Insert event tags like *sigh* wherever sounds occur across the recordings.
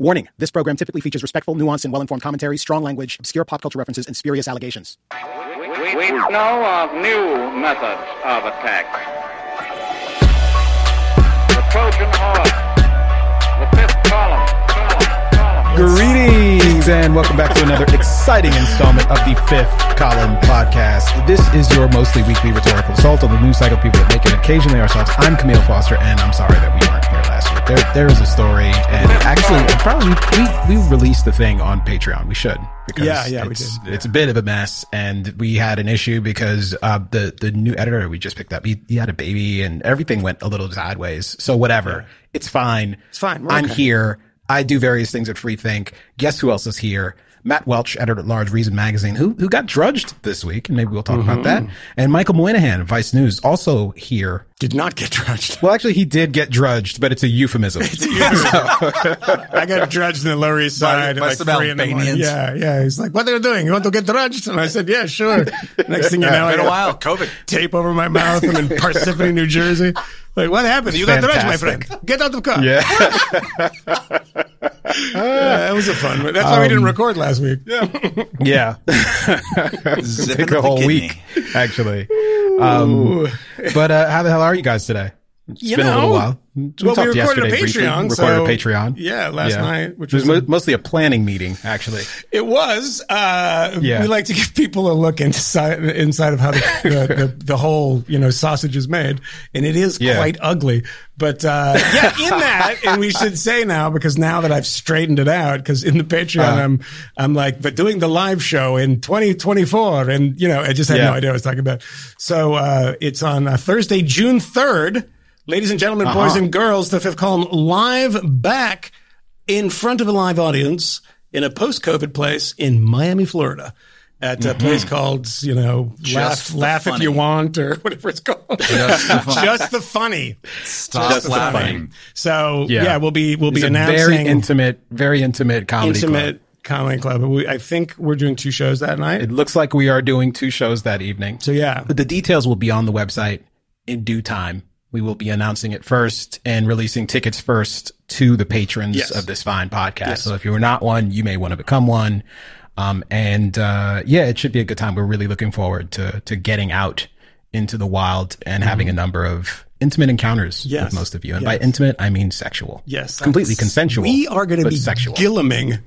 Warning this program typically features respectful, nuanced, and well informed commentary, strong language, obscure pop culture references, and spurious allegations. We, we know of new methods of attack. The Trojan horse, the fifth column. Greetings and welcome back to another exciting installment of the Fifth Column Podcast. This is your mostly weekly rhetorical assault on the news cycle people that make it occasionally ourselves. I'm Kmele Foster, and I'm sorry that we weren't here last week. There, there is a story, and actually, probably we, we released the thing on Patreon. We should. Because Yeah, yeah, we it's, did. It's a bit of a mess, and we had an issue because uh, the the new editor we just picked up, he, he had a baby, and everything went a little sideways. So whatever, it's fine. It's fine. We're I'm okay. here. I do various things at Freethink. Guess who else is here? Matt Welch, editor at large, Reason Magazine, who who got drudged this week, and maybe we'll talk about that. Mm-hmm. And Michael Moynihan, Vice News, also here. Did not get drudged. Well, actually, he did get drudged, but it's a euphemism. *laughs* *laughs* I got drudged in the Lower East Side by at like some three in the morning. Albanians. Yeah, yeah. He's like, "What are you doing? You want to get drudged?" And I said, "Yeah, sure." Next thing you know, I Been a while. COVID. tape over my mouth. I'm in Parsippany, New Jersey. Like, what happened? You got drudged, my friend. Get out of the car. yeah. *laughs* *laughs* Yeah, that was a fun one. That's why we didn't record last week. Yeah. Yeah. *laughs* Zipping Take a whole kidney. week, actually. Um, but uh, how the hell are you guys today? It's You been a little while. We well, talked we recorded a yesterday briefly. Patreon. Recorded so- a Patreon. Yeah, last night, which was was mo- mostly a planning meeting, actually. It was. Uh, Yeah. We like to give people a look inside inside of how the, the, *laughs* the, the whole you know sausage is made, and it is Yeah. quite ugly. But uh, yeah, in that, and we should *laughs* say now because now that I've straightened it out, because in the Patreon Uh-huh. I'm I'm like, but doing the live show in 2024, and you know I just had Yeah. no idea what I was talking about. So uh, it's on uh, Thursday, June 3rd. Ladies and gentlemen, boys Uh-huh. and girls, the fifth column live back in front of a live audience in a post-COVID place in Miami, Florida, at a place called you know laugh, the laugh if you want or *laughs* whatever it's called, Just the funny. *laughs* just the funny. Stop Just laughing. So Yeah. yeah, we'll be we'll It's be a announcing very intimate, very intimate comedy club. intimate comedy club. We, I think we're doing two shows that night. It looks like we are doing two shows that evening. so yeah, But the details will be on the website in due time. We will be announcing it first and releasing tickets first to the patrons Yes. of this fine podcast. So if you're not one, you may want to become one. Um, and, uh, yeah, it should be a good time. We're really looking forward to, to getting out into the wild and having a number of intimate encounters Mm-hmm. Yes. with most of you. And by intimate, I mean sexual. yes, Completely consensual. We are going to be sexual. Gilluming.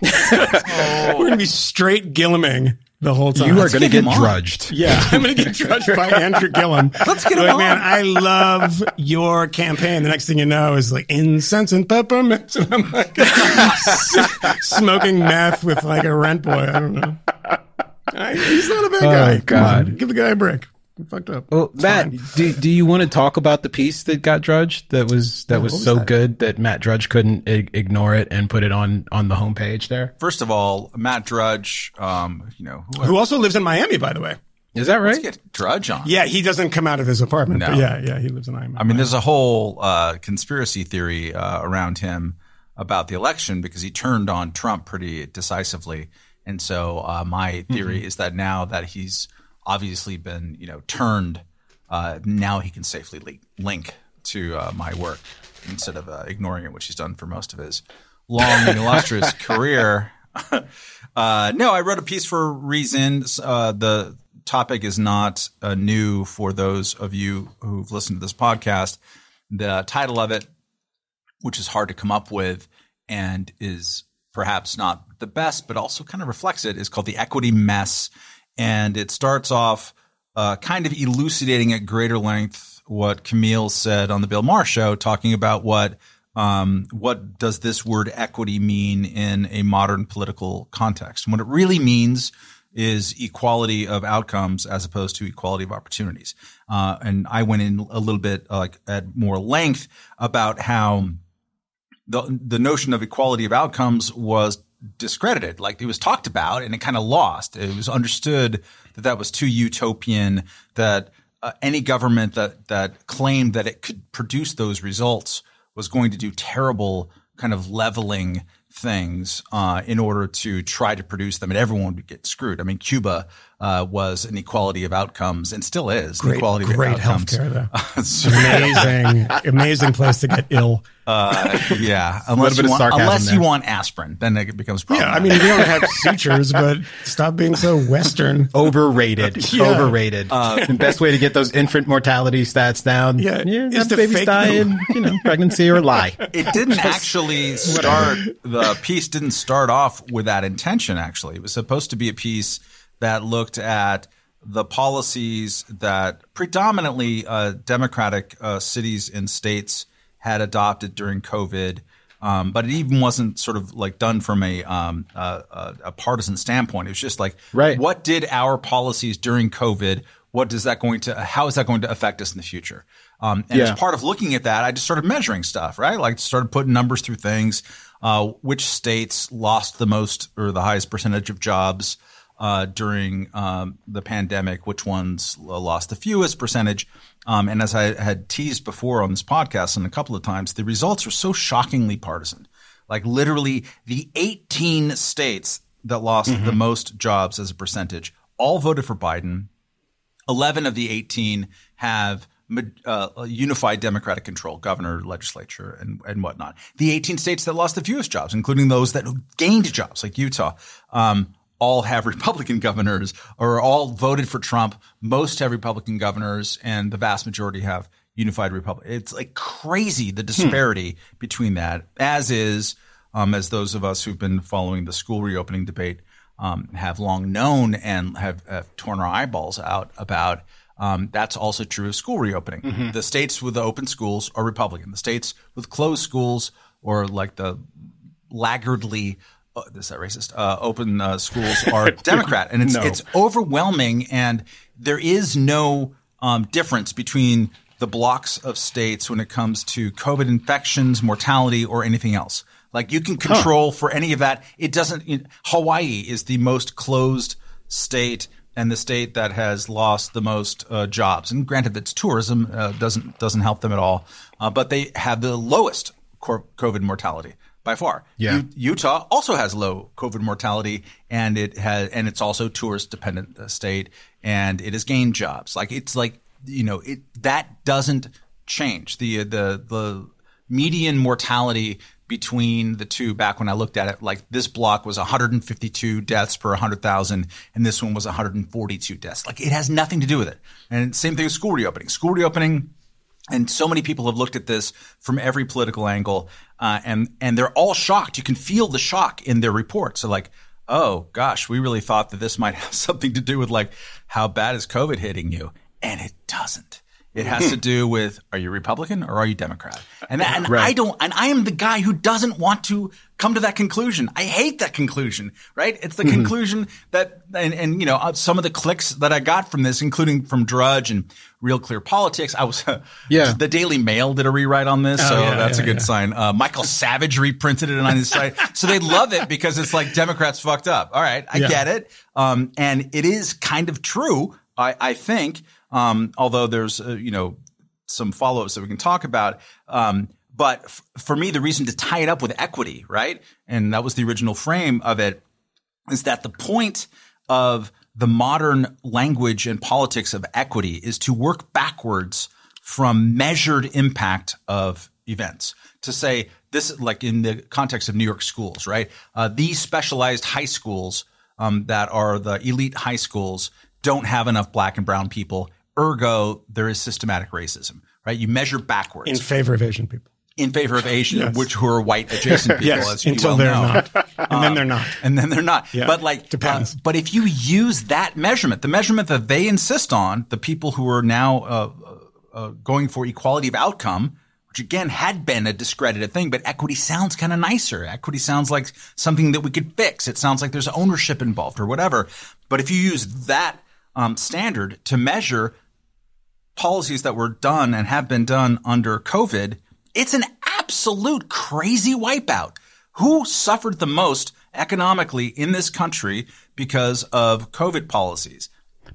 *laughs* We're going to be straight Gilluming the whole time. you are going to get *laughs* get drudged. Yeah, I'm going to get judged by *laughs* Andrew Gillum. Let's get him like, on. man, I love your campaign. The next thing you know is like incense and peppermint. *laughs* And I'm like smoking meth with like a rent boy. I don't know. He's not a bad oh, guy. Come God. on, give the guy a break. He fucked up. Well, It's Matt, fine. do, do you want to talk about the piece that got Drudge That was that was, what was so that? good that Matt Drudge couldn't I- ignore it and put it on on the homepage there. First of all, Matt Drudge, um, you know, who, Who also lives in Miami, by the way. Is that right? get Drudge on. Yeah, he doesn't come out of his apartment. But No. yeah, yeah, he lives in Miami. I mean, there's a whole uh, conspiracy theory uh, around him about the election because he turned on Trump pretty decisively, and so uh, my theory is that now that he's obviously been, you know, turned, uh, now he can safely link, link to uh, my work instead of uh, ignoring it, which he's done for most of his long and illustrious *laughs* career. *laughs* Uh, no, I wrote a piece for reasons. Uh, the topic is not uh, new for those of you who've listened to this podcast. The title of it, which is hard to come up with and is perhaps not the best, but also kind of reflects it, is called The Equity Mess. And it starts off uh, kind of elucidating at greater length what Kmele said on the Bill Maher show, talking about what um, what does this word equity mean in a modern political context? And what it really means is equality of outcomes as opposed to equality of opportunities. Uh, and I went in a little bit uh, like at more length about how the the notion of equality of outcomes was discredited. Like it was talked about and it kind of lost. It was understood that that was too utopian. That uh, any government that that claimed that it could produce those results was going to do terrible kind of leveling things uh, in order to try to produce them, and everyone would get screwed. I mean, Cuba uh, was an equality of outcomes, and still is Great, equality great of outcomes. healthcare, though. *laughs* Amazing, amazing place to get ill. uh, yeah, *laughs* unless bit you want, sarcasm unless you want aspirin, then it becomes Yeah. I mean, we don't have sutures, but stop being so Western. *laughs* Overrated. Yeah. Overrated. the best way to get those infant mortality stats down. Yeah, yeah is have to babies fake die in you know pregnancy or lie. it didn't actually start the piece didn't start off with that intention actually it was supposed to be a piece that looked at the policies that predominantly uh, democratic uh, cities and states had adopted during covid um, but it even wasn't sort of like done from a, um, a, a, partisan standpoint. It was just like, Right. what did our policies during COVID? What is that going to? How is that going to affect us in the future? Um, and Yeah. as part of looking at that, I just started measuring stuff, right? Like started putting numbers through things. Uh, which states lost the most or the highest percentage of jobs uh, during um, the pandemic? Which ones lost the fewest percentage? Um, and as I had teased before on this podcast and a couple of times, the results are so shockingly partisan. Like literally, the 18 states that lost the most jobs as a percentage all voted for Biden. 11 of the 18 have uh, unified democratic control, governor, legislature, and, and whatnot. The 18 states that lost the fewest jobs, including those that gained jobs, like Utah, um, all have Republican governors or all voted for Trump. Most have Republican governors, and the vast majority have unified Republic. It's like crazy the disparity between that, as is, um, as those of us who've been following the school reopening debate um, have long known and have, have torn our eyeballs out about. Um, that's also true of school reopening. The states with the open schools are Republican. The states with closed schools or like the laggardly, uh, is that racist? Uh, open uh, schools *laughs* are Democrat, and it's No. it's overwhelming, and there is no um, difference between the blocks of states when it comes to COVID infections, mortality, or anything else. Like you can control for any of that. It doesn't. You Hawaii is the most closed state and the state that has lost the most uh, jobs. And granted, it's tourism uh, doesn't doesn't help them at all, uh, but they have the lowest COVID mortality by far. Yeah. U- Utah also has low COVID mortality, and it has, and it's also tourist dependent uh, state, and it has gained jobs. Like it's like you know it that doesn't change the the the median mortality between the two back when I looked at it like this block was 152 deaths per 100,000 and this one was 142 deaths like it has nothing to do with it and same thing with school reopening school reopening and so many people have looked at this from every political angle, uh, and and they're all shocked. You can feel the shock in their reports. They're like, "Oh gosh, we really thought that this might *laughs* have something to do with like how bad is COVID hitting you," and it doesn't. It has to do *laughs* with are you Republican or are you Democrat? And, that, and I don't, and I am the guy who doesn't want to come to that conclusion. I hate that conclusion, right? It's the conclusion that, and, and you know, uh, some of the clicks that I got from this, including from Drudge and Real Clear Politics, I was, *laughs* Yeah. the Daily Mail did a rewrite on this, so yeah, that's yeah, a good sign. Uh, Michael Savage reprinted it on his site, so they love it because it's like Democrats fucked up. All right, I get it, um, and it is kind of true. I, I think, um, although there's uh, you know some follow ups that we can talk about. Um, but f- for me, the reason to tie it up with equity, right, and that was the original frame of it, is that the point of the modern language and politics of equity is to work backwards from measured impact of events. To say this, like in the context of New York schools, right? Uh, these specialized high schools um, that are the elite high schools don't have enough black and brown people. Ergo, there is systematic racism, right? You measure backwards in favor of Asian people. in favor of Asian, Yes. which who are white adjacent *laughs* people, Yes, as you until well they're know. not, and then they're not. and then they're not. Yeah, but like, depends. uh, but if you use that measurement, the measurement that they insist on, the people who are now uh, uh, going for equality of outcome, which again had been a discredited thing, but equity sounds kind of nicer. Equity sounds like something that we could fix. It sounds like there's ownership involved or whatever. But if you use that um, standard to measure policies that were done and have been done under COVID, it's an absolute crazy wipeout. Who suffered the most economically in this country because of COVID policies?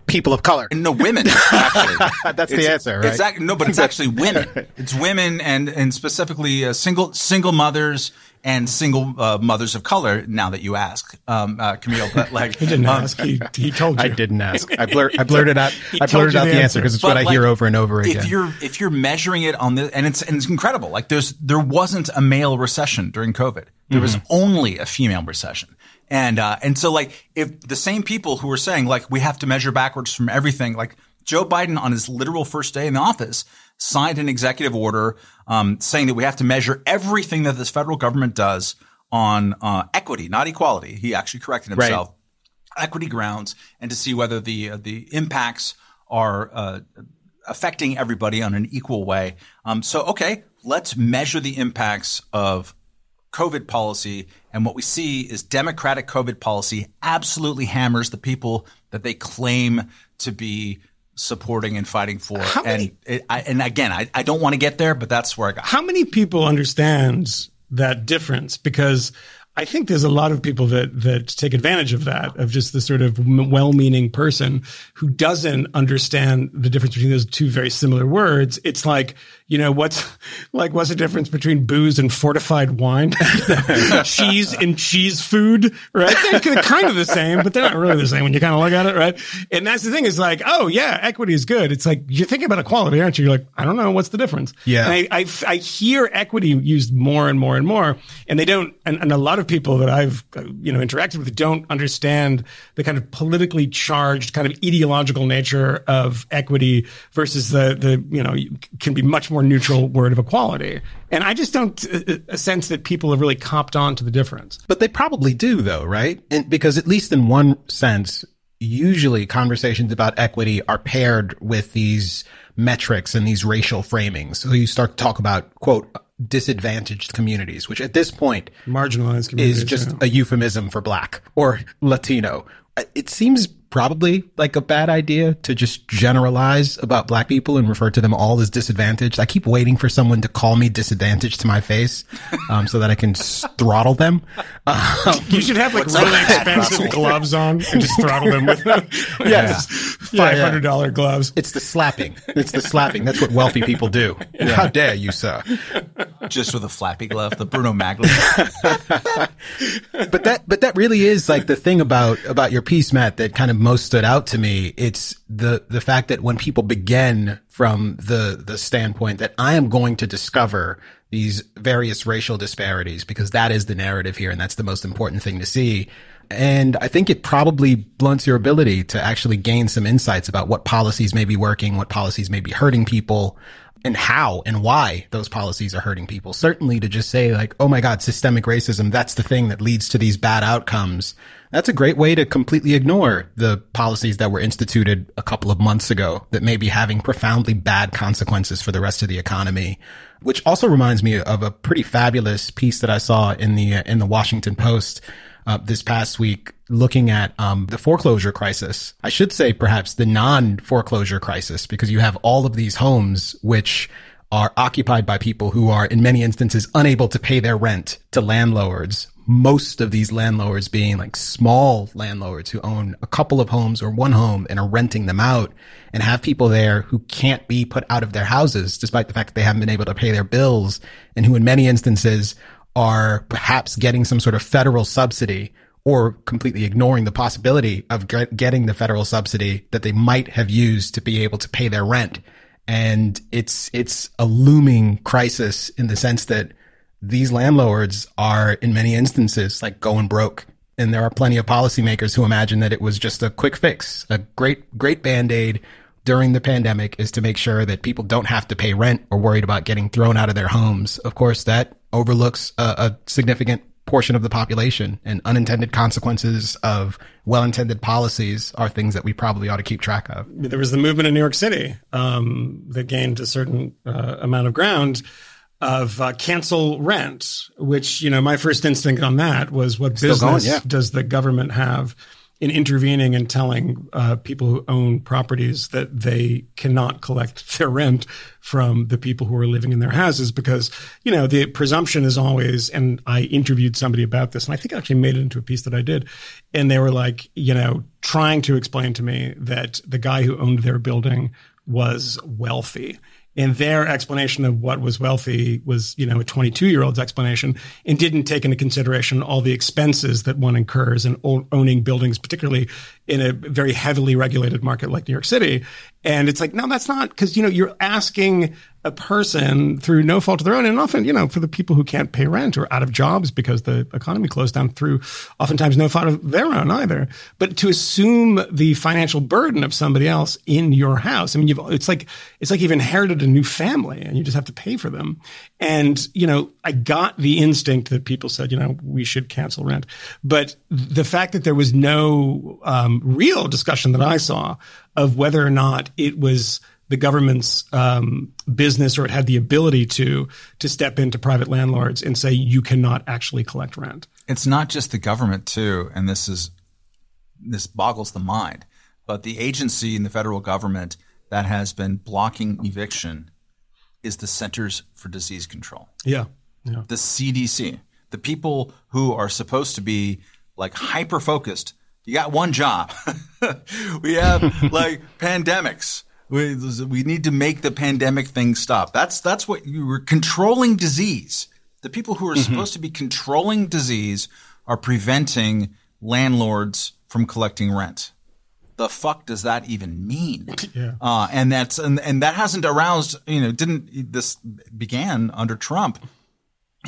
People of color. And no, women, *laughs* actually. That's the answer, right? It's no, but it's actually women. *laughs* It's women and, and specifically uh, single, single mothers and single uh, mothers of color. Now that you ask, um, uh, Kmele, but like *laughs* He didn't um, ask. He, he told you. I didn't ask. I, blur, I blurted out. I told blurted out the the answer answer. because it's But, what I hear over and over again. If you're if you're measuring it on the and it's and it's incredible. Like there's there wasn't a male recession during COVID. There was Mm-hmm. only a female recession. And uh, and so like if the same people who were saying like we have to measure backwards from everything, like Joe Biden on his literal first day in the office signed an executive order um, saying that we have to measure everything that this federal government does on uh, equity, not equality. He actually corrected himself equity grounds and to see whether the uh, the impacts are uh, affecting everybody on an equal way. Um, so, okay, let's measure the impacts of COVID policy. And what we see is Democratic COVID policy absolutely hammers the people that they claim to be supporting and fighting for. and it, I, and again, I, I don't want to get there, but that's where I got. How many people understands that difference? Because I think there's a lot of people that that take advantage of that, of just the sort of well-meaning person who doesn't understand the difference between those two very similar words. It's like, you know, what's like what's the difference between booze and fortified wine? *laughs* cheese and cheese food, right? They're kind of the same, but they're not really the same when you kind of look at it, right? And that's the thing is like, oh yeah, equity is good. It's like you're thinking about equality, aren't you? You're like, I don't know, what's the difference? Yeah. And I, I, I hear equity used more and more and more, and they don't. And, and a lot of people that I've you know interacted with don't understand the kind of politically charged, kind of ideological nature of equity versus the the you know can be much more neutral word of equality. And I just don't uh, uh, sense that people have really copped on to the difference. But they probably do though, right? And because at least in one sense, usually conversations about equity are paired with these metrics and these racial framings. So you start to talk about quote disadvantaged communities, which at this point Marginalized communities. is just yeah. a euphemism for black or Latino. It seems probably like a bad idea to just generalize about black people and refer to them all as disadvantaged. I keep waiting for someone to call me disadvantaged to my face, um, so that I can throttle them. Um, You should have like really expensive gloves on and just throttle them with them. *laughs* Yeah. Five hundred dollar gloves. it's the slapping. It's the slapping. That's what wealthy people do. How dare you, sir? Just with a flappy glove, the Bruno Magli. *laughs* but that but that really is like the thing about about your piece matt that kind of most stood out to me it's the the fact that when people begin from the the standpoint that i am going to discover these various racial disparities because that is the narrative here and that's the most important thing to see and I think it probably blunts your ability to actually gain some insights about what policies may be working, what policies may be hurting people, and how and why those policies are hurting people. Certainly to just say like, oh my God, systemic racism, that's the thing that leads to these bad outcomes. That's a great way to completely ignore the policies that were instituted a couple of months ago that may be having profoundly bad consequences for the rest of the economy. Which also reminds me of a pretty fabulous piece that I saw in the, uh, in the Washington Post uh, this past week looking at um, the foreclosure crisis. I should say perhaps the non foreclosure crisis because you have all of these homes which are occupied by people who are in many instances unable to pay their rent to landlords. Most of these landlords being like small landlords who own a couple of homes or one home and are renting them out and have people there who can't be put out of their houses despite the fact that they haven't been able to pay their bills and who in many instances are perhaps getting some sort of federal subsidy or completely ignoring the possibility of get, getting the federal subsidy that they might have used to be able to pay their rent. And it's, it's a looming crisis in the sense that these landlords are in many instances like going broke. And there are plenty of policymakers who imagine that it was just a quick fix, a great, great band-aid during the pandemic is to make sure that people don't have to pay rent or worried about getting thrown out of their homes. Of course, that overlooks a, a significant portion of the population and unintended consequences of well-intended policies are things that we probably ought to keep track of. there was the movement in New York City um, that gained a certain uh, amount of ground of uh, cancel rent, which you know my first instinct on that was what Still going, business yeah. does the government have in intervening and telling uh, people who own properties that they cannot collect *laughs* their rent from the people who are living in their houses because you know the presumption is always and I interviewed somebody about this and I think I actually made it into a piece that I did and they were like you know trying to explain to me that the guy who owned their building was wealthy And their explanation of what was wealthy was, you know, a 22 year old's explanation and didn't take into consideration all the expenses that one incurs in owning buildings, particularly in a very heavily regulated market like New York City. And it's like, no, that's not because, you know, you're asking a person through no fault of their own. And often, you know, for the people who can't pay rent or out of jobs because the economy closed down through oftentimes no fault of their own either. But to assume the financial burden of somebody else in your house, I mean, you've, it's like, it's like you've inherited a new family and you just have to pay for them. And, you know, I got the instinct that people said, you know, we should cancel rent. But the fact that there was no um, real discussion that I saw of whether or not it was, the government's um, business or it had the ability to to step into private landlords and say you cannot actually collect rent. It's not just the government too, and this is this boggles the mind. But the agency in the federal government that has been blocking eviction is the Centers for Disease Control. Yeah. Yeah. The CDC. The people who are supposed to be like hyper focused. You got one job. *laughs* we have like *laughs* pandemics. We, we need to make the pandemic thing stop. That's that's what you were controlling disease. The people who are Mm-hmm. supposed to be controlling disease are preventing landlords from collecting rent. The fuck does that even mean? *laughs* Yeah. Uh, and that's and, and that hasn't aroused. You know, didn't this began under Trump?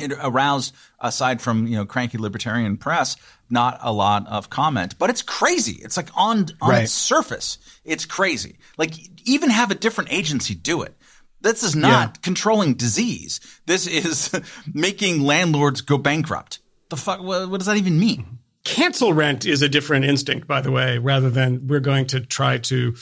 It aroused aside from you know cranky libertarian press not a lot of comment. But it's crazy. It's like on on Right. its surface it's crazy. Like even have a different agency do it. This is not controlling disease. This is *laughs* making landlords go bankrupt. The fuck what, what does that even mean? Cancel rent is a different instinct, by the way, rather than we're going to try to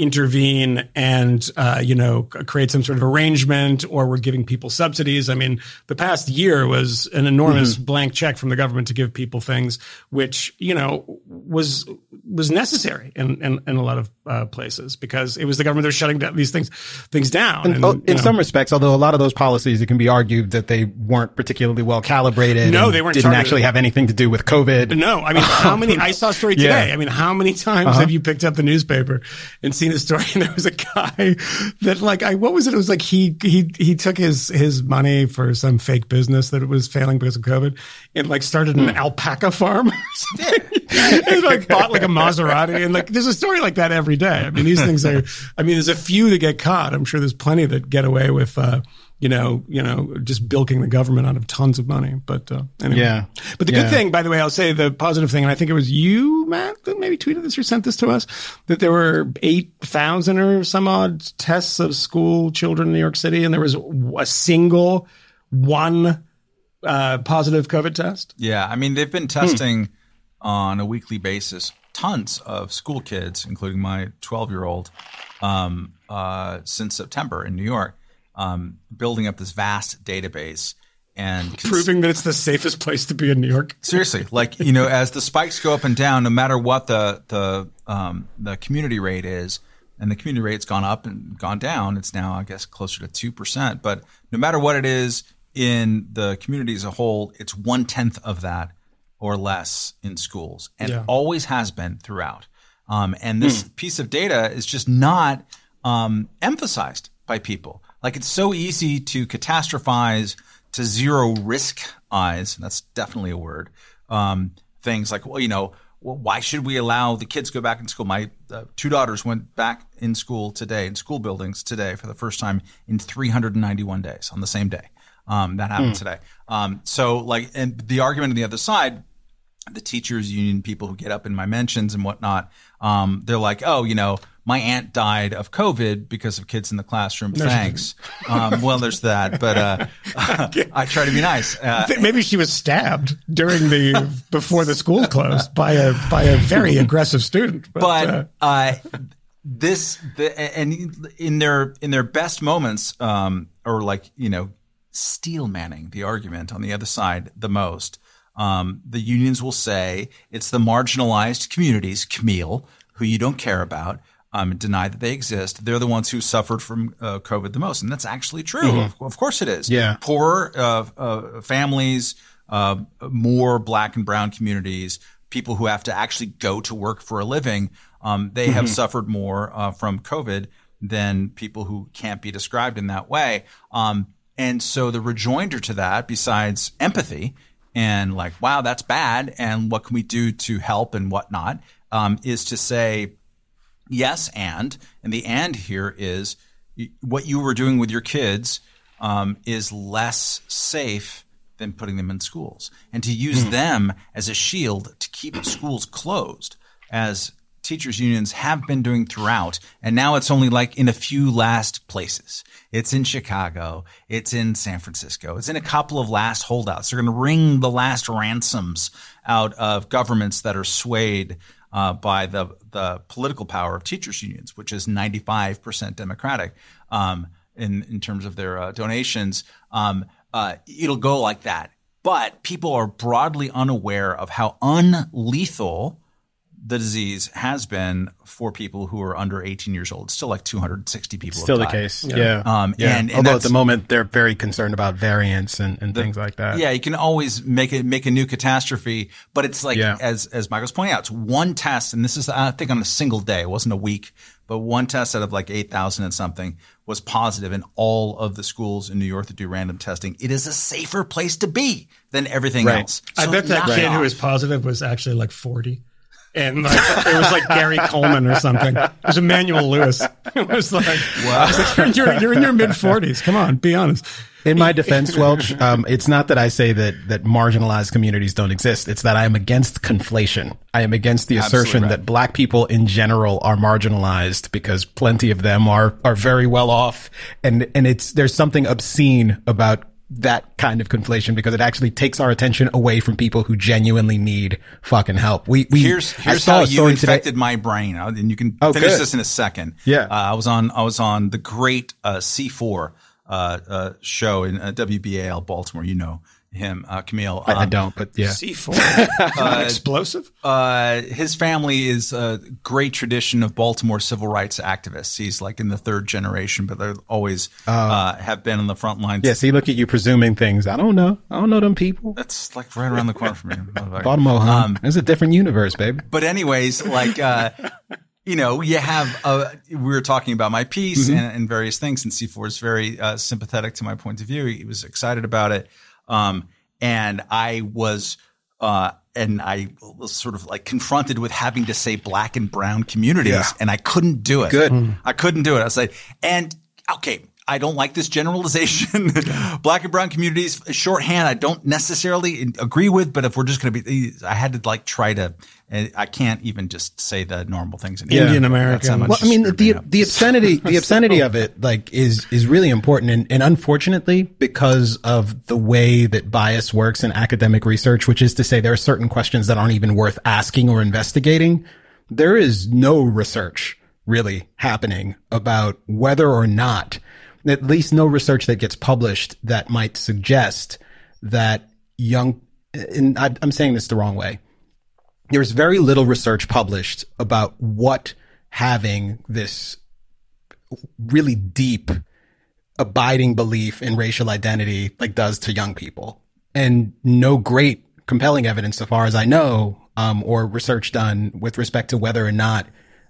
intervene and, uh, you know, create some sort of arrangement or we're giving people subsidies. I mean, the past year was an enormous blank check from the government to give people things, which, you know, was, was necessary in, in, in a lot of uh, places because it was the government that was shutting down these things, things down. And, Oh, in know. some respects, although a lot of those policies, it can be argued that they weren't particularly well calibrated. No, they weren't Didn't targeted. actually have anything to do with COVID. No, I mean, how many? *laughs* I saw a story today. Yeah. Uh-huh. I mean, how many times have you picked up the newspaper and seen a story? *laughs* And there was a guy that, like, I what was it? It was like he he he took his his money for some fake business that it was failing because of COVID, and like started Hmm. an alpaca farm. or *laughs* something. *laughs* and like bought like a Maserati, and like there's a story like that every day. I mean, these things are. I mean, there's a few that get caught. I'm sure there's plenty that get away with. uh you know, you know, just bilking the government out of tons of money. But uh, anyway. Yeah. But the Yeah. good thing, by the way, I'll say the positive thing, and I think it was you, Matt, that maybe tweeted this or sent this to us, that there were 8,000 or some odd tests of school children in New York City, and there was a single one uh, positive COVID test. Yeah, I mean they've been testing on a weekly basis tons of school kids, including my 12 year old, um, uh, since September in New York, um, building up this vast database and Proving that it's the safest place to be in New York. seriously, like you know, as the spikes go up and down, no matter what the the um, the community rate is, and the community rate's gone up and gone down. It's now, I guess, closer to two percent. But no matter what it is in the community as a whole, it's one tenth of that or less in schools, and Yeah. always has been throughout. Um, and this piece of data is just not um, emphasized by people. Like it's so easy to catastrophize to zero risk eyes. That's definitely a word. Um, things like, well, you know, well, why should we allow the kids to go back in school? My uh, two daughters went back in school today, in school buildings today for the first time in 391 days on the same day. Um, that happened today. Um, so like, and the argument on the other side, the teachers union people who get up in my mentions and whatnot, um, they're like, oh, you know, my aunt died of COVID because of kids in the classroom. Thanks. um, well, there's that, but uh, *laughs* I try to be nice. Uh, Maybe she was stabbed during the before the school closed by a by a very aggressive student. But, uh, but uh, this the, and in their in their best moments um, or like you know steel manning the argument on the other side the most um, the unions will say it's the marginalized communities Kmele who you don't care about um, deny that they exist. They're the ones who suffered from uh, covid the most and that's actually true. Of, of course it is. Yeah. poorer uh, uh, families, uh, more black and brown communities, people who have to actually go to work for a living, um, they have suffered more uh, from COVID than people who can't be described in that way. Um, and so the rejoinder to that, besides empathy and like, wow, that's bad, and what can we do to help and whatnot, um, is to say, yes, and, and the and here is what you were doing with your kids um, is less safe than putting them in schools, and to use them as a shield to keep schools closed, as teachers unions have been doing throughout. And now it's only like in a few last places. It's in Chicago. It's in San Francisco. It's in a couple of last holdouts. They're going to wring the last ransoms out of governments that are swayed uh, by the the political power of teachers unions, which is 95% Democratic um, in in terms of their uh, donations. Um, uh, it'll go like that. But people are broadly unaware of how unlethal the disease has been for people who are under 18 years old. Still like 260 people. have Still the case. Yeah. Um, yeah. and- and Although at the moment they're very concerned about variants and, and things like that. Yeah, you can always make it make a new catastrophe, but it's like Yeah. as as Michael's pointing out, it's one test, and this is I think on a single day. It wasn't a week, but one test out of like eight thousand and something was positive in all of the schools in New York that do random testing. It is a safer place to be than everything Right. else. I bet that knock it kid who was positive was actually like 40. And like, it was like Gary Coleman or something. It was Emmanuel Lewis. *laughs* It was like, wow. you're, in your- you're in your mid 40s. Come on, be honest. In my defense, Welch, um, it's not that I say that that marginalized communities don't exist. It's that I am against conflation. I am against the assertion right. that black people in general are marginalized because plenty of them are are very well off, and and it's there's something obscene about that kind of conflation because it actually takes our attention away from people who genuinely need fucking help. We we Here's here's how you story today- infected my brain, Uh, and you can Oh, finish good. this in a second. Yeah. uh, I was on I was on the great uh, C4 uh, uh, show in uh, WBAL Baltimore. You know him, uh, Kmele. I, I Um, don't, but yeah. C4. *laughs* explosive? uh, his family is a great tradition of Baltimore civil rights activists. He's like in the third generation, but they're always uh, have been on the front lines. Yeah, see, look at you presuming things. I don't know. I don't know them people. That's like right around the corner from me. *laughs* Baltimore, huh? Um, it's a different universe, baby. but anyways, like uh, you know, you have uh, we were talking about my piece Mm-hmm. and, and various things, and C4 is very uh, sympathetic to my point of view. He was excited about it, um, and I was. Uh, and I was sort of like confronted with having to say black and brown communities, Yeah. and I couldn't do it. Good. I couldn't do it. I was like, and okay, I don't like this generalization. *laughs* Black and brown communities, shorthand, I don't necessarily agree with, but if we're just going to be, I had to like try to, and I can't even just say the normal things. In Indian American. Well, I mean, the up. the obscenity the *laughs* obscenity of it like is is really important, and, and unfortunately, because of the way that bias works in academic research, which is to say, there are certain questions that aren't even worth asking or investigating. There is no research really happening about whether or not, at least no research that gets published that might suggest that young. And I- I'm saying this the wrong way there's very little research published about what having this really deep abiding belief in racial identity like does to young people. And no great compelling evidence so far as i know um, or research done with respect to whether or not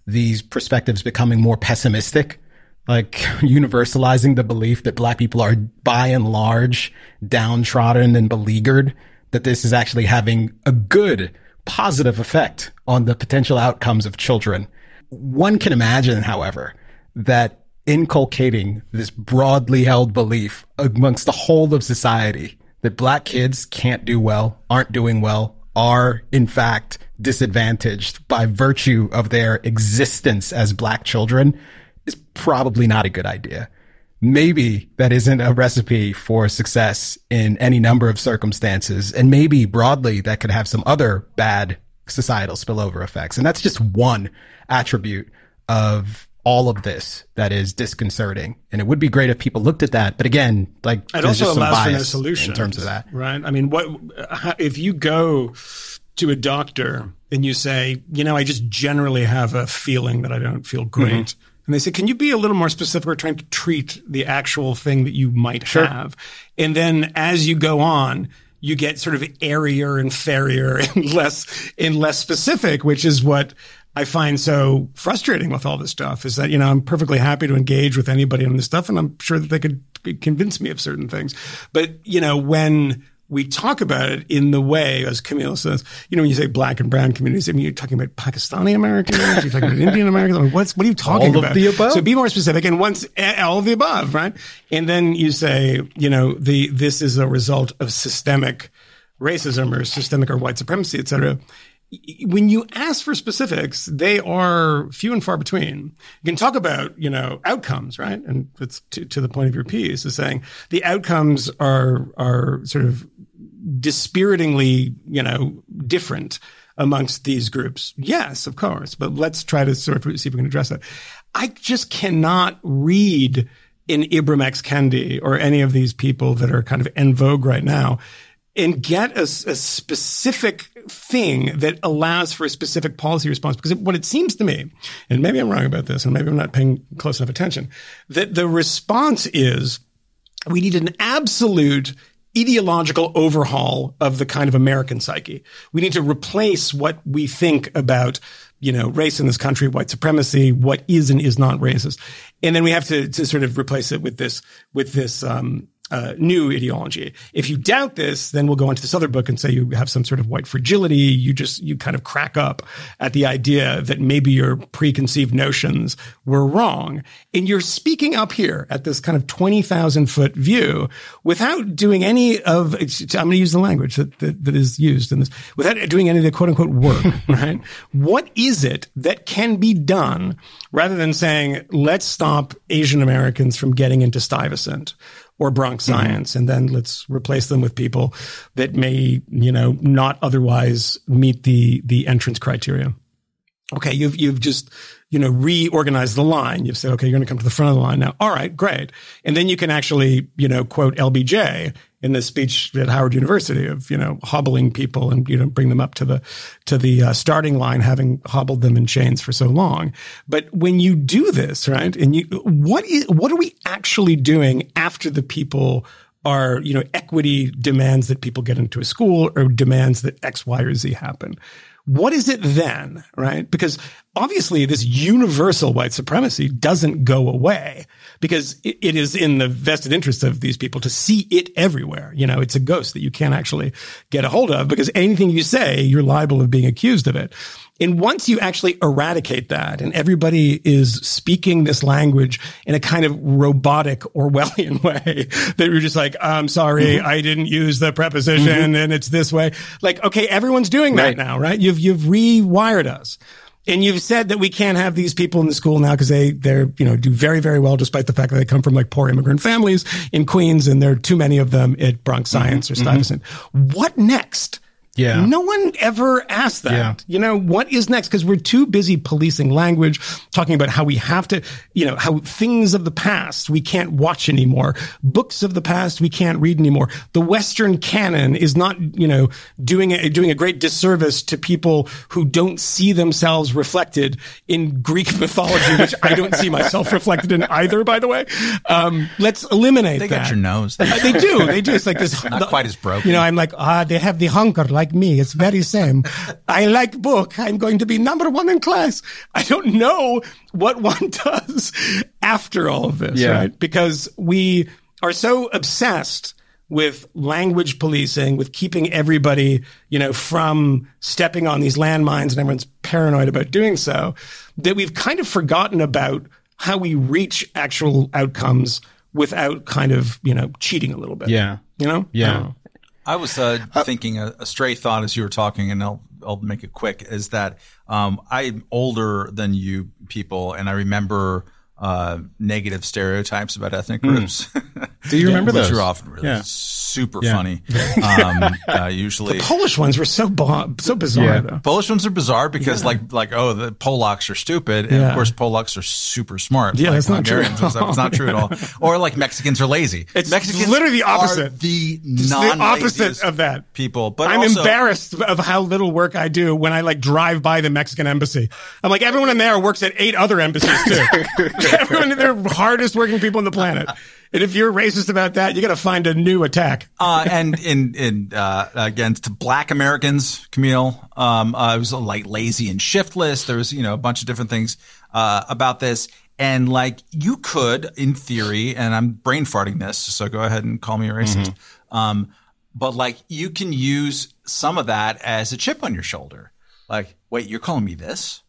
these perspectives becoming more pessimistic like *laughs* universalizing the belief that black people are by and large downtrodden and beleaguered that this is actually having a good positive effect on the potential outcomes of children. One can imagine, however, that inculcating this broadly held belief amongst the whole of society that black kids can't do well, aren't doing well, are in fact disadvantaged by virtue of their existence as black children is probably not a good idea maybe that isn't a recipe for success in any number of circumstances. And maybe broadly that could have some other bad societal spillover effects. And that's just one attribute of all of this that is disconcerting. And it would be great if people looked at that. But again, like It also allows for no solution in terms of that. right? I mean, what if you go to a doctor and you say, you know, I just generally have a feeling that I don't feel great, Mm-hmm. And they say, can you be a little more specific? We're trying to treat the actual thing that you might have, and then as you go on. You get sort of airier and fairier *laughs* and less and less specific, which is what I find so frustrating with all this stuff is that, you know, I'm perfectly happy to engage with anybody on this stuff and I'm sure that they could convince me of certain things. But, you know, when we talk about it in the way, as Kmele says, you know, when you say black and brown communities, I mean, you're talking about Pakistani Americans, you're talking about *laughs* Indian Americans. I mean, what's, what are you talking All of about? the above. So be more specific. And once, all of the above, right? And then you say, you know, the, this is a result of systemic racism or systemic or white supremacy, et cetera. When you ask for specifics, they are few and far between. You can talk about, you know, outcomes, right? And it's to, to the point of your piece is saying the outcomes are, are sort of dispiritingly, you know, different amongst these groups. Yes, of course, but let's try to sort of see if we can address that. I just cannot read in Ibram X. Kendi or any of these people that are kind of en vogue right now and get a, a specific thing that allows for a specific policy response. Because what it seems to me, and maybe I'm wrong about this, and maybe I'm not paying close enough attention, that the response is we need an absolute ideological overhaul of the kind of American psyche. We need to replace what we think about, you know, race in this country, white supremacy, what is and is not racist. And then we have to, to sort of replace it with this, with this, um, uh, new ideology. If you doubt this, then we'll go into this other book and say you have some sort of white fragility. You just, you kind of crack up at the idea that maybe your preconceived notions were wrong. And you're speaking up here at this kind of 20,000 foot view without doing any of, I'm going to use the language that, that, that is used in this, without doing any of the quote unquote work, *laughs* right? What is it that can be done rather than saying, let's stop Asian Americans from getting into Stuyvesant? Or Bronx Mm-hmm. science, and then let's replace them with people that may, you know, not otherwise meet the the entrance criteria. Okay, you've you've just you know reorganize the line. You've said, okay, you're going to come to the front of the line now. All right, great, and then you can actually you know quote LBJ in this speech at Howard University of you know hobbling people and you know bring them up to the to the uh, starting line, having hobbled them in chains for so long. But when you do this, right, and you what is what are we actually doing after the people are, you know, equity demands that people get into a school or demands that X, Y, or Z happen. What is it then, right? Because obviously this universal white supremacy doesn't go away because it, it is in the vested interest of these people to see it everywhere. You know, it's a ghost that you can't actually get a hold of because anything you say, you're liable of being accused of it. And once you actually eradicate that and everybody is speaking this language in a kind of robotic Orwellian *laughs* way that you're just like, I'm sorry, mm-hmm. I didn't use the preposition mm-hmm. and it's this way. Like, okay, everyone's doing that Right. now, right? You've, you've rewired us. And you've said that we can't have these people in the school now because they, they're, you know, do very, very well despite the fact that they come from like poor immigrant families in Queens and there are too many of them at Bronx mm-hmm. Science or Stuyvesant. What next? Yeah. No one ever asked that. Yeah. You know, what is next? Because we're too busy policing language, talking about how we have to, you know, how things of the past we can't watch anymore. Books of the past we can't read anymore. The Western canon is not, you know, doing a, doing a great disservice to people who don't see themselves reflected in Greek *laughs* mythology, which I don't see myself *laughs* reflected in either, by the way. Um, let's eliminate They that. got your nose. *laughs* They do. They do. It's like this. Not quite as broken. You know, I'm like, ah, they have the hunger like me. It's very same. *laughs* I like book. I'm going to be number one in class. I don't know what one *laughs* does after all of this, Yeah. right? Because we are so obsessed with language policing, with keeping everybody, you know, from stepping on these landmines and everyone's paranoid about doing so, that we've kind of forgotten about how we reach actual outcomes without kind of, you know, cheating a little bit. Yeah. You know? Yeah. Oh. I don't know. I was uh, thinking a, a stray thought as you were talking, and I'll I'll make it quick. Is that um, I'm older than you people, and I remember uh, negative stereotypes about ethnic groups. Do you *laughs* remember Which those? are often really Yeah. super Yeah. funny. *laughs* Um, uh, *laughs* usually, Polish ones were so bo- so bizarre. Polish ones are bizarre because like like oh the Polacks are stupid and of course Polacks are super smart. Yeah, like that's not true. Hungarians and stuff. It's not true at all. Or like Mexicans are lazy. It's Mexicans literally the opposite. the It's the opposite of that. people. But I'm also, embarrassed of how little work I do when I like drive by the Mexican embassy. I'm like, everyone in there works at eight other embassies too. *laughs* Everyone, they're the hardest working people on the planet. And if you're racist about that, you got to find a new attack. uh, and in in uh, against Black Americans, Kmele, um, uh, it was like lazy and shiftless. There was you know a bunch of different things uh, about this, and like you could, in theory, and I'm brain farting this, so go ahead and call me a racist. Um, but like you can use some of that as a chip on your shoulder. Like, wait, you're calling me this?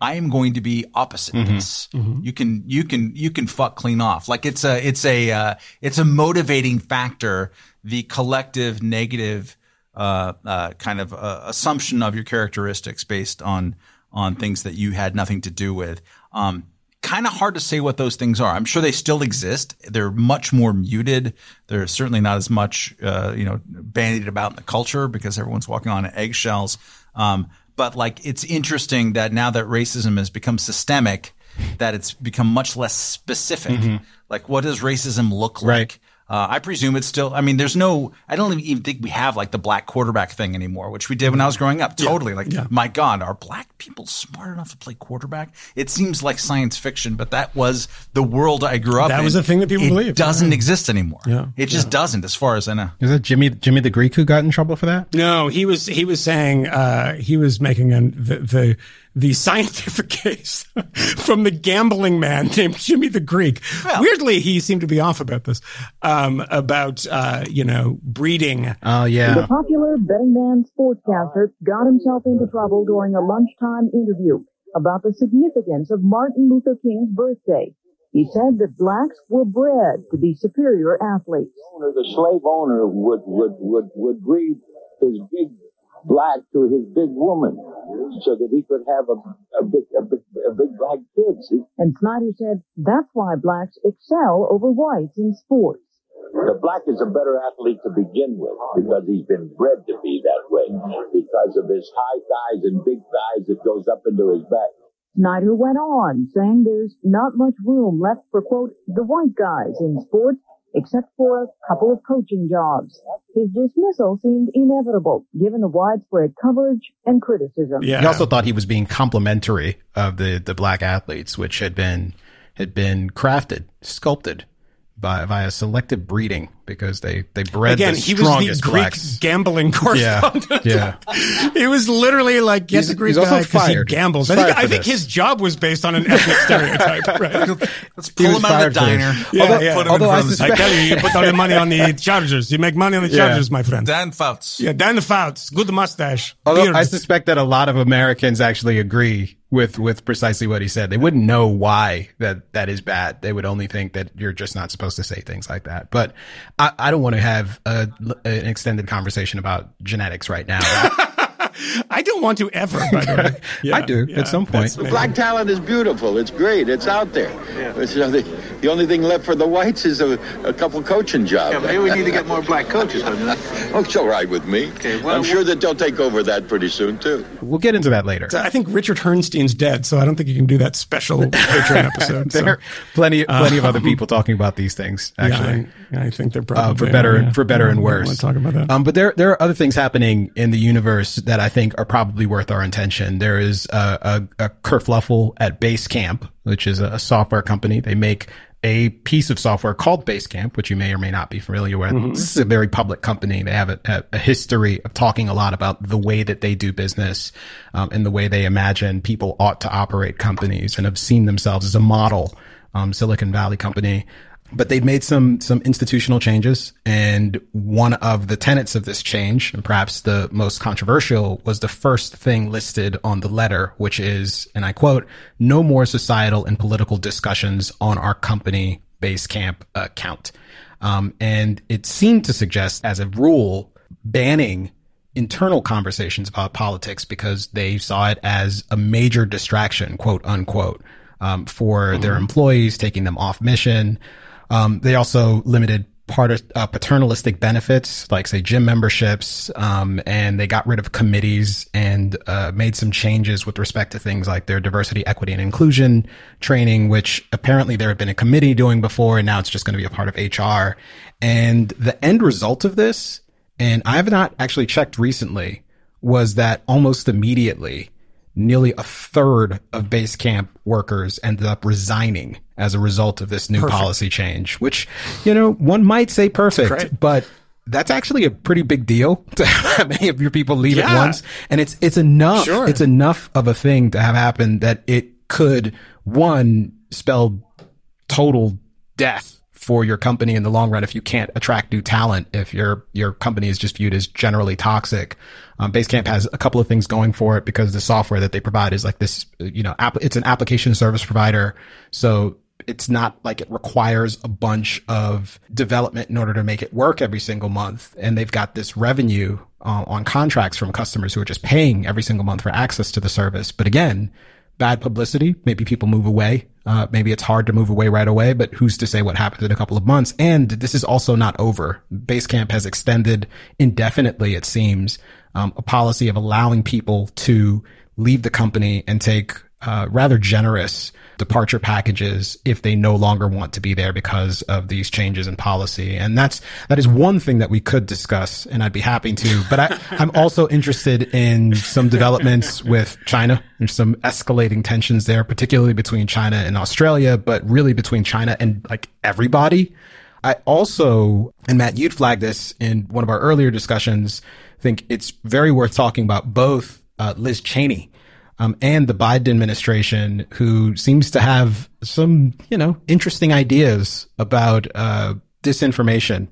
I am going to be opposite this. You can, you can, you can fuck clean off. Like it's a, it's a, uh, it's a motivating factor. The collective negative, uh, uh, kind of uh, assumption of your characteristics based on, on things that you had nothing to do with. Um, kind of hard to say what those things are. I'm sure they still exist. They're much more muted. They're certainly not as much, uh, you know, bandied about in the culture because everyone's walking on eggshells. Um, but like, it's interesting that now that racism has become systemic, that it's become much less specific. Mm-hmm. Like, what does racism look Right. Like? Uh, I presume it's still, I mean, there's no, I don't even think we have like the black quarterback thing anymore, which we did when I was growing up. Totally. Like, my God, are black people smart enough to play quarterback? It seems like science fiction, but that was the world I grew up in. That was a thing that people it believed. doesn't exist anymore. Yeah. It just doesn't, as far as I know. Is that Jimmy Jimmy the Greek who got in trouble for that? No, he was he was saying uh, he was making an, the the the scientific *laughs* case from the gambling man named Jimmy the Greek. Weirdly, he seemed to be off about this um, about uh, you know breeding. Oh yeah. The popular betting man sportscaster got himself into trouble during a lunchtime interview about the significance of Martin Luther King's birthday. He said that blacks were bred to be superior athletes. owner, the slave owner would would would would breed his big black to his big woman, so that he could have a a big a big, a big black kid. See, And Snyder said that's why blacks excel over whites in sports. the black is a better athlete to begin with because he's been bred to be that way because of his high thighs and big thighs that goes up into his back. Snyder went on, saying there's not much room left for, quote, the white guys in sports, except for a couple of coaching jobs. His dismissal seemed inevitable, given the widespread coverage and criticism. Yeah, He also thought he was being complimentary of the the black athletes, which had been had been crafted, sculpted by via selective breeding because they they bred again the he was the strongest Greek blacks. gambling Yeah, correspondent. yeah. yeah. *laughs* he was literally like, yes, He's- a Greek he's guy because he gambles. He's I think, fired I think his job was based on an ethnic *laughs* stereotype. Right? Let's pull him out of the diner. Yeah, although, yeah. Put him although in I front of the- I tell you, you put all the money on the *laughs* Chargers. You make money on the Yeah. Chargers, my friend. Dan Fouts. Yeah, Dan Fouts, good mustache. although Beard. I suspect that a lot of Americans actually agree with with precisely what he said. They wouldn't know why that that is bad. They would only think that you're just not supposed to say things like that. But I, I don't want to have a, an extended conversation about genetics right now. *laughs* I don't want to ever, by the way. Yeah, *laughs* I do yeah, at some point. that's Black talent is beautiful. It's great. It's out there. So the, the only thing left for the whites is a, a couple coaching jobs. maybe we need to get more black coaches, wouldn't we? Oh, it's all right with me. Okay, well, I'm sure that they'll take over that pretty soon too. We'll get into that later. I think Richard Herrnstein's dead, so I don't think you can do that special *laughs* Patreon episode. so, there are plenty plenty of other *laughs* people talking about these things actually. yeah, I, I think they're uh, for better yeah. for better and worse. talk about that. Um, but there there are other things happening in the universe that I think are probably worth our attention. There is a, a, a kerfluffle at Basecamp, which is a software company. They make a piece of software called Basecamp, which you may or may not be familiar with. Mm-hmm. This is a very public company. They have a, a, history of talking a lot about the way that they do business um, and the way they imagine people ought to operate companies and have seen themselves as a model um, Silicon Valley company but they've made some some institutional changes and one of the tenets of this change and perhaps the most controversial was the first thing listed on the letter which is and i quote no more societal and political discussions on our company basecamp account um, and it seemed to suggest as a rule banning internal conversations about politics because they saw it as a major distraction, quote unquote, um, for their employees, taking them off mission. Um, they also limited part of uh, paternalistic benefits, like say gym memberships, um, and they got rid of committees and uh, made some changes with respect to things like their diversity, equity, and inclusion training, which apparently there had been a committee doing before, and now it's just going to be a part of HR. And the end result of this, and I have not actually checked recently, was that almost immediately nearly a third of Basecamp workers ended up resigning as a result of this new policy change, which, you know, one might say perfect, great. but that's actually a pretty big deal *laughs* to have many of your people leave at once. And it's, it's enough. Sure. It's enough of a thing to have happened that it could, one, spell total death for your company in the long run if you can't attract new talent, if your, your company is just viewed as generally toxic. Um, Basecamp has a couple of things going for it because the software that they provide is like this, you know, app, it's an application service provider. So it's not like it requires a bunch of development in order to make it work every single month. And they've got this revenue uh, on contracts from customers who are just paying every single month for access to the service. But again, bad publicity. Maybe people move away. Uh, maybe it's hard to move away right away, but who's to say what happens in a couple of months? And this is also not over. Basecamp has extended indefinitely, it seems, um, a policy of allowing people to leave the company and take uh, rather generous departure packages if they no longer want to be there because of these changes in policy. And that's, that is one thing that we could discuss and I'd be happy to, but I, *laughs* I'm also interested in some developments with China. There's some escalating tensions there, particularly between China and Australia, but really between China and like everybody. I also, and Matt, you'd flagged this in one of our earlier discussions, think it's very worth talking about both uh, Liz Cheney um, and the Biden administration, who seems to have some, you know, interesting ideas about uh, disinformation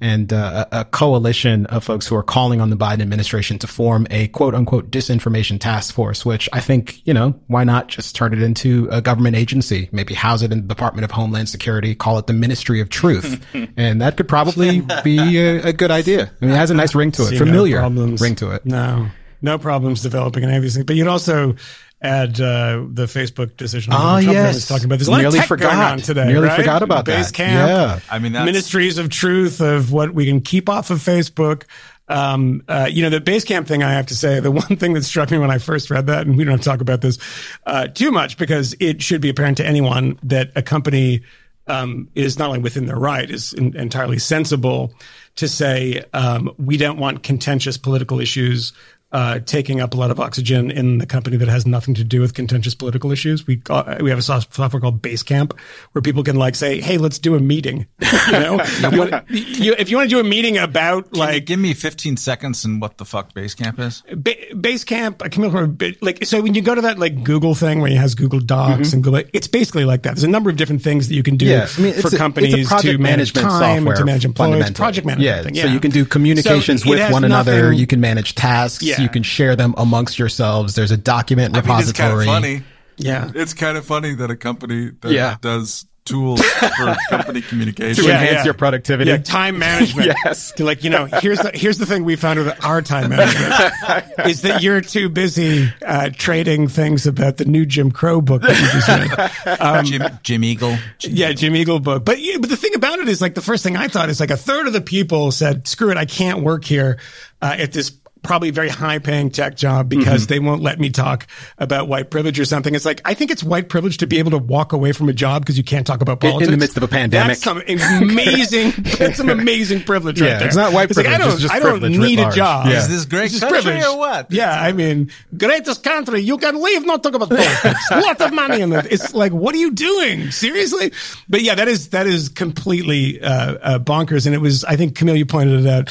and uh, a a coalition of folks who are calling on the Biden administration to form a quote unquote disinformation task force, which I think, you know, why not just turn it into a government agency? Maybe house it in the Department of Homeland Security, call it the Ministry of Truth. *laughs* and that could probably *laughs* be a, a good idea. I mean, it has a nice ring to it, See familiar problems. ring to it. No, no problems developing any of these things. But you'd also add uh, the Facebook decision. Ah, Trump yes. was talking about. There's a lot Nearly of tech forgot. going on today. Nearly right? forgot about that. Camp. Yeah. I mean, that's- ministries of truth of what we can keep off of Facebook. Um, uh, you know, the Basecamp thing, I have to say, the *laughs* one thing that struck me when I first read that, and we don't have to talk about this, uh, too much because it should be apparent to anyone that a company, um, is not only within their right, is in, entirely sensible to say, um, we don't want contentious political issues, uh, taking up a lot of oxygen in the company that has nothing to do with contentious political issues. We uh, we have a software called Basecamp where people can like say, "Hey, let's do a meeting." *laughs* You know, you wanna- you- if you want to do a meeting about Like, like give me 15 seconds and what the fuck Basecamp is. ba- Basecamp, I came from like so when you go to that like Google thing where it has Google Docs and Google, it's basically like that. There's a number of different things that you can do Yeah, I mean, it's for a- it's a companies to manage time, software to manage employees, project management. Yeah, thing, so you can do communications So with has one another. nothing- You can manage tasks. Yeah. You can share them amongst yourselves. There's a document I mean, it's kind repository. of funny. yeah. It's kind of funny that a company that Yeah. does tools for *laughs* company communication. To Yeah, enhance yeah. your productivity. Yeah, time management. *laughs* Yes. To like, you know, here's the here's the thing we found with our time management *laughs* is that you're too busy uh, trading things about the new Jim Crow book that you just read. Um, Jim, Jim Eagle. yeah, Jim Eagle book. But yeah, but the thing about it is like the first thing I thought is like a third of the people said, "Screw it, I can't work here uh, at this." Probably very high paying tech job because Mm-hmm. they won't let me talk about white privilege or something. It's like, I think it's white privilege to be able to walk away from a job because you can't talk about In- in the midst of a pandemic. That's some amazing, *laughs* that's some amazing privilege right Yeah, there. it's not white like, I privilege, don't, it's just I don't privilege writ need a job. Yeah. Is this great It's just country privilege. or what? Yeah, I mean, greatest country. You can leave, not talk about politics. *laughs* a lot of money in it. It's like, what are you doing? Seriously? But yeah, that is that is completely uh, uh, bonkers. And it was, I think, Kmele, you pointed it out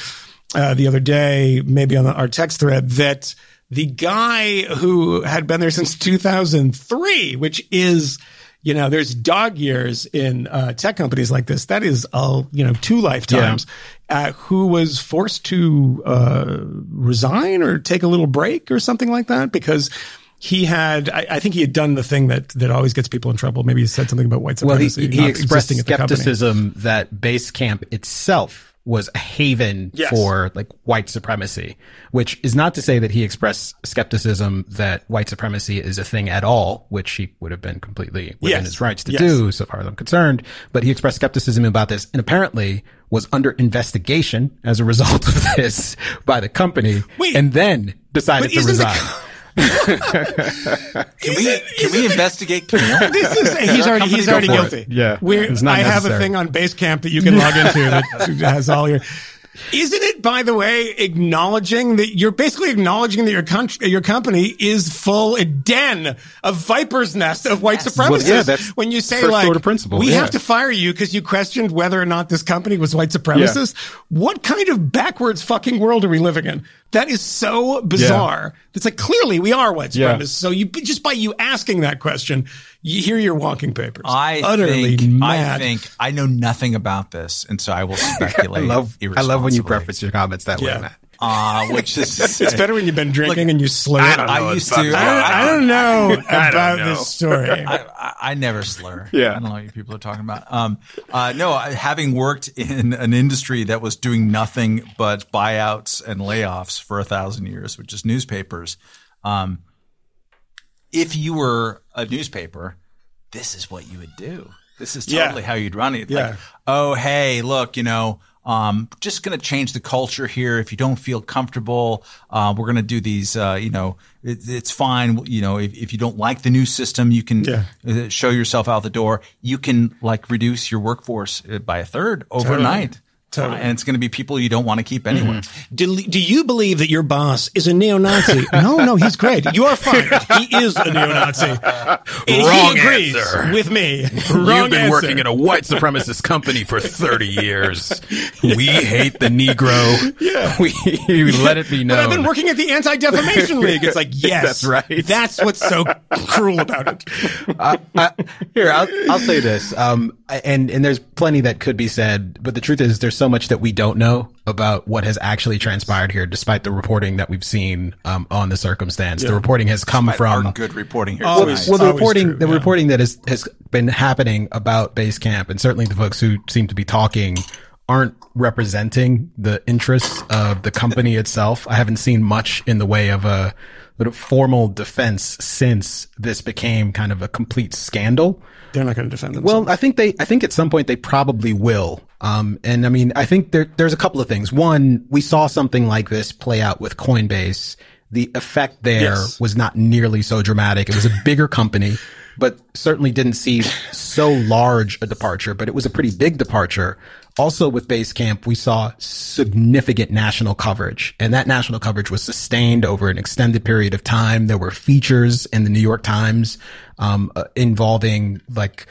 uh, the other day, maybe on the, our text thread, that the guy who had been there since 2003, which is you know, there's dog years in uh, tech companies like this. That is, uh, you know, two lifetimes. Uh, who was forced to uh, resign or take a little break or something like that because he had, I, I think he had done the thing that that always gets people in trouble. Maybe he said something about white Well, he, supremacy. he expressed existing at the company. skepticism that Basecamp itself was a haven Yes. for like white supremacy, which is not to say that he expressed skepticism that white supremacy is a thing at all, which he would have been completely within Yes. his rights to Yes. do, so far as I'm concerned. But he expressed skepticism about this and apparently was under investigation as a result *laughs* of this by the company Wait. and then decided to isn't the resign. *laughs* Can we can we investigate Kmele? *laughs* This is he's already he's already go for guilty. Yeah, We're, it's not I have a thing on Basecamp that you can log into that has all your. Isn't it, by the way, acknowledging that you're basically acknowledging that your country, your company is full a den, a viper's nest of white supremacists? Well, yeah, that's when you say like, we yeah. have to fire you because you questioned whether or not this company was white supremacist. What kind of backwards fucking world are we living in? That is so bizarre. It's like clearly we are white Yeah. supremacists. So you just by you asking that question, you hear your walking papers. I utterly think, mad. I think I know nothing about this, and so I will *laughs* speculate. I love I love when you preface your comments that Yeah. way, Matt. uh, which is *laughs* it's better when you've been drinking Look, and you slur. I, it. I used to. I don't, I don't know about know. this story. *laughs* I, I, never slur. Yeah. I don't know what you people are talking about. Um, uh, no, having worked in an industry that was doing nothing but buyouts and layoffs for a thousand years, which is newspapers. Um, if you were a newspaper, this is what you would do. This is Yeah. totally how you'd run it. Yeah. Like, oh, hey, look, you know, um, just going to change the culture here. If you don't feel comfortable, uh, we're going to do these, uh, you know, it, it's fine. You know, if, if you don't like the new system, you can Yeah. uh, show yourself out the door. You can like reduce your workforce uh, by a third overnight. Totally. And it's going to be people you don't want to keep mm-hmm. anywhere. Do, do you believe that your boss is a neo-Nazi? *laughs* no, no, he's great. You are fired. He is a neo-Nazi. And Wrong he agrees answer. with me. Wrong You've been answer. working in a white supremacist company for 30 years. We hate the Negro. Yeah. We, we let it be known. But I've been working at the Anti-Defamation League. It's like, *laughs* yes, That's right. That's what's so cruel about it. I, I, here, I'll, I'll say this. Um, and, and there's plenty that could be said, but the truth is there's so much that we don't know about what has actually transpired here, despite the reporting that we've seen, um, on the circumstance. The reporting has come from, good reporting here. It's well, the reporting, true, the yeah. reporting that has, has been happening about Basecamp and certainly the folks who seem to be talking aren't representing the interests of the company itself. I haven't seen much in the way of a formal defense since this became kind of a complete scandal. They're not going to defend themselves. Well, I think they, I think at some point they probably will. Um, and I mean, I think there, there's a couple of things. One, we saw something like this play out with Coinbase. The effect there Yes. was not nearly so dramatic. It was a bigger company, but certainly didn't see so large a departure, but it was a pretty big departure. Also with Basecamp, we saw significant national coverage and that national coverage was sustained over an extended period of time. There were features in the New York Times, um, uh, involving like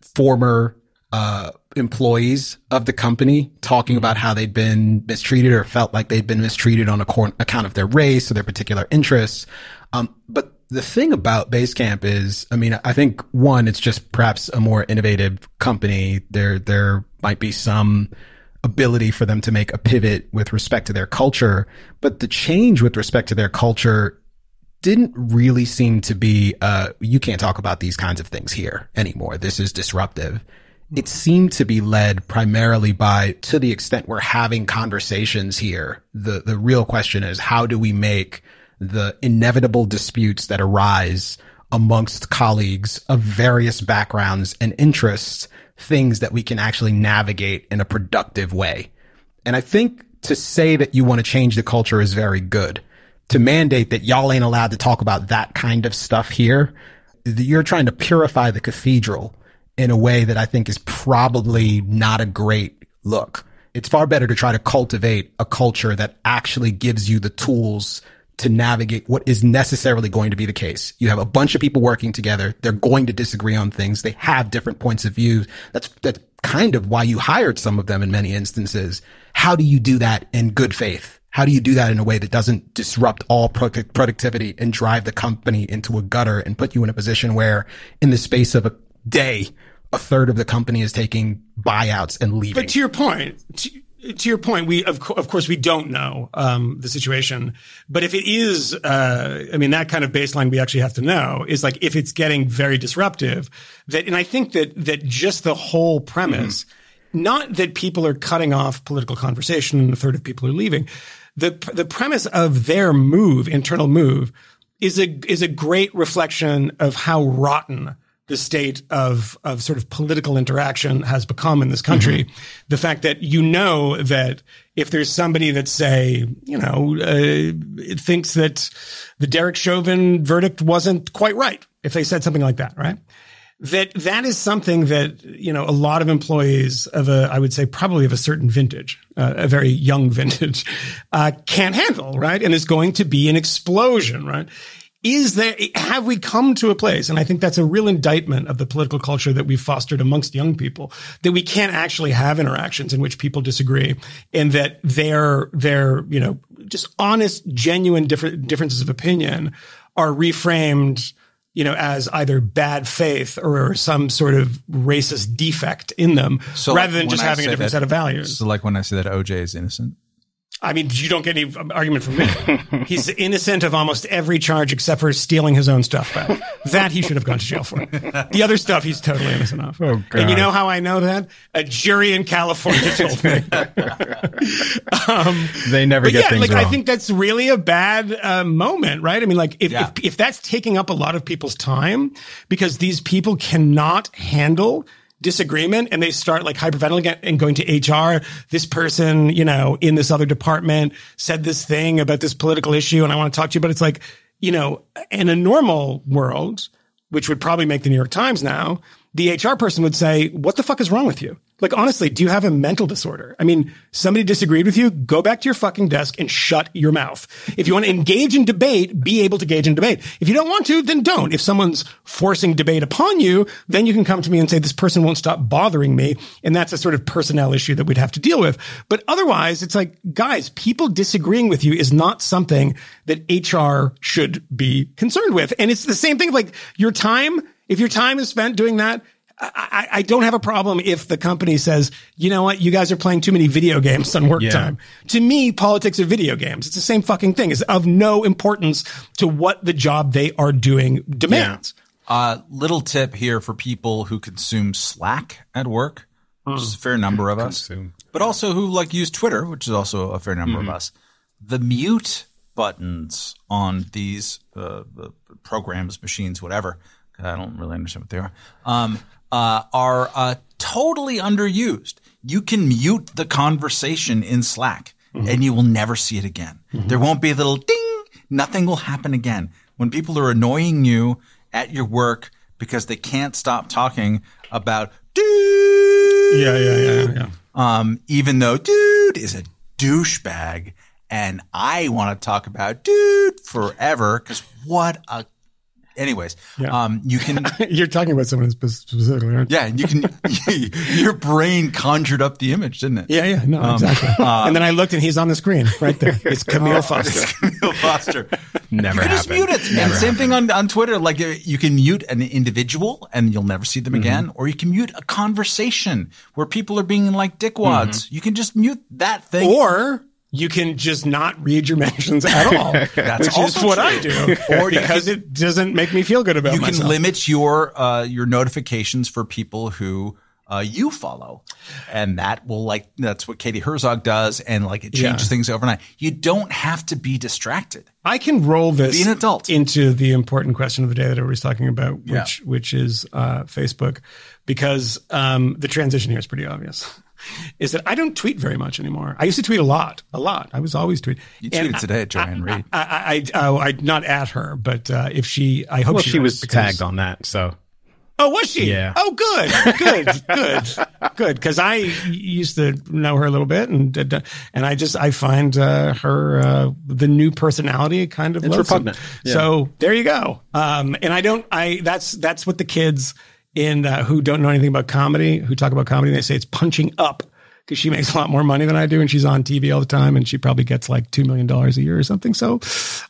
former uh, employees of the company talking about how they'd been mistreated or felt like they'd been mistreated on account account of their race or their particular interests. Um, but the thing about Basecamp is, I mean, I think one, it's just perhaps a more innovative company. There, there might be some ability for them to make a pivot with respect to their culture, but the change with respect to their culture didn't really seem to be uh you can't talk about these kinds of things here anymore. This is disruptive. It seemed to be led primarily by to the extent we're having conversations here. The the real question is how do we make the inevitable disputes that arise amongst colleagues of various backgrounds and interests things that we can actually navigate in a productive way. And I think to say that you want to change the culture is very good. To mandate that y'all ain't allowed to talk about that kind of stuff here, you're trying to purify the cathedral in a way that I think is probably not a great look. It's far better to try to cultivate a culture that actually gives you the tools to navigate what is necessarily going to be the case. You have a bunch of people working together. They're going to disagree on things. They have different points of view. That's, that's kind of why you hired some of them in many instances. How do you do that in good faith? How do you do that in a way that doesn't disrupt all product- productivity and drive the company into a gutter and put you in a position where in the space of a day, a third of the company is taking buyouts and leaving? But to your point, to, to your point, we of, co- of course we don't know um, the situation. But if it is, uh, I mean, that kind of baseline we actually have to know is like if it's getting very disruptive. That, and I think that that just the whole premise, not that people are cutting off political conversation and a third of people are leaving. The the premise of their move, internal move, is a is a great reflection of how rotten the state of of sort of political interaction has become in this country. The fact that you know that if there's somebody that say, you know, uh, thinks that the Derek Chauvin verdict wasn't quite right, if they said something like that, right? that that is something that you know a lot of employees of a I would say probably of a certain vintage, uh, a very young *laughs* vintage, uh, can't handle, right? And is going to be an explosion, right? Is there have we come to a place, and I think that's a real indictment of the political culture that we've fostered amongst young people, that we can't actually have interactions in which people disagree, and that their their you know just honest, genuine different differences of opinion are reframed you know, as either bad faith or some sort of racist defect in them, So, rather like, than just I having a different that- set of values. So, like when I say that OJ is innocent, I mean, you don't get any argument from me. He's innocent of almost every charge except for stealing his own stuff back. That he should have gone to jail for. The other stuff he's totally innocent of. Oh, And you know how I know that? A jury in California told me. um, *laughs* They never but get yeah, things like wrong. I think that's really a bad uh, moment, right? I mean, like if, Yeah. if if that's taking up a lot of people's time because these people cannot handle disagreement and they start like hyperventilating and going to HR. This person, you know, in this other department said this thing about this political issue, and I want to talk to you. But it's like, you know, in a normal world, which would probably make the New York Times now, the HR person would say, what the fuck is wrong with you? Like, honestly, do you have a mental disorder? I mean, somebody disagreed with you, go back to your fucking desk and shut your mouth. If you want to engage in debate, be able to engage in debate. If you don't want to, then don't. If someone's forcing debate upon you, then you can come to me and say, this person won't stop bothering me. And that's a sort of personnel issue that we'd have to deal with. But otherwise, it's like, guys, people disagreeing with you is not something that HR should be concerned with. And it's the same thing, like your time, if your time is spent doing that, I, I, I don't have a problem if the company says, you know what, you guys are playing too many video games on work Yeah. time. To me, politics are video games. It's the same fucking thing. It's of no importance to what the job they are doing demands. uh, little tip here for people who consume Slack at work, which is a fair number of us, Consume. but also who like use Twitter, which is also a fair number of us. The mute buttons on these uh, programs, machines, whatever. I don't really understand what they are. Um, uh, are uh, totally underused. You can mute the conversation in Slack, and you will never see it again. There won't be a little ding. Nothing will happen again. When people are annoying you at your work because they can't stop talking about dude, Yeah, yeah, yeah, yeah. um, even though dude is a douchebag, and I want to talk about dude forever because what a. Anyways, um, you can *laughs* You're talking about someone spe- specifically, aren't you? yeah, you can. *laughs* your brain conjured up the image, didn't it? Yeah, yeah, no, exactly. *laughs* and then I looked and he's on the screen right there. It's Kmele Foster. Kmele Foster. Never you can just mute it. And same thing on, on Twitter. Like uh, you can mute an individual and you'll never see them Mm-hmm. again, or you can mute a conversation where people are being like dickwads. You can just mute that thing. Or you can just not read your mentions at all. *laughs* That's which is what true. I do. *laughs* Or because it doesn't make me feel good about you myself. can limit your uh, your notifications for people who uh, you follow, and that will like that's what Katie Herzog does, and like it changes Yeah. things overnight. You don't have to be distracted. I can roll this Be an adult. into the important question of the day that everybody's talking about, Yeah. which which is uh, Facebook, because um, the transition here is pretty obvious. *laughs* Is that I don't tweet very much anymore. I used to tweet a lot, a lot. I was always tweeting. You And tweeted today at Joy-Ann Reid. I, I, I, oh, I, not at her, but uh, if she, I hope Well, she, she was because- tagged on that, so Oh, was she? Yeah. Oh, good, good, *laughs* good, good. Because I used to know her a little bit, and uh, and I just I find uh, her uh, the new personality kind of It's loathsome. repugnant. Yeah. So there you go. Um, and I don't. I that's that's what the kids in uh, who don't know anything about comedy who talk about comedy and they say it's punching up because she makes a lot more money than I do and she's on TV all the time and she probably gets like $2 million a year or something. So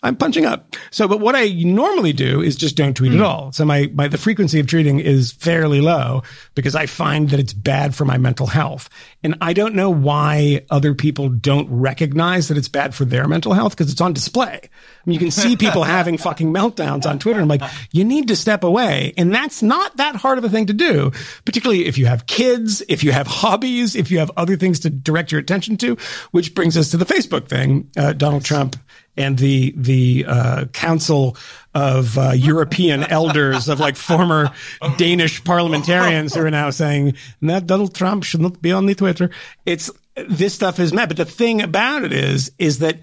I'm punching up. So, but what I normally do is just don't tweet at hmm. all. So my, my, the frequency of tweeting is fairly low because I find that it's bad for my mental health. And I don't know why other people don't recognize that it's bad for their mental health because it's on display. I mean, you can see people *laughs* having fucking meltdowns on Twitter. I'm like, you need to step away. And that's not that hard of a thing to do, particularly if you have kids, if you have hobbies, if you have other things to direct your attention to, which brings us to the Facebook thing. Uh, Donald Trump and the, the, uh, council of, uh, European *laughs* elders of like former Danish parliamentarians who are now saying that Donald Trump should not be on the Twitter. It's, this stuff is mad. But the thing about it is, is that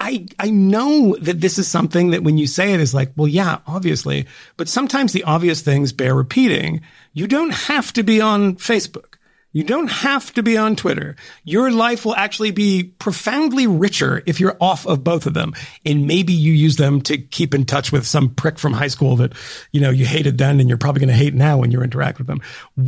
I, I know that this is something that when you say it is like, well, yeah, obviously, but sometimes the obvious things bear repeating. You don't have to be on Facebook. You don't have to be on Twitter. Your life will actually be profoundly richer if you're off of both of them. And maybe you use them to keep in touch with some prick from high school that, you know, you hated then and you're probably going to hate now when you interact with them.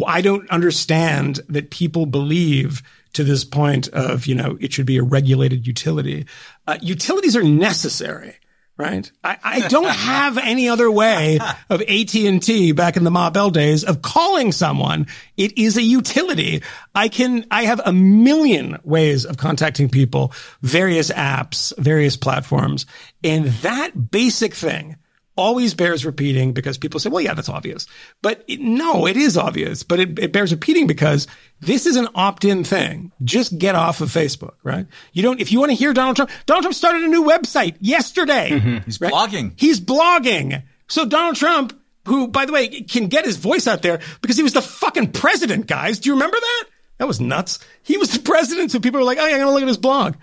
I don't understand that people believe to this point of, you know, it should be a regulated utility. Uh, utilities are necessary right? I, I don't *laughs* have any other way of AT&T back in the Ma Bell days of calling someone. It is a utility. I can, I have a million ways of contacting people, various apps, various platforms. And that basic thing always bears repeating because people say, well, yeah, that's obvious. But it, no, it is obvious, but it, it bears repeating because this is an opt-in thing. Just get off of Facebook, right? You don't, if you want to hear Donald Trump, Donald Trump started a new website yesterday. Mm-hmm. He's right? blogging. He's blogging. So Donald Trump, who, by the way, can get his voice out there because he was the fucking president, guys. Do you remember that? That was nuts. He was the president. So people were like, oh, yeah, I'm going to look at his blog.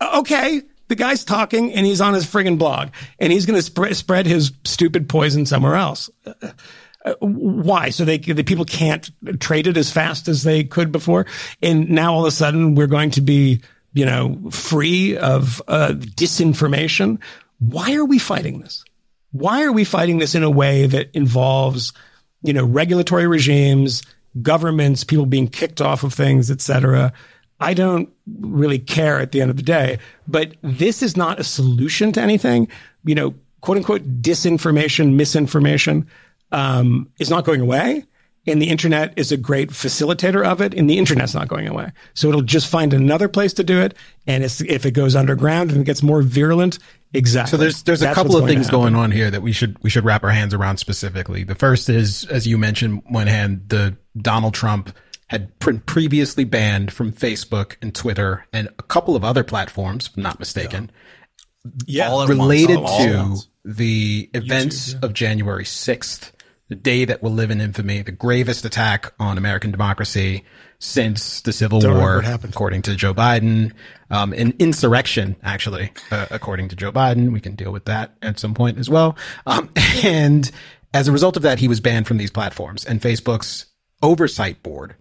Uh, okay the guy's talking and he's on his friggin' blog and he's going to sp- spread his stupid poison somewhere else. Uh, uh, why? So they, the people can't trade it as fast as they could before. And now all of a sudden we're going to be, you know, free of uh, disinformation. Why are we fighting this? Why are we fighting this in a way that involves, you know, regulatory regimes, governments, people being kicked off of things, et cetera? I don't really care at the end of the day, but this is not a solution to anything. You know, quote unquote disinformation, misinformation um, is not going away. And the internet is a great facilitator of it, and the internet's not going away. So it'll just find another place to do it. And if it goes underground and it gets more virulent, exactly. So there's there's a couple of things going on here that we should we should wrap our hands around specifically. The first is, as you mentioned, one hand, the Donald Trump had been previously banned from Facebook and Twitter and a couple of other platforms, if I'm not mistaken. Yeah, yeah. related to the events YouTube, yeah. of January 6th, the day that will live in infamy, the gravest attack on American democracy since the Civil Don't War, according to Joe Biden, um, an insurrection, actually, uh, according to Joe Biden. We can deal with that at some point as well. Um, *laughs* and as a result of that, he was banned from these platforms and Facebook's oversight board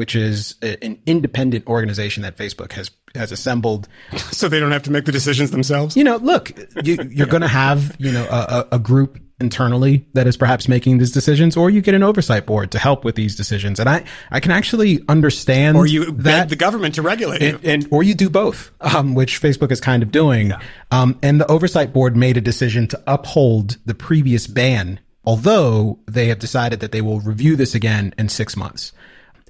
which is a, an independent organization that Facebook has has assembled. So they don't have to make the decisions themselves. You know, look, you, are yeah. going to have you know a, a, group internally that is perhaps making these decisions, or you get an oversight board to help with these decisions. And I I can actually understand, or you that the government to regulate, and, and, or you do both, um, which Facebook is kind of doing. Yeah. Um, and the oversight board made a decision to uphold the previous ban, although they have decided that they will review this again in six months.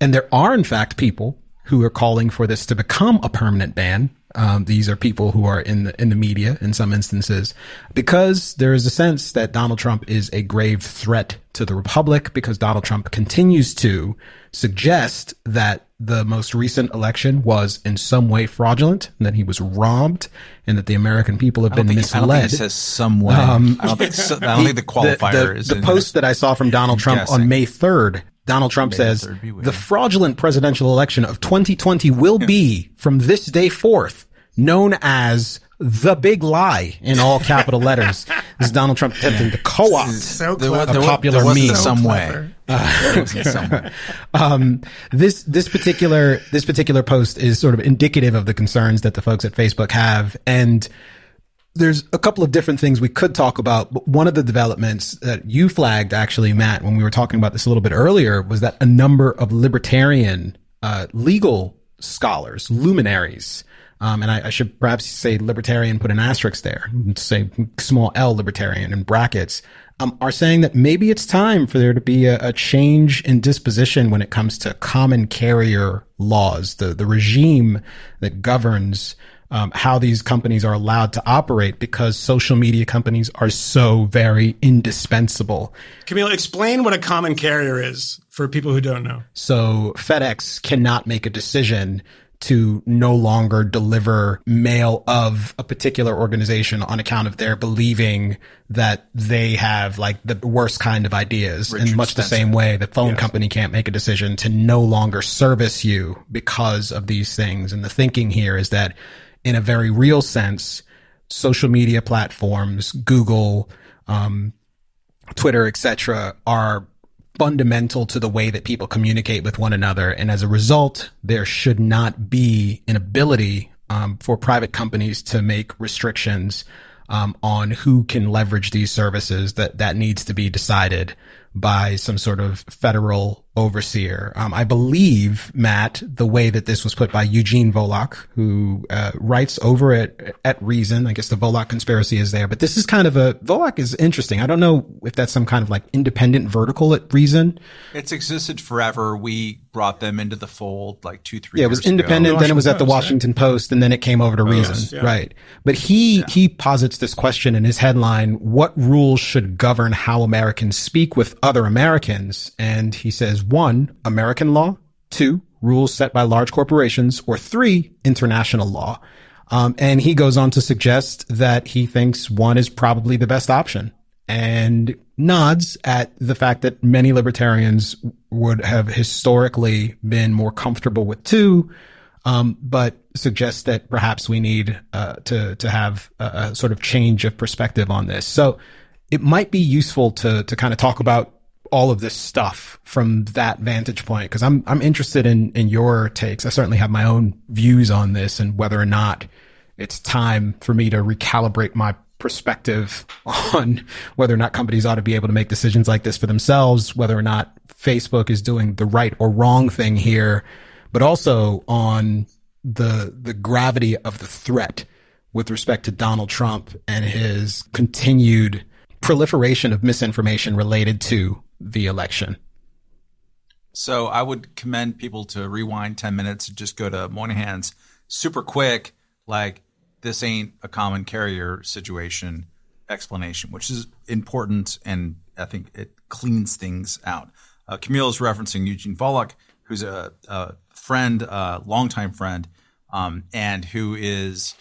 And there are, in fact, people who are calling for this to become a permanent ban. Um, these are people who are in the in the media in some instances, because there is a sense that Donald Trump is a grave threat to the republic. Because Donald Trump continues to suggest that the most recent election was in some way fraudulent, and that he was robbed, and that the American people have been think, misled. I don't think says some way. Um, I don't think. I don't think the qualifier the, the, is. The post that I saw from Donald Trump guessing. on May third Donald Trump says the fraudulent presidential election of 2020 will be from this day forth known as the big lie in all capital letters. *laughs* This is Donald Trump attempting to co-opt so a popular there meme. some way. Uh, um, this this particular this particular post is sort of indicative of the concerns that the folks at Facebook have, and there's a couple of different things we could talk about, but one of the developments that you flagged actually, Matt, when we were talking about this a little bit earlier was that a number of libertarian, uh, legal scholars, luminaries, um, and I, I, should perhaps say libertarian, put an asterisk there, say small L libertarian in brackets, um, are saying that maybe it's time for there to be a, a, change in disposition when it comes to common carrier laws, the, the regime that governs um, how these companies are allowed to operate because social media companies are so very indispensable. Kmele, explain what a common carrier is for people who don't know. So FedEx cannot make a decision to no longer deliver mail of a particular organization on account of their believing that they have like the worst kind of ideas Richard in much Spencer. the same way the phone yes. company can't make a decision to no longer service you because of these things. And the thinking here is that in a very real sense, social media platforms, Google, um, Twitter, etc., are fundamental to the way that people communicate with one another. And as a result, there should not be an ability um, for private companies to make restrictions um, on who can leverage these services. That that needs to be decided by some sort of federal overseer. Um, I believe, Matt, the way that this was put by Eugene Volokh, who uh, writes over at at Reason. I guess the Volokh conspiracy is there, but this is kind of a Volokh is interesting. I don't know if that's some kind of like independent vertical at Reason. It's existed forever. We brought them into the fold like two, three. Yeah, it was independent. The Then it was at the Washington Washington Post, and then it came over to Reason. yeah. Right. But he he posits this question in his headline: What rules should govern how Americans speak with other Americans? And he says one, American law; two, rules set by large corporations; or three, international law. Um, and he goes on to suggest that he thinks one is probably the best option and nods at the fact that many libertarians would have historically been more comfortable with two, um, but suggests that perhaps we need uh, to to have a, a sort of change of perspective on this. So it might be useful to to kind of talk about all of this stuff from that vantage point because I'm I'm interested in in your takes. I certainly have my own views on this and whether or not it's time for me to recalibrate my perspective *laughs* on whether or not companies ought to be able to make decisions like this for themselves, whether or not Facebook is doing the right or wrong thing here, but also on the the gravity of the threat with respect to Donald Trump and his continued proliferation of misinformation related to the election. So I would commend people to rewind 10 minutes and just go to Moynihan's super quick, like, this ain't a common carrier situation explanation, which is important and I think it cleans things out. Uh, Kmele is referencing Eugene Volokh, who's a, a friend, a longtime friend, um, and who is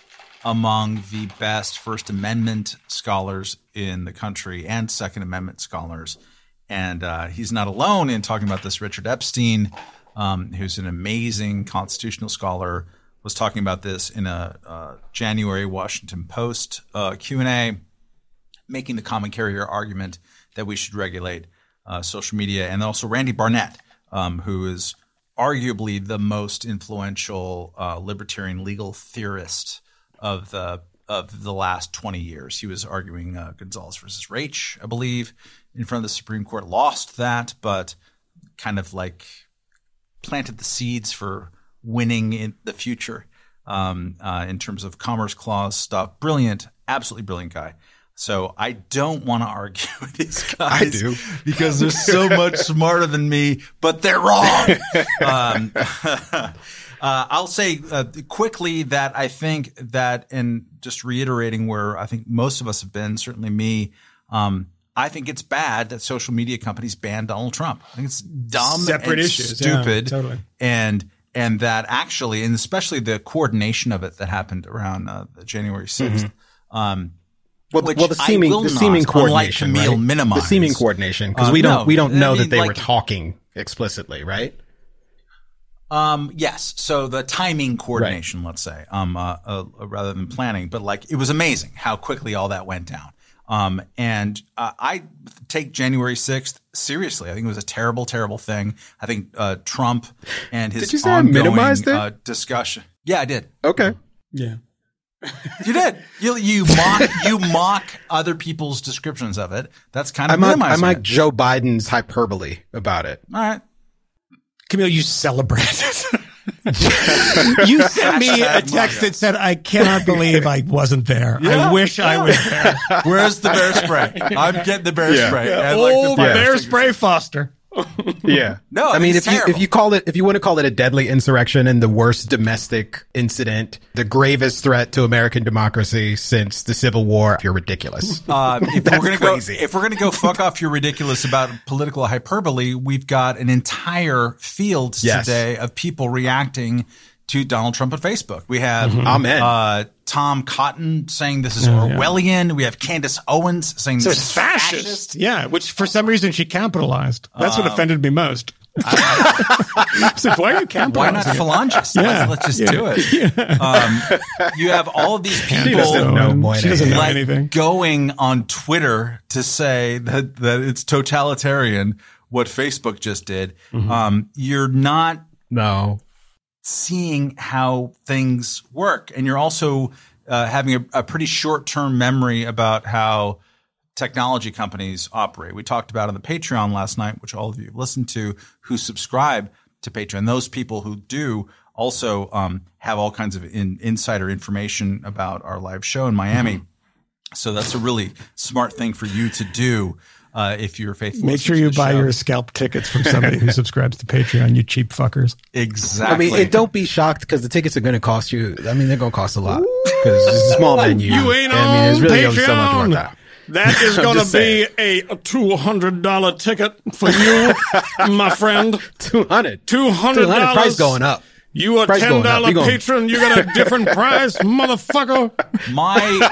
among the best First Amendment scholars in the country and Second Amendment scholars. And uh, he's not alone in talking about this. Richard Epstein, um, who's an amazing constitutional scholar, was talking about this in a uh, January Washington Post uh, Q and A, making the common carrier argument that we should regulate uh, social media, and also Randy Barnett, um, who is arguably the most influential uh, libertarian legal theorist of the of the last 20 years. He was arguing uh, Gonzalez versus Raich, I believe, in front of the Supreme Court. Lost that, but kind of like planted the seeds for winning in the future um, uh, in terms of Commerce Clause stuff. Brilliant, absolutely brilliant guy. So I don't want to argue *laughs* with these guys. I do. because they're so much *laughs* smarter than me, but they're wrong. um, *laughs* uh, I'll say uh, quickly that I think that, and just reiterating where I think most of us have been, certainly me. Um, I think it's bad that social media companies ban Donald Trump. I think it's dumb, Separate and issues. Yeah, stupid, totally. and and that actually, and especially the coordination of it that happened around uh, January 6th Um, Well, Which well, the I seeming the seeming unlike coordination, Kmele, right? minimize. the seeming coordination because Uh, we don't no, we don't I know mean, that they were talking explicitly, right? Um, yes. So the timing coordination, let's say, um, uh, uh, rather than planning, but like it was amazing how quickly all that went down. Um, and uh, I take January 6th seriously. I think it was a terrible, terrible thing. I think uh, Trump and his Did you say I ongoing minimized it? uh, discussion. Yeah, I did. Okay. Yeah. *laughs* You did. You you mock you mock other people's descriptions of it. That's kind of I might I minimizing might it. Joe Biden's hyperbole about it. All right. Kmele, you celebrated. *laughs* *laughs* you sent me a text that said, I cannot believe I wasn't there. I wish I was there. Where's the bear spray? I'm getting the bear Yeah. spray. I'd like to oh, bear spray Foster. Yeah. *laughs* No, I mean, it's if you if you call it if you want to call it a deadly insurrection and the worst domestic incident, the gravest threat to American democracy since the Civil War, you're ridiculous. Uh, if *laughs* That's we're gonna crazy. go, if we're gonna go *laughs* fuck off, you're ridiculous about political hyperbole. We've got an entire field Yes. today of people reacting to Donald Trump on Facebook. We have Amen. uh, Tom Cotton saying this is Orwellian. We have Candace Owens saying So this is fascist. Yeah, which for some reason she capitalized. That's what offended me most. *laughs* so why are you camp Why not phalanges? Yeah. Let's, let's just do it. *laughs* Um, you have all of these *laughs* She people doesn't know Um, she doesn't know like anything. going on Twitter to say that that it's totalitarian what Facebook just did. Mm-hmm. Um, you're not No. Seeing how things work, and you're also uh, having a, a pretty short term memory about how technology companies operate. We talked about on the Patreon last night, which all of you have listened to, who subscribe to Patreon. Those people who do also um, have all kinds of in, insider information about our live show in Miami. So that's a really smart thing for you to do uh, if you're faithful. Make sure you buy show. your scalp tickets from somebody who *laughs* subscribes to Patreon, you cheap fuckers. exactly. I mean, and don't be shocked because the tickets are going to cost you. I mean, they're going to cost a lot because it's a small venue. You ain't I mean, there's on really only so much Patreon. that. That *laughs* is going to just be a two hundred dollar ticket for you, my friend. *laughs* Two hundred. Two hundred dollars. Price going up. You a Price ten dollar up. gonna- patron, you got a different *laughs* price, motherfucker. my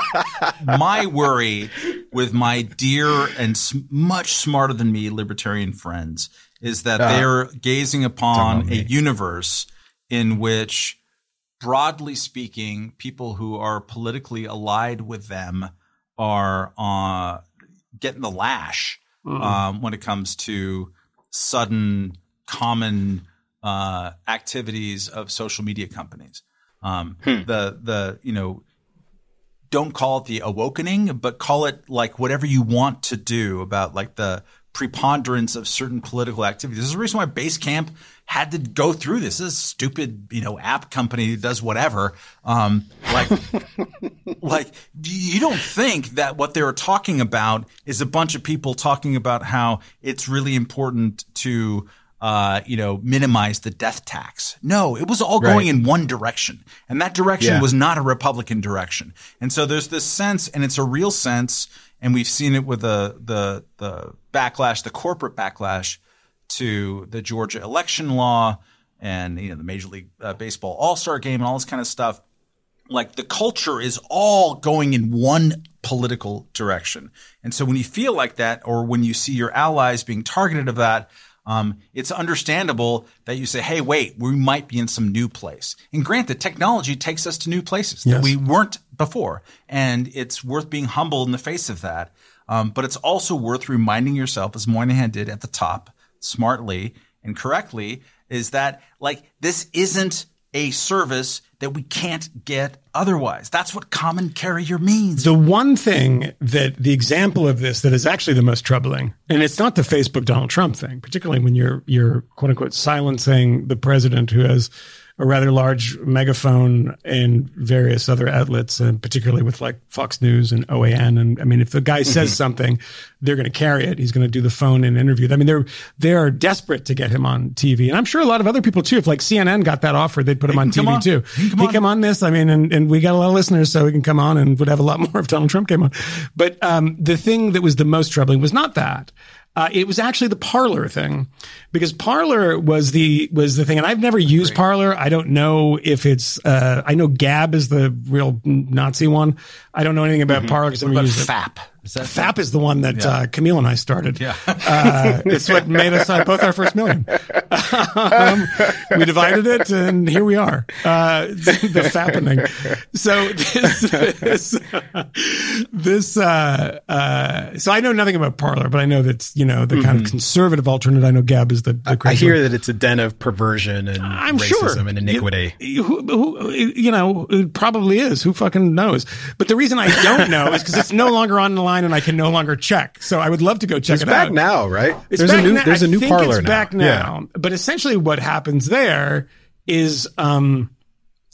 my worry with my dear and much smarter than me libertarian friends is that Ah. they're gazing upon a universe in which broadly speaking people who are politically allied with them are uh, getting the lash um, when it comes to sudden common uh, activities of social media companies. Um, The the you know don't call it the awakening, but call it like whatever you want to do about like the preponderance of certain political activities. This is the reason why Basecamp had to go through this. This stupid, you know, app company that does whatever. Um, like, *laughs* like you don't think that what they were talking about is a bunch of people talking about how it's really important to uh, you know, minimize the death tax. No, it was all going Right. in one direction. And that direction Yeah. was not a Republican direction. And so there's this sense, and it's a real sense, and we've seen it with the the the backlash, the corporate backlash to the Georgia election law and you know the Major League uh, Baseball All Star Game and all this kind of stuff. Like the culture is all going in one political direction, and so when you feel like that, or when you see your allies being targeted of that, um, it's understandable that you say, "Hey, wait, we might be in some new place." And granted, technology takes us to new places that we weren't before, and it's worth being humble in the face of that. Um, but it's also worth reminding yourself, as Moynihan did at the top, smartly and correctly, is that like this isn't a service that we can't get otherwise. That's what common carrier means. The one thing that the example of this that is actually the most troubling, and it's not the Facebook Donald Trump thing, particularly when you're you're quote unquote silencing the president who has a rather large megaphone in various other outlets, and particularly with like Fox News and OAN. And I mean, if the guy says something, they're going to carry it. He's going to do the phone in interview. I mean, they're they're desperate to get him on TV, and I'm sure a lot of other people too. If like CNN got that offer, they'd put him on TV on. too. He come He on. come on this. I mean, and, and we got a lot of listeners, so we can come on and would have a lot *laughs* more if Donald Trump came on. But um, the thing that was the most troubling was not that. Uh, it was actually the Parler thing, because Parler was the was the thing, and I've never used Parler. I don't know if it's. Uh, I know Gab is the real Nazi one. I don't know anything about Parler because I've never used it. FAP. Is that FAP is the one that uh, Kmele and I started. Yeah. uh, it's what made us uh, both our first million. *laughs* um, we divided it, and here we are. Uh, *laughs* the fappening. So this, this, this uh, uh, so I know nothing about Parler, but I know that's you know the kind of conservative alternate. I know Gab is the. the Mm-hmm. I hear one. that it's a den of perversion and I'm racism sure and iniquity. You, who, who, you know, it probably is. Who fucking knows? But the reason I don't know is because it's no longer on the line and I can no longer check. So I would love to go check it's it back out. now, right? It's there's back a new now. there's a I new think Parler it's now. back now. But essentially, what happens there is, um,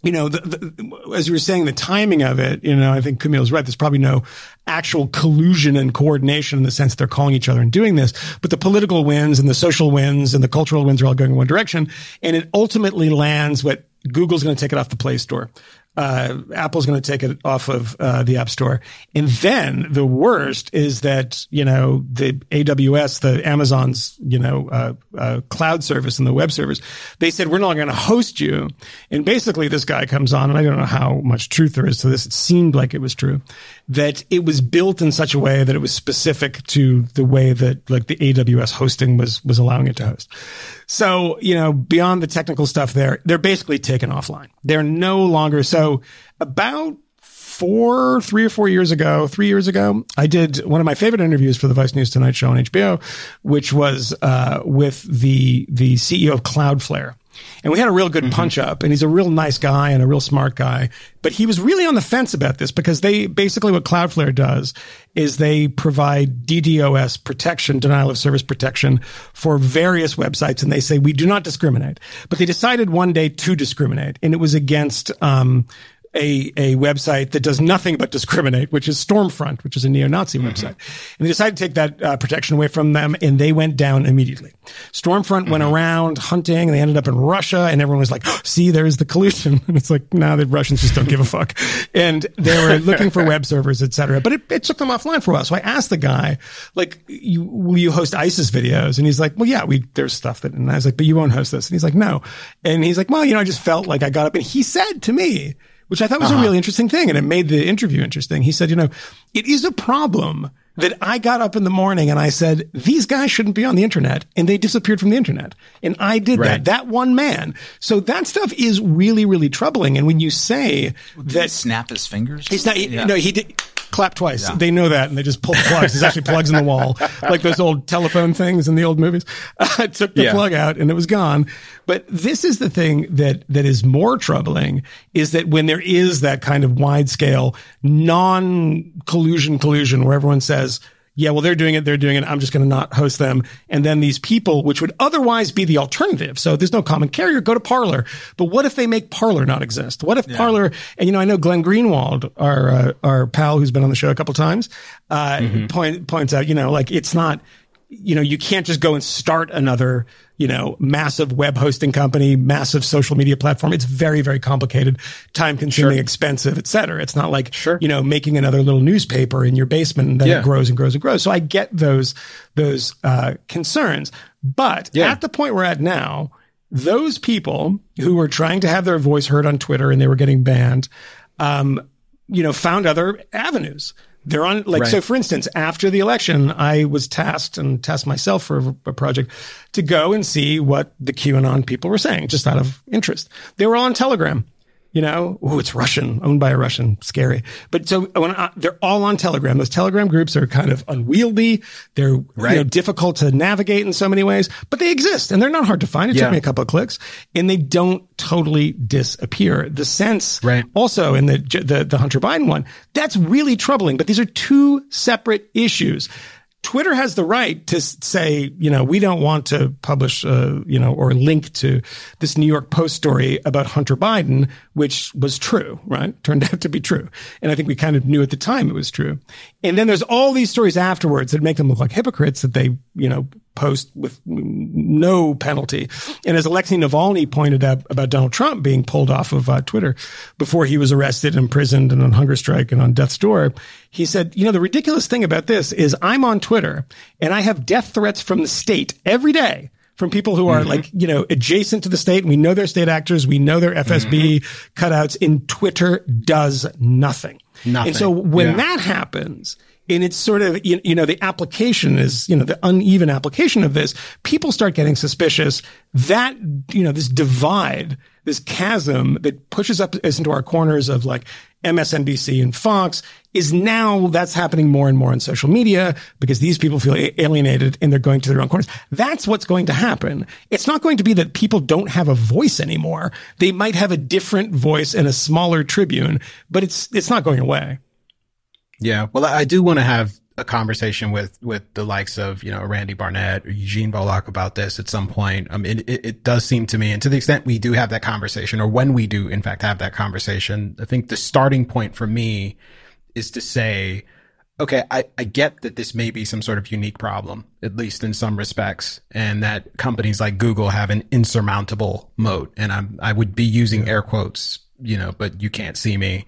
you know, the, the, as you were saying, the timing of it. You know, I think Kmele's right. There's probably no actual collusion and coordination in the sense they're calling each other and doing this. But the political wins and the social wins and the cultural wins are all going in one direction, and it ultimately lands what Google's going to take it off the Play Store. Uh, Apple's going to take it off of uh, the App Store. And then the worst is that you know the AWS, the Amazon's you know uh, uh, cloud service and the web service, they said we're not going to host you. And basically, this guy comes on, and I don't know how much truth there is to this. It seemed like it was true that it was built in such a way that it was specific to the way that like the AWS hosting was was allowing it to host. So, you know, beyond the technical stuff there, they're basically taken offline. They're no longer so about four, three or four years ago, three years ago, I did one of my favorite interviews for the Vice News Tonight show on HBO, which was uh, with the the CEO of Cloudflare. And we had a real good mm-hmm. punch up and he's a real nice guy and a real smart guy. But he was really on the fence about this because they basically what Cloudflare does is they provide DDoS protection, denial of service protection for various websites. And they say we do not discriminate, but they decided one day to discriminate and it was against, um, a, a website that does nothing but discriminate, which is Stormfront, which is a neo-Nazi mm-hmm. website. And they decided to take that uh, protection away from them and they went down immediately. Stormfront mm-hmm. went around hunting and they ended up in Russia and everyone was like, oh, *gasps* see, there's the collusion. And *laughs* it's like, now nah, the Russians just don't give a fuck. And they were looking for *laughs* web servers, et cetera. But it, it, took them offline for a while. So I asked the guy, like, you, will you host ISIS videos? And he's like, well, yeah, we, there's stuff that, and I was like, but you won't host this. And he's like, no. And he's like, well, you know, I just felt like I got up and he said to me, which I thought was uh-huh. a really interesting thing. And it made the interview interesting. He said, you know, it is a problem that I got up in the morning and I said, these guys shouldn't be on the internet. And they disappeared from the internet. And I did right. that, that one man. So that stuff is really, really troubling. And when you say Did that. snap his fingers? He's not, yeah. no, he did clap twice. Yeah. They know that, and they just pull the plugs. There's actually plugs in the wall, *laughs* like those old telephone things in the old movies. *laughs* I took the yeah. plug out, and it was gone. But this is the thing that that is more troubling: is that when there is that kind of wide scale non collusion collusion, where everyone says yeah, well, they're doing it. They're doing it. I'm just going to not host them. And then these people, which would otherwise be the alternative. So there's no common carrier. Go to Parler. But what if they make Parler not exist? What if yeah. Parler, and you know, I know Glenn Greenwald, our, uh, our pal who's been on the show a couple times, uh, mm-hmm. point, points out, you know, like it's not, you know, you can't just go and start another, you know, massive web hosting company, massive social media platform. It's very, very complicated, time consuming, sure. expensive, et cetera. It's not like, sure. you know, making another little newspaper in your basement and then yeah. it grows and grows and grows. So I get those, those, uh, concerns. But yeah. at the point we're at now, those people who were trying to have their voice heard on Twitter and they were getting banned, um, you know, found other avenues. They're on, like, right. so for instance, after the election, I was tasked and tasked myself for a, a project to go and see what the QAnon people were saying, just out of interest. They were all on Telegram you know, oh, it's Russian, owned by a Russian, scary. But so when I, they're all on Telegram, those Telegram groups are kind of unwieldy. They're right. you know, difficult to navigate in so many ways, but they exist and they're not hard to find. It yeah. took me a couple of clicks and they don't totally disappear. The sense right. also in the, the, the Hunter Biden one, that's really troubling, but these are two separate issues. Twitter has the right to say, you know, we don't want to publish, uh, you know, or link to this New York Post story about Hunter Biden, which was true, right? Turned *laughs* out to be true. And I think we kind of knew at the time it was true. And then there's all these stories afterwards that make them look like hypocrites that they, you know, post with no penalty. And as Alexei Navalny pointed out about Donald Trump being pulled off of uh, Twitter before he was arrested, imprisoned, and on hunger strike and on death's door, he said, you know, the ridiculous thing about this is I'm on Twitter and I have death threats from the state every day from people who are mm-hmm. like, you know, adjacent to the state. We know they're state actors. We know they're FSB mm-hmm. cutouts and Twitter does nothing. Nothing. And so when yeah. that happens, and it's sort of you, you know the application is you know the uneven application of this people start getting suspicious that you know this divide this chasm that pushes up us into our corners of like MSNBC and Fox is now that's happening more and more on social media because these people feel alienated and they're going to their own corners. That's what's going to happen. It's not going to be that people don't have a voice anymore. They might have a different voice and a smaller tribune, but it's it's not going away. Yeah. Well, I do want to have a conversation with, with the likes of, you know, Randy Barnett or Eugene Volokh about this at some point. I mean, it, it does seem to me, and to the extent we do have that conversation, or when we do, in fact, have that conversation, I think the starting point for me is to say, okay, I, I get that this may be some sort of unique problem, at least in some respects, and that companies like Google have an insurmountable moat. And I'm, I would be using air quotes you know, but you can't see me.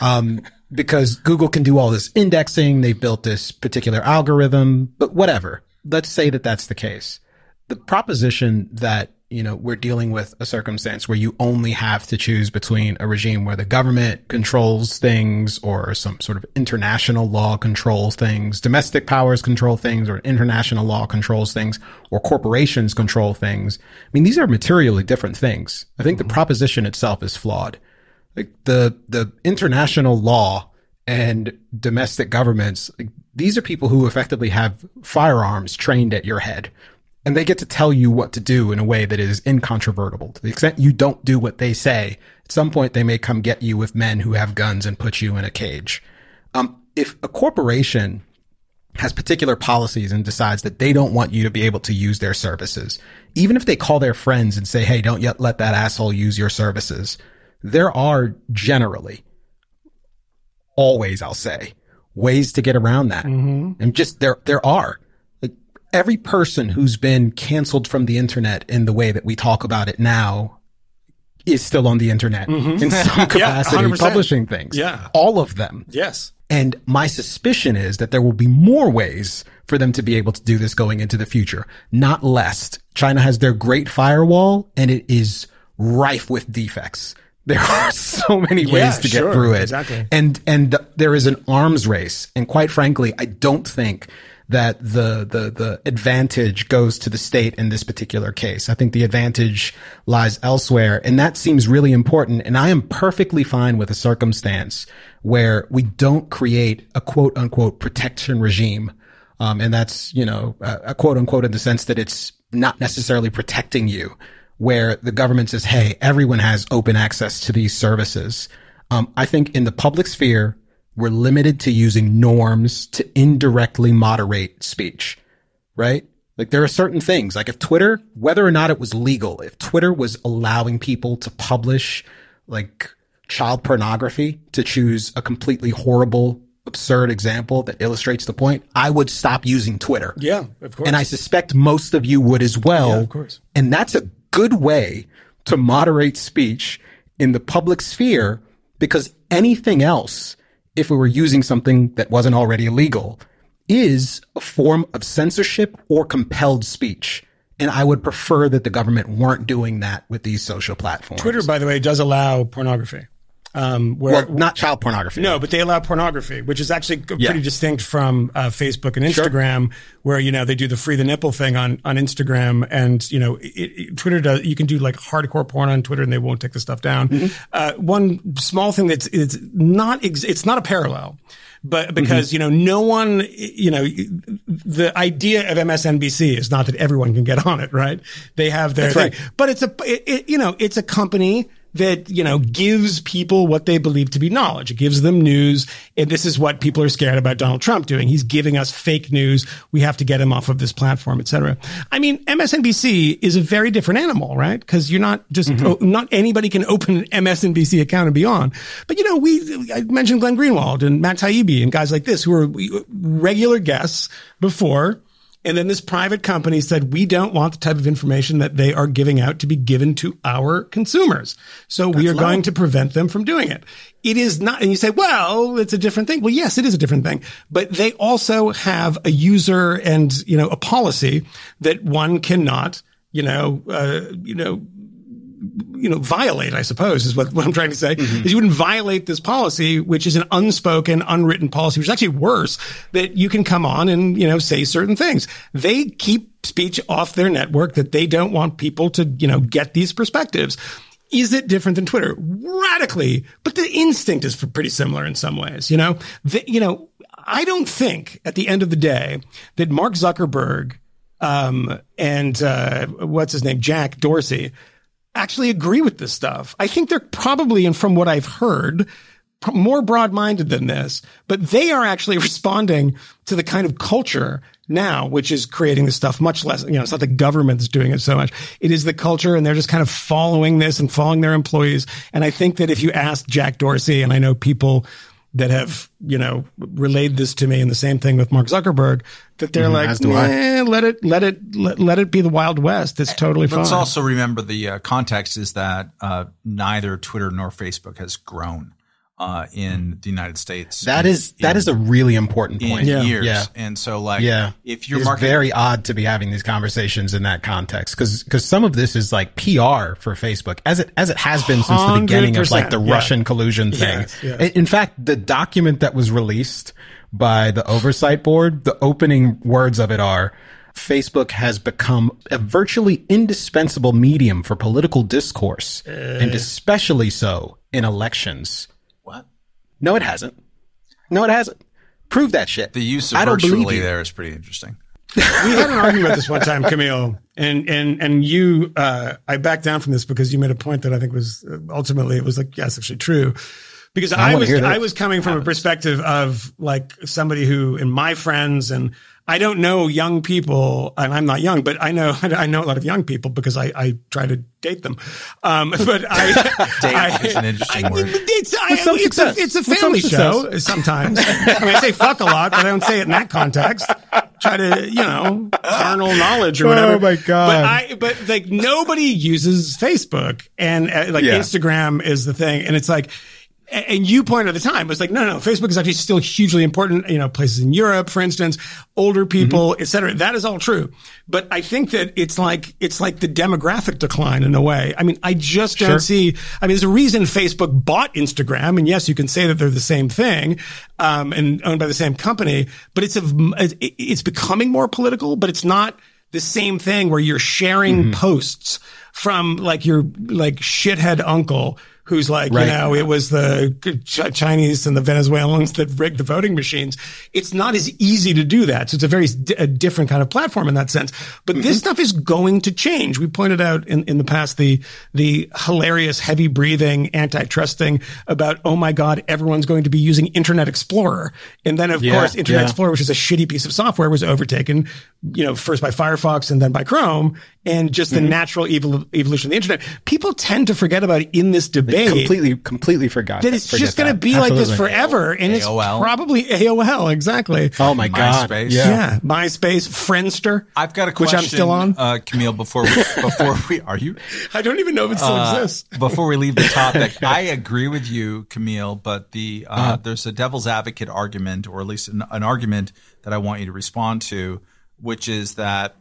Um, because Google can do all this indexing. They've built this particular algorithm, but whatever. Let's say that that's the case. The proposition that, you know, we're dealing with a circumstance where you only have to choose between a regime where the government controls things or some sort of international law controls things, domestic powers control things or international law controls things or corporations control things. I mean, these are materially different things. I think the mm-hmm. proposition itself is flawed like the the international law and domestic governments like, these are people who effectively have firearms trained at your head and they get to tell you what to do in a way that is incontrovertible. To the extent you don't do what they say at some point they may come get you with men who have guns and put you in a cage. Um, if a corporation has particular policies and decides that they don't want you to be able to use their services even if they call their friends and say hey don't yet let that asshole use your services there are generally always, I'll say, ways to get around that. And just there, there are like every person who's been canceled from the internet in the way that we talk about it now is still on the internet in some *laughs* capacity, 100%. publishing things. Yeah. All of them. Yes. And my suspicion is that there will be more ways for them to be able to do this going into the future, not less. China has their great firewall and it is rife with defects. There are *laughs* so many ways Yeah, to get sure, through it. exactly. And, and there is an arms race. And quite frankly, I don't think that the, the, the advantage goes to the state in this particular case. I think the advantage lies elsewhere. And that seems really important. And I am perfectly fine with a circumstance where we don't create a quote unquote protection regime. Um, and that's, you know, a, a quote unquote in the sense that it's not necessarily protecting you where the government says, Hey, everyone has open access to these services. Um, I think in the public sphere, we're limited to using norms to indirectly moderate speech, right? Like there are certain things, like if Twitter, whether or not it was legal, if Twitter was allowing people to publish like child pornography to choose a completely horrible, absurd example that illustrates the point, I would stop using Twitter. Yeah, of course. And I suspect most of you would as well. Yeah, of course. And that's a good way to moderate speech in the public sphere because anything else, if we were using something that wasn't already illegal, is a form of censorship or compelled speech. And I would prefer that the government weren't doing that with these social platforms. Twitter, by the way, does allow pornography. Um, where well, not child pornography. No, but they allow pornography, which is actually Yeah. pretty distinct from uh, Facebook and Sure. Instagram, where you know they do the free the nipple thing on on Instagram, and you know it, it, Twitter does. You can do like hardcore porn on Twitter, and they won't take the stuff down. Mm-hmm. Uh, one small thing that's it's not ex- it's not a parallel. But because, Mm-hmm. you know, no one, you know, the idea of MSNBC is not that everyone can get on it, right? They have their That's right. thing. But it's a, it, it, you know, it's a company that, you know, gives people what they believe to be knowledge. It gives them news. And this is what people are scared about Donald Trump doing. He's giving us fake news. We have to get him off of this platform, et cetera. I mean, MSNBC is a very different animal, right? Cause you're not just, oh, not anybody can open an MSNBC account and be on. But, you know, we, I mentioned Glenn Greenwald and Matt Taibbi and guys like this who are uh, regular guests before. And then this private company said, we don't want the type of information that they are giving out to be given to our consumers. So we are going to prevent them from doing it. It is not, and you say, well, it's a different thing. Well, yes, it is a different thing, but they also have a user and, you know, a policy that one cannot, you know, uh, you know, you know, violate, I suppose, is what, what I'm trying to say, is you wouldn't violate this policy, which is an unspoken, unwritten policy, which is actually worse, that you can come on and, you know, say certain things. They keep speech off their network that they don't want people to, you know, get these perspectives. Is it different than Twitter? Radically, but the instinct is pretty similar in some ways, you know? The, you know, I don't think at the end of the day that Mark Zuckerberg, um, and, uh, what's his name? Jack Dorsey actually agree with this stuff. I think they're probably, and from what I've heard, more broad-minded than this, but they are actually *laughs* responding to the kind of culture now, which is creating this stuff much less, you know, it's not the government that's doing it so much. It is the culture and they're just kind of following this and following their employees. And I think that if you ask Jack Dorsey, and I know people, that have, you know, relayed this to me and the same thing with Mark Zuckerberg that they're Mm-hmm. like, "Eh, let it, let it, let, let it be the Wild West. It's totally fine. Let's also remember the uh, context is that uh, neither Twitter nor Facebook has grown uh, in the United States. That in- is that is a really important in point. years. Yeah. And so, like, Yeah. if you're it's marketing, very odd to be having these conversations in that context because because some of this is like PR for Facebook as it as it has been since the beginning of like the yeah. Russian collusion thing. Yes, yes. In- In fact, the document that was released by the oversight board, the opening words of it are Facebook has become a virtually indispensable medium for political discourse and especially so in elections. What? No, it hasn't. No, it hasn't. Prove that shit. The use of I don't virtually there is pretty interesting. we had an argument about this one time, Kmele, and and and you, uh, I backed down from this because you made a point that I think was uh, ultimately it was like yes, actually true, because I, wanna was. I was coming from a perspective of like somebody who, and my friends, and I don't know young people, and I'm not young, but I know *laughs* I know a lot of young people because I I try to date them, um, *laughs* but I *laughs* Date I, is an interesting I- word. It's, I, it's, a, it's a With some family show sometimes. I mean, I say fuck a lot, but I don't say it in that context. Try to, you know, carnal knowledge or whatever. Oh, my God. But I, but like nobody uses Facebook and uh, like Yeah. Instagram is the thing. And it's like, a- and you pointed at the time, was like, no, no, Facebook is actually still hugely important. You know, places in Europe, for instance, older people, Mm-hmm. et cetera. That is all true. But I think that it's like, it's like the demographic decline in a way. I mean, I just don't Sure. see, I mean, there's a reason Facebook bought Instagram. And yes, you can say that they're the same thing, um, and owned by the same company, but it's a, it's becoming more political, but it's not the same thing where you're sharing Mm-hmm. posts from like your like shithead uncle who's like, Right. you know, it was the Ch- Chinese and the Venezuelans that rigged the voting machines. It's not as easy to do that. So it's a very di- a different kind of platform in that sense. But this stuff is going to change. We pointed out in, in the past the, the hilarious heavy breathing antitrust thing about, oh my God, everyone's going to be using Internet Explorer. And then of Yeah, course, Internet yeah. Explorer, which is a shitty piece of software, was overtaken, you know, first by Firefox and then by Chrome, and just Mm-hmm. the natural evol- evolution of the internet. People tend to forget about it in this debate completely, completely forgot that it's just going to that. be like this forever, and it's AOL. probably AOL exactly. Oh my god! MySpace. Yeah. yeah, MySpace, Friendster. I've got a question. which question, I'm still on. uh, Kmele. Before we, *laughs* before we are you I don't even know if it still uh, exists. before we leave the topic, *laughs* I agree with you, Kmele. But the uh, there's a devil's advocate argument, or at least an, an argument that I want you to respond to, which is that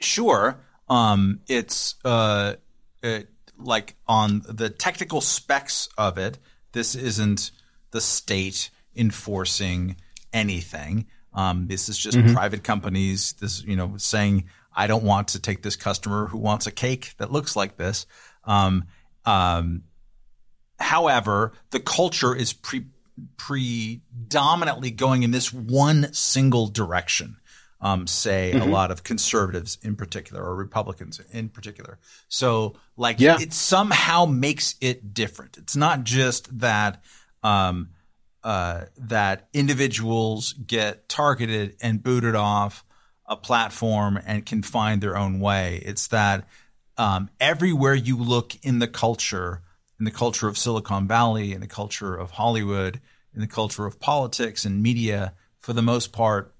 sure, um, it's uh, it, like on the technical specs of it, this isn't the state enforcing anything. Um, this is just private companies. This, you know, saying I don't want to take this customer who wants a cake that looks like this. Um, um, however, the culture is pre- predominantly going in this one single direction. Um, say a lot of conservatives in particular or Republicans in particular. So like Yeah. it somehow makes it different. It's not just that, um, uh, that individuals get targeted and booted off a platform and can find their own way. It's that um, everywhere you look in the culture, in the culture of Silicon Valley, in the culture of Hollywood, in the culture of politics and media, for the most part,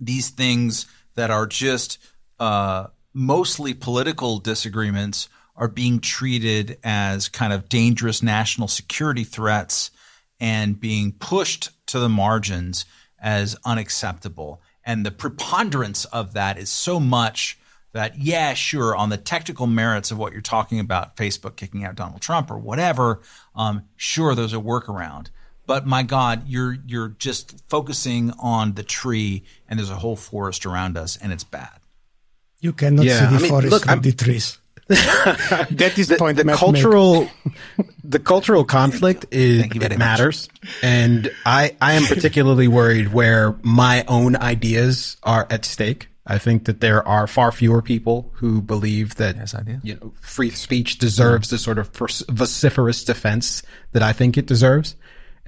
these things that are just uh, mostly political disagreements are being treated as kind of dangerous national security threats and being pushed to the margins as unacceptable. And the preponderance of that is so much that, yeah, sure, on the technical merits of what you're talking about, Facebook kicking out Donald Trump or whatever, um, sure, there's a workaround. But my God, you're you're just focusing on the tree, and there's a whole forest around us, and it's bad. You cannot Yeah, see the I mean, forest look, from I'm- the trees. *laughs* that is the, the, point. the cultural the cultural conflict is Thank you very it much. matters and i i am particularly worried where my own ideas are at stake i think that there are far fewer people who believe that Yes, I you know free speech deserves the sort of vociferous defense that i think it deserves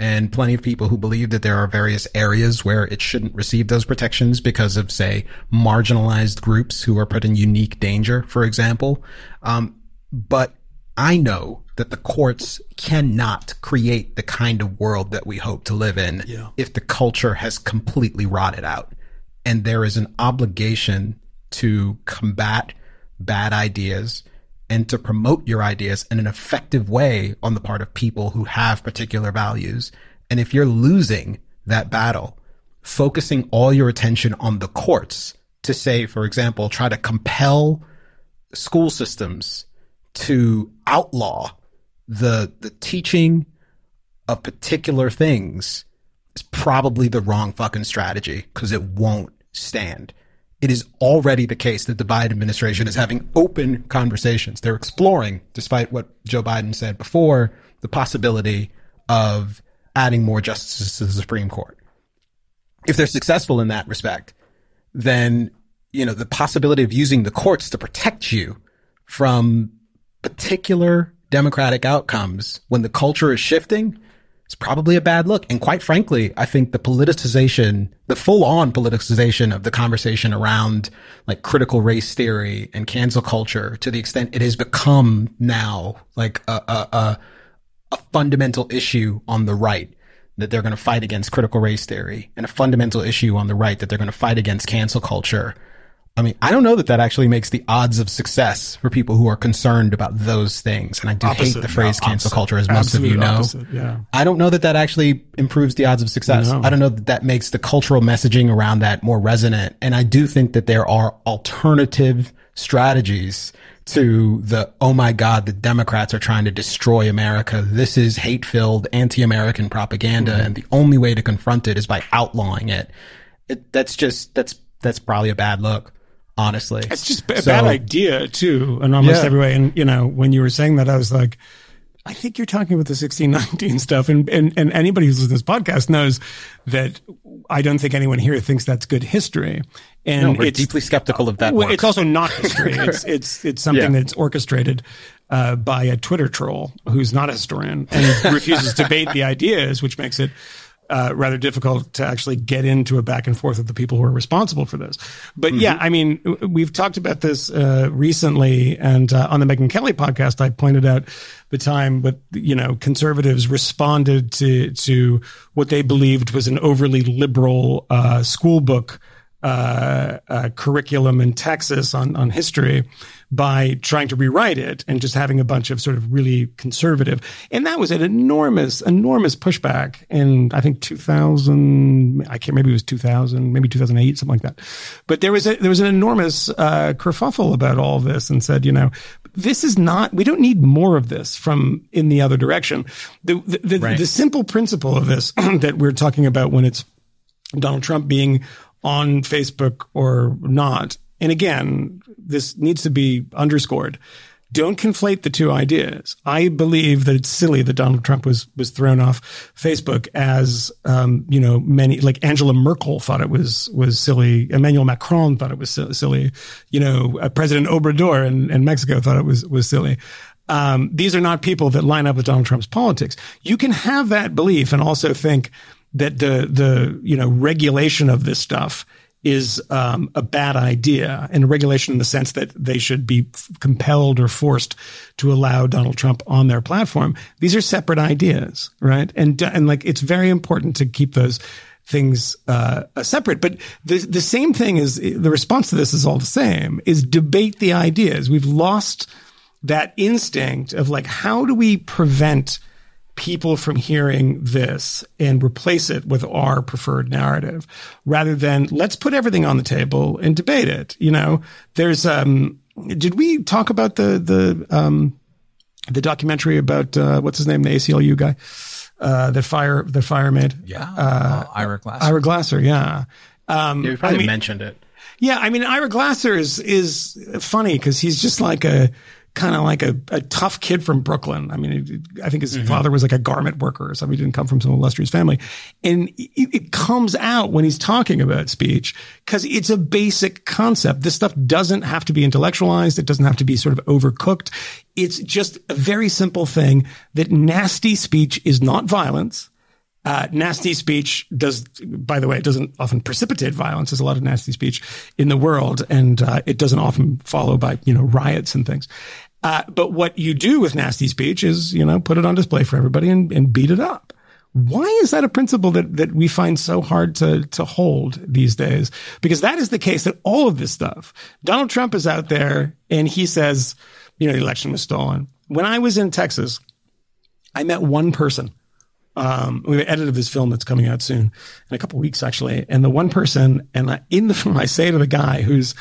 and plenty of people who believe that there are various areas where it shouldn't receive those protections because of, say, marginalized groups who are put in unique danger, for example. Um, but I know that the courts cannot create the kind of world that we hope to live in if the culture has completely rotted out. And there is an obligation to combat bad ideas and to promote your ideas in an effective way on the part of people who have particular values. And if you're losing that battle, focusing all your attention on the courts to say, for example, try to compel school systems to outlaw the the teaching of particular things is probably the wrong fucking strategy because it won't stand. It is already the case that the Biden administration is having open conversations. They're exploring, despite what Joe Biden said before, the possibility of adding more justices to the Supreme Court. If they're successful in that respect, then, you know, the possibility of using the courts to protect you from particular democratic outcomes when the culture is shifting is probably a bad look. And quite frankly, I think the politicization, the full on politicization of the conversation around like critical race theory and cancel culture to the extent it has become now like a, a, a, a fundamental issue on the right that they're going to fight against critical race theory and a fundamental issue on the right that they're going to fight against cancel culture I mean, I don't know that that actually makes the odds of success for people who are concerned about those things. And I do Opposite. hate the phrase No, cancel culture, as most of you know. opposite, yeah. I don't know that that actually improves the odds of success. No. I don't know that that makes the cultural messaging around that more resonant. And I do think that there are alternative strategies to the, oh my God, the Democrats are trying to destroy America. This is hate filled anti-American propaganda. Mm-hmm. And the only way to confront it is by outlawing it. it that's just, that's, that's probably a bad look, honestly. It's just a So- bad idea too, in almost Yeah. every way. And you know, when you were saying that, I was like, I think you're talking about the 1619 stuff. And, and, and anybody who's listening to this podcast knows that I don't think anyone here thinks that's good history. And No, we're it's deeply skeptical of that work. it's also not history. *laughs* it's, it's, it's something Yeah. that's orchestrated, uh, by a Twitter troll who's not a historian and refuses to debate the ideas, which makes it, uh, rather difficult to actually get into a back and forth with the people who are responsible for this. But yeah, I mean, we've talked about this uh, recently, and uh, on the Megyn Kelly podcast, I pointed out the time, but you know, conservatives responded to to what they believed was an overly liberal uh, school book uh, uh, curriculum in Texas on on history by trying to rewrite it and just having a bunch of sort of really conservative. And that was an enormous, enormous pushback in I think 2000. I can't maybe it was 2000, maybe 2008, something like that. But there was a, there was an enormous uh, kerfuffle about all this and said, you know, this is not. We don't need more of this from in the other direction. The the, the, Right. the simple principle of this *clears throat* that we're talking about when it's Donald Trump being on Facebook or not. And again, this needs to be underscored. Don't conflate the two ideas. I believe that it's silly that Donald Trump was was thrown off Facebook as um, you know many like Angela Merkel thought it was was silly. Emmanuel Macron thought it was silly. You know, uh, President Obrador in, in Mexico thought it was was silly. Um, these are not people that line up with Donald Trump's politics. You can have that belief and also think that the the you know regulation of this stuff is um, a bad idea, and regulation in the sense that they should be compelled or forced to allow Donald Trump on their platform. These are separate ideas, right? And and like it's very important to keep those things uh, separate. But the the same thing is the response to this is all the same: is debate the ideas. We've lost that instinct of like how do we prevent people from hearing this and replace it with our preferred narrative rather than let's put everything on the table and debate it you know there's um did we talk about the the um the documentary about uh what's his name the ACLU guy uh that fire the fire made Yeah. Uh, Ira Glass. Ira Glasser yeah um Yeah, we probably I mean, mentioned it. yeah, I mean, Ira Glasser is is funny because he's just like a kind of like a, a tough kid from Brooklyn. I mean, I think his mm-hmm. father was like a garment worker or something. He didn't come from some illustrious family, and it, it comes out when he's talking about speech because it's a basic concept. This stuff doesn't have to be intellectualized. It doesn't have to be sort of overcooked. It's just a very simple thing that nasty speech is not violence. Uh, nasty speech does, by the way, it doesn't often precipitate violence. There's a lot of nasty speech in the world, and uh, it doesn't often follow by you know riots and things. Uh, but what you do with nasty speech is, you know, put it on display for everybody and, and beat it up. Why is that a principle that, that we find so hard to, to hold these days? Because that is the case that all of this stuff, Donald Trump is out there and he says, you know, the election was stolen. When I was in Texas, I met one person. Um, we have an edit of film that's coming out soon in a couple weeks, actually. And the one person, and I, in the film, I say to the guy who's,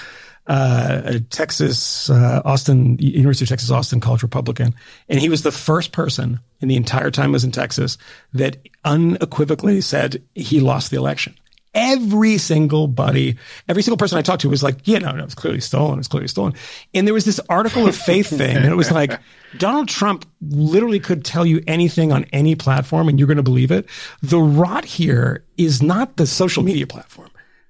uh, a Texas, uh, Austin, University of Texas, Austin College Republican. And he was the first person in the entire time I was in Texas that unequivocally said he lost the election. Every single buddy, every single person I talked to was like, yeah, no, no, it's clearly stolen. It's clearly stolen. And there was this article of faith thing. And it was like, Donald Trump literally could tell you anything on any platform and you're going to believe it. The rot here is not the social media platform.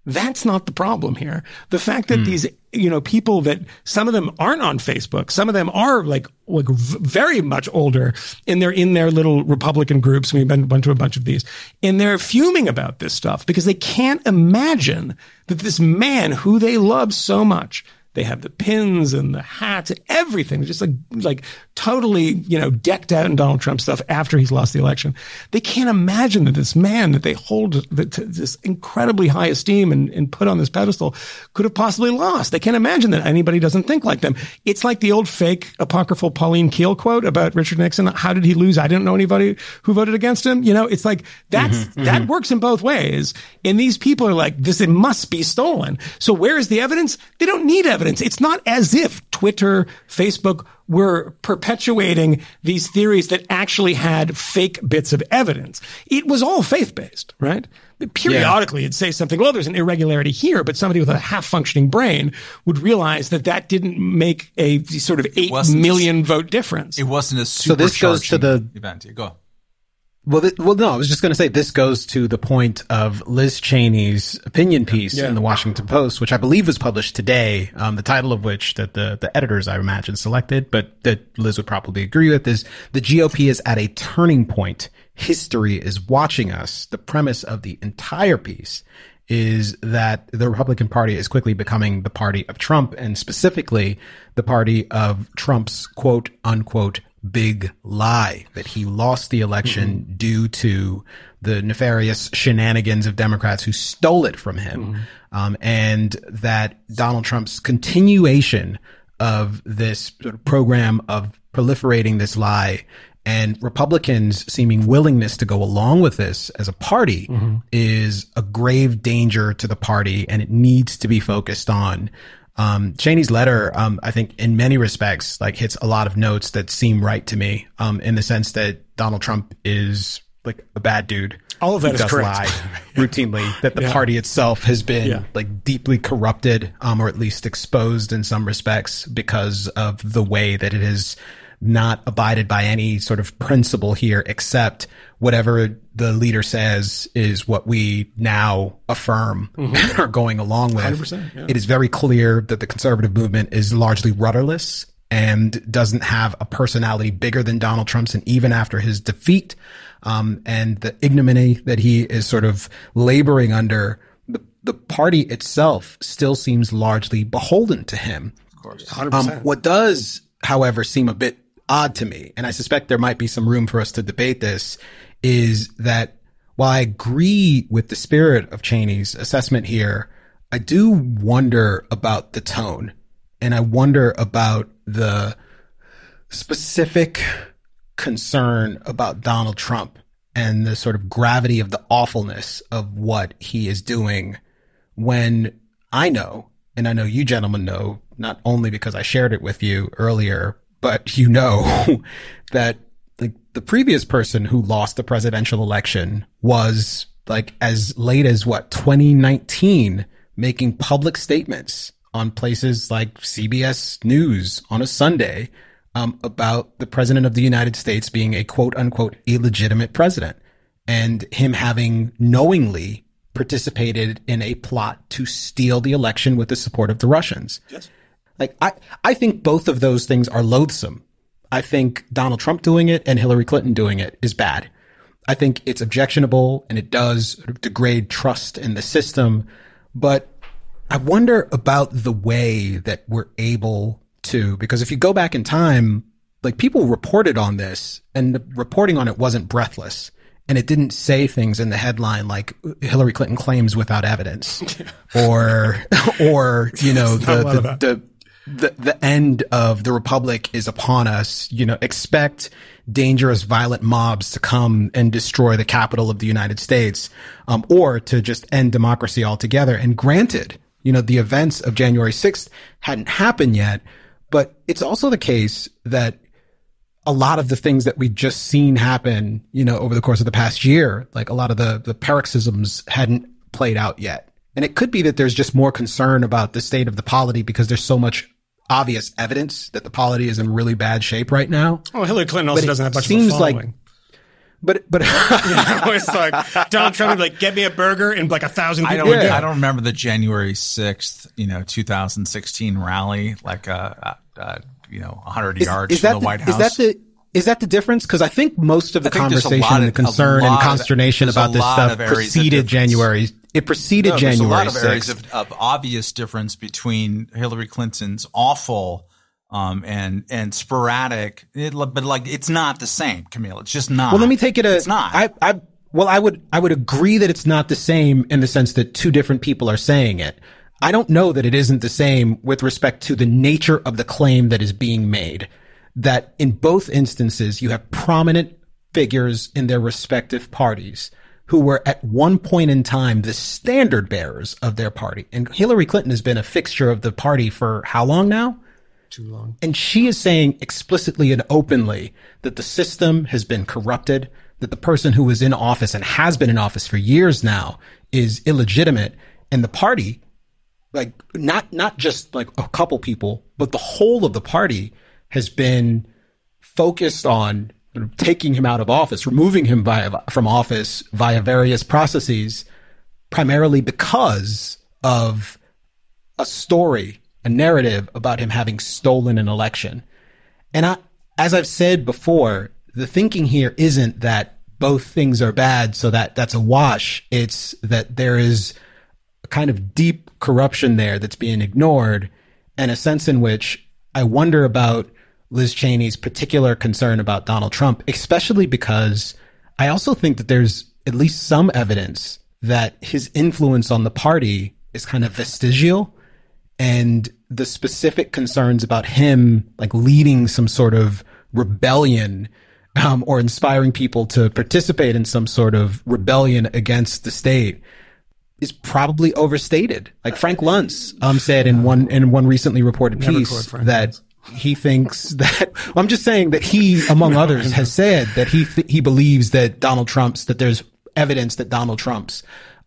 That's not the problem here. The fact that hmm. these, you know, people that some of them aren't on Facebook, some of them are like, like very much older and they're in their little Republican groups. We've been, went to a bunch of these and they're fuming about this stuff because they can't imagine that this man who they love so much they have the pins and the hats, and everything, just like like totally, you know, decked out in Donald Trump stuff after he's lost the election. They can't imagine that this man that they hold that to this incredibly high esteem and, and put on this pedestal could have possibly lost. They can't imagine that anybody doesn't think like them. It's like the old fake apocryphal Pauline Kael quote about Richard Nixon. How did he lose? I didn't know anybody who voted against him. You know, it's like that's mm-hmm, mm-hmm. that works in both ways. And these people are like, this it must be stolen. So where is the evidence? They don't need evidence. It's not as if Twitter, Facebook were perpetuating these theories that actually had fake bits of evidence. It was all faith based, right? Periodically, it'd say something, well, there's an irregularity here, but somebody with a half functioning brain would realize that that didn't make a sort of eight Wasn't- million vote difference. It wasn't a super So this goes to the- event. Yeah, Go. Well, th- well, no, I was just going to say this goes to the point of Liz Cheney's opinion piece in the Washington Post, which I believe was published today. Um, the title of which that the the editors, I imagine, selected, but that Liz would probably agree with is the GOP is at a turning point. History is watching us. The premise of the entire piece is that the Republican Party is quickly becoming the party of Trump, and specifically the party of Trump's quote unquote big lie that he lost the election mm-hmm. due to the nefarious shenanigans of Democrats who stole it from him. Mm-hmm. Um, and that Donald Trump's continuation of this sort of program of proliferating this lie and Republicans seeming willingness to go along with this as a party mm-hmm. is a grave danger to the party and it needs to be focused on. Um, Cheney's letter, um, I think in many respects, like hits a lot of notes that seem right to me, um, in the sense that Donald Trump is like a bad dude. All of that is correct. lie *laughs* *laughs* routinely, that the Yeah. party itself has been Yeah. like deeply corrupted, um, or at least exposed in some respects because of the way that it has not abided by any sort of principle here, except whatever the leader says is what we now affirm *laughs* and are going along with. 100%, yeah. It is very clear that the conservative movement is largely rudderless and doesn't have a personality bigger than Donald Trump's. And even after his defeat, um, and the ignominy that he is sort of laboring under, the, the party itself still seems largely beholden to him. 100%. Um, what does, however, seem a bit odd to me, and I suspect there might be some room for us to debate this, is that while I agree with the spirit of Cheney's assessment here, I do wonder about the tone and I wonder about the specific concern about Donald Trump and the sort of gravity of the awfulness of what he is doing when I know, and I know you gentlemen know, not only because I shared it with you earlier, but you know *laughs* that the previous person who lost the presidential election was like as late as what 2019 making public statements on places like CBS News on a Sunday um, about the president of the United States being a quote unquote illegitimate president and him having knowingly participated in a plot to steal the election with the support of the Russians. Yes. Like I, I think both of those things are loathsome. I think Donald Trump doing it and Hillary Clinton doing it is bad. I think it's objectionable and it does degrade trust in the system. But I wonder about the way that we're able to, because if you go back in time, like people reported on this and the reporting on it wasn't breathless and it didn't say things in the headline like Hillary Clinton claims without evidence *laughs* or, or, you know, the, the, the, the, the end of the republic is upon us. You know, expect dangerous, violent mobs to come and destroy the capital of the United States, um, or to just end democracy altogether. And granted, you know, the events of January 6th hadn't happened yet, but it's also the case that a lot of the things that we just seen happen, you know, over the course of the past year, like a lot of the, the paroxysms hadn't played out yet. And it could be that there's just more concern about the state of the polity because there's so much obvious evidence that the polity is in really bad shape right now. Oh, Hillary Clinton also doesn't have much seems of a like- following. But, but *laughs* it's like Donald Trump would be like, get me a burger, and like a thousand I people don't. would go. I don't remember the January sixth, you know, 2016 rally, like uh, uh, uh you know, 100 yards is from that the the, White is that the is that the difference? Because I think most of the I think there's a conversation lot and the concern and lot of- consternation about this stuff of areas of preceded. January. It preceded No, there's January a lot of areas of, of obvious difference between Hillary Clinton's awful um, and and sporadic, it, but like it's not the same, Kmele. It's just not. Well, let me take it a. It's not. I, I, well, I would, I would agree that it's not the same in the sense that two different people are saying it. I don't know that it isn't the same with respect to the nature of the claim that is being made. That in both instances, you have prominent figures in their respective parties who were at one point in time the standard bearers of their party. And Hillary Clinton has been a fixture of the party for how long now? Too long. And she is saying explicitly and openly that the system has been corrupted, that the person who is in office and has been in office for years now is illegitimate. And the party, like not, not just like a couple people, but the whole of the party has been focused on taking him out of office, removing him via, from office via various processes, primarily because of a story, a narrative about him having stolen an election. And I, as I've said before, the thinking here isn't that both things are bad, so that that's a wash. It's that there is a kind of deep corruption there that's being ignored and a sense in which I wonder about Liz Cheney's particular concern about Donald Trump, especially because I also think that there's at least some evidence that his influence on the party is kind of vestigial and the specific concerns about him like leading some sort of rebellion um, or inspiring people to participate in some sort of rebellion against the state is probably overstated. Like Frank Luntz um, said in one in one recently reported piece that Luntz. He thinks that well, I'm just saying that he, among others, *laughs* has said that he th- he believes that Donald Trump's that there's evidence that Donald Trump's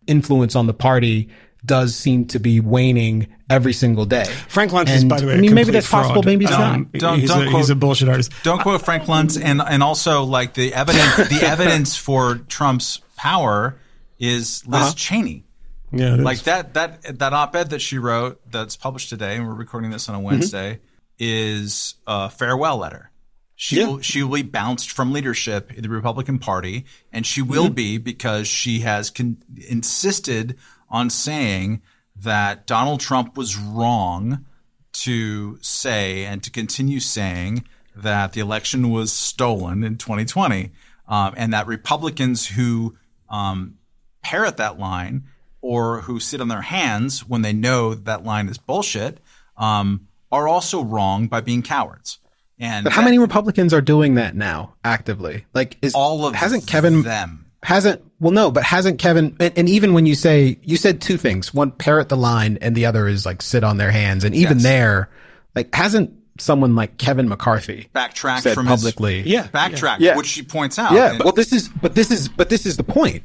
influence on the party does seem to be waning every single day. Frank Luntz is, by the way, I a mean, maybe complete that's possible. Maybe it's Um, not. Don't- he's, don't a, quote- he's a bullshit artist. Don't quote Frank Luntz, and and also like the evidence. the *laughs* evidence for Trump's power is Liz Uh-huh. Cheney. Yeah, it is. Like that that that op-ed that she wrote that's published today, and we're recording this Mm-hmm. on a Wednesday, is a farewell letter. She Yeah. will she will be bounced from leadership in the Republican Party, and she will Mm-hmm. be because she has con- insisted on saying that Donald Trump was wrong to say and to continue saying that the election was stolen in 2020, um, and that Republicans who um, parrot that line or who sit on their hands when they know that line is bullshit um, are also wrong by being cowards. And But how that- many Republicans are doing that now actively? Like, is all of hasn't Kevin them? hasn't well no, but hasn't Kevin and, and even when you say you said two things, one parrot the line and the other is like sit on their hands, and even Yes. there, like hasn't someone like Kevin McCarthy Backtrack said from his- publicly? Yeah. backtrack, Yeah. which she points out. Yeah, And- well, this is, but this is, but this is the point.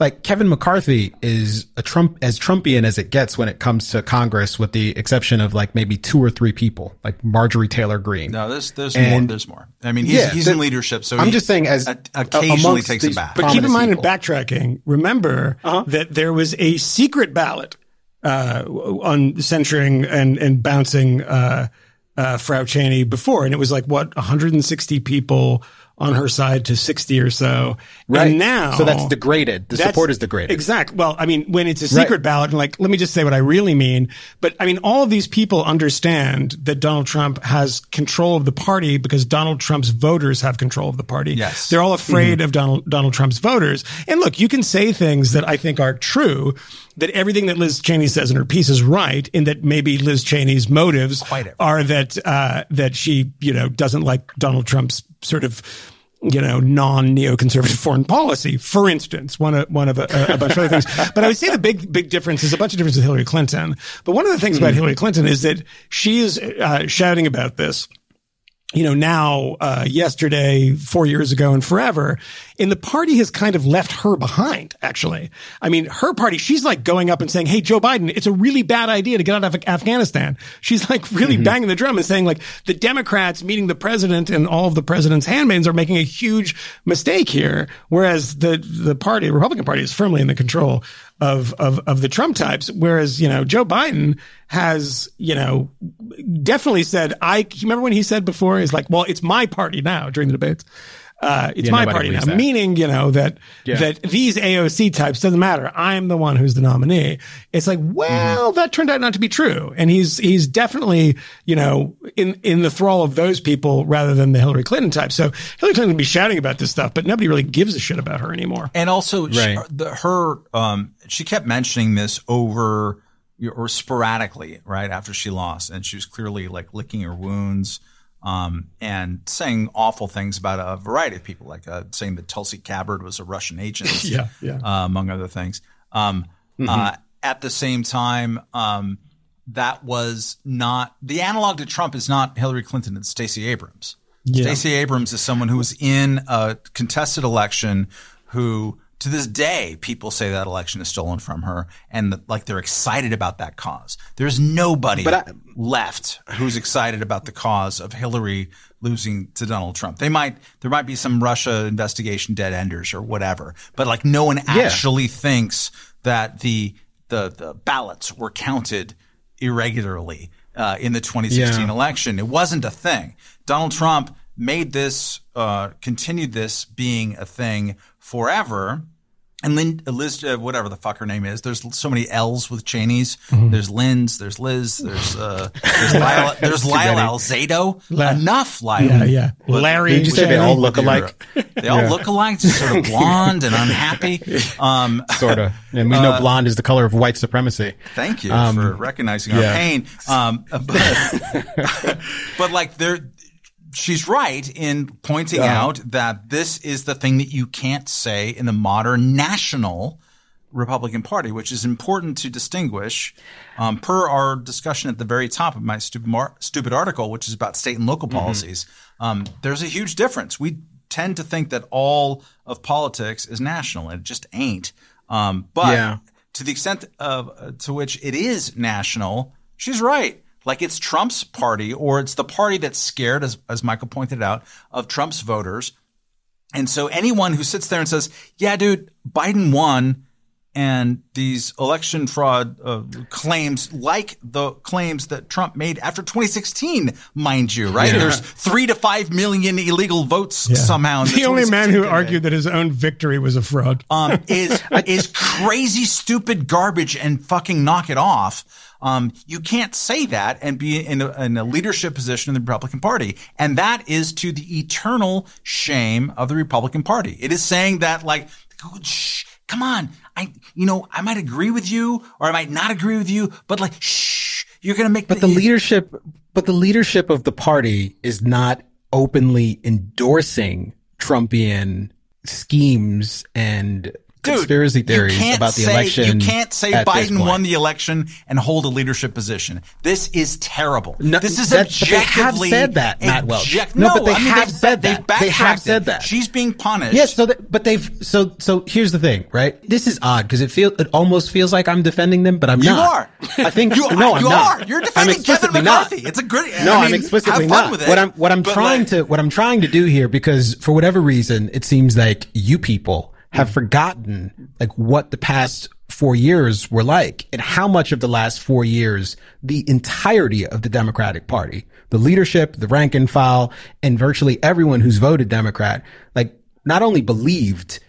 Like Kevin McCarthy is a Trump, as Trumpian as it gets when it comes to Congress, with the exception of like maybe two or three people, like Marjorie Taylor Greene. no, there's there's more. There's more. I mean, he's Yeah, he's the- in leadership, so I'm he just saying as- o- occasionally takes these a back. But keep in prominent mind in backtracking, remember Uh-huh. that there was a secret ballot uh, on censuring and and bouncing uh, uh, Frau Cheney before, and it was like what 160 people on her side to 60 or so. Right. And now. So that's degraded. The That's- support is degraded. Exactly. Well, I mean, when it's a secret ballot, and like, let me just say what I really mean. But I mean, all of these people understand that Donald Trump has control of the party because Donald Trump's voters have control of the party. Yes. They're all mm-hmm. afraid of Donald, Donald Trump's voters. And look, you can say things that I think are true, that everything that Liz Cheney says in her piece is right, in that maybe Liz Cheney's motives are that, uh, that she, you know, doesn't like Donald Trump's sort of, you know, non-neoconservative foreign policy, for instance, one of, one of a, a bunch of other things. *laughs* But I would say the big, big difference is a bunch of difference with Hillary Clinton. But one of the things about Hillary Clinton is that she is uh, shouting about this you know, now, uh, yesterday, four years ago and forever. And the party has kind of left her behind, actually. I mean, her party, she's like going up and saying, Hey, Joe Biden, it's a really bad idea to get out of Af- Afghanistan. She's like *laughs* really banging the drum and saying like the Democrats meeting the president and all of the president's handmaids are making a huge mistake here. Whereas the, the party, Republican party is firmly in the control of, of, of the Trump types. Whereas, you know, Joe Biden has, you know, definitely said, I, remember when he said before, he's like, well, it's my party now during the debates. Uh, it's Yeah, my party now, that. meaning, you know, that, Yeah. that these AOC types doesn't matter. I'm the one who's the nominee. It's like, well, that turned out not to be true. And he's, he's definitely, you know, in, in the thrall of those people rather than the Hillary Clinton type. So Hillary Clinton can be shouting about this stuff, but nobody really gives a shit about her anymore. And also, she- Right. the, her, um, she kept mentioning this over or sporadically, right after she lost, and she was clearly like licking her wounds, um, and saying awful things about a variety of people, like uh, saying that Tulsi Gabbard was a Russian agent, *laughs* Yeah, yeah. uh, among other things. Um, uh, at the same time, um, that was not the analog to Trump is not Hillary Clinton; and Stacey Abrams. Yeah. Stacey Abrams is someone who was in a contested election who to this day people say that election is stolen from her and that, like they're excited about that cause. There's nobody I- left who's excited about the cause of Hillary losing to Donald Trump. They might there might be some Russia investigation dead enders or whatever, but like no one actually thinks that the the the ballots were counted irregularly uh, in the 2016 Yeah. election. It wasn't a thing. Donald Trump made this, uh, continued this being a thing forever. And Lynn, Liz, uh, whatever the fuck her name is, there's so many L's with Cheney's. There's Lynn's, there's Liz, there's, uh, *laughs* there's Lyle, there's Lyle Alzado. La- Enough, Lyle. Yeah, yeah. With- Larry Did you say they all look alike? *laughs* They all look alike, just sort of *laughs* blonde and unhappy. Um, Sort of. And we know blonde is the color of white supremacy. Thank you Um, for recognizing our pain. Um, but, but like there, she's right in pointing out that this is the thing that you can't say in the modern national Republican Party, which is important to distinguish. Um, per our discussion at the very top of my stupid, mar- stupid article, which is about state and local policies, um, there's a huge difference. We tend to think that all of politics is national, and it just ain't. Um, but Yeah. to the extent of uh, to which it is national, she's right. Like it's Trump's party, or it's the party that's scared, as as Michael pointed out, of Trump's voters. And so anyone who sits there and says, "Yeah, dude, Biden won," and these election fraud uh, claims, like the claims that Trump made after 2016, mind you, right? There's three to five million illegal votes somehow. In The only man who campaign argued that his own victory was a fraud. um, is *laughs* is crazy, stupid garbage, and fucking knock it off. Um, you can't say that and be in a, in a leadership position in the Republican Party, and that is to the eternal shame of the Republican Party. It is saying that, like, shh, come on, I, you know, I might agree with you or I might not agree with you, but like, shh, you're gonna make. But the leadership, but the leadership of the party is not openly endorsing Trumpian schemes and Dude, conspiracy you theories can't about the say- election. You can't say Biden won the election and hold a leadership position. This is terrible. No, this is that- but they have said that, Matt Welch. object- No, no, but they I mean, have said they've that. They have said that. She's being punished. Yes, so that, but they've so so here's the thing, right? This is odd because it feel it almost feels like I'm defending them, but I'm You not. are. I think *laughs* You no, I'm not. You not. are. You're defending Kevin explicitly not. McCarthy. It's a good- No, I I'm mean, explicitly have fun not. with it, What I'm what I'm trying like- to what I'm trying to do here because for whatever reason it seems like you people have forgotten like what the past four years were like and how much of the last four years the entirety of the Democratic Party, the leadership, the rank and file, and virtually everyone who's voted Democrat, like not only believed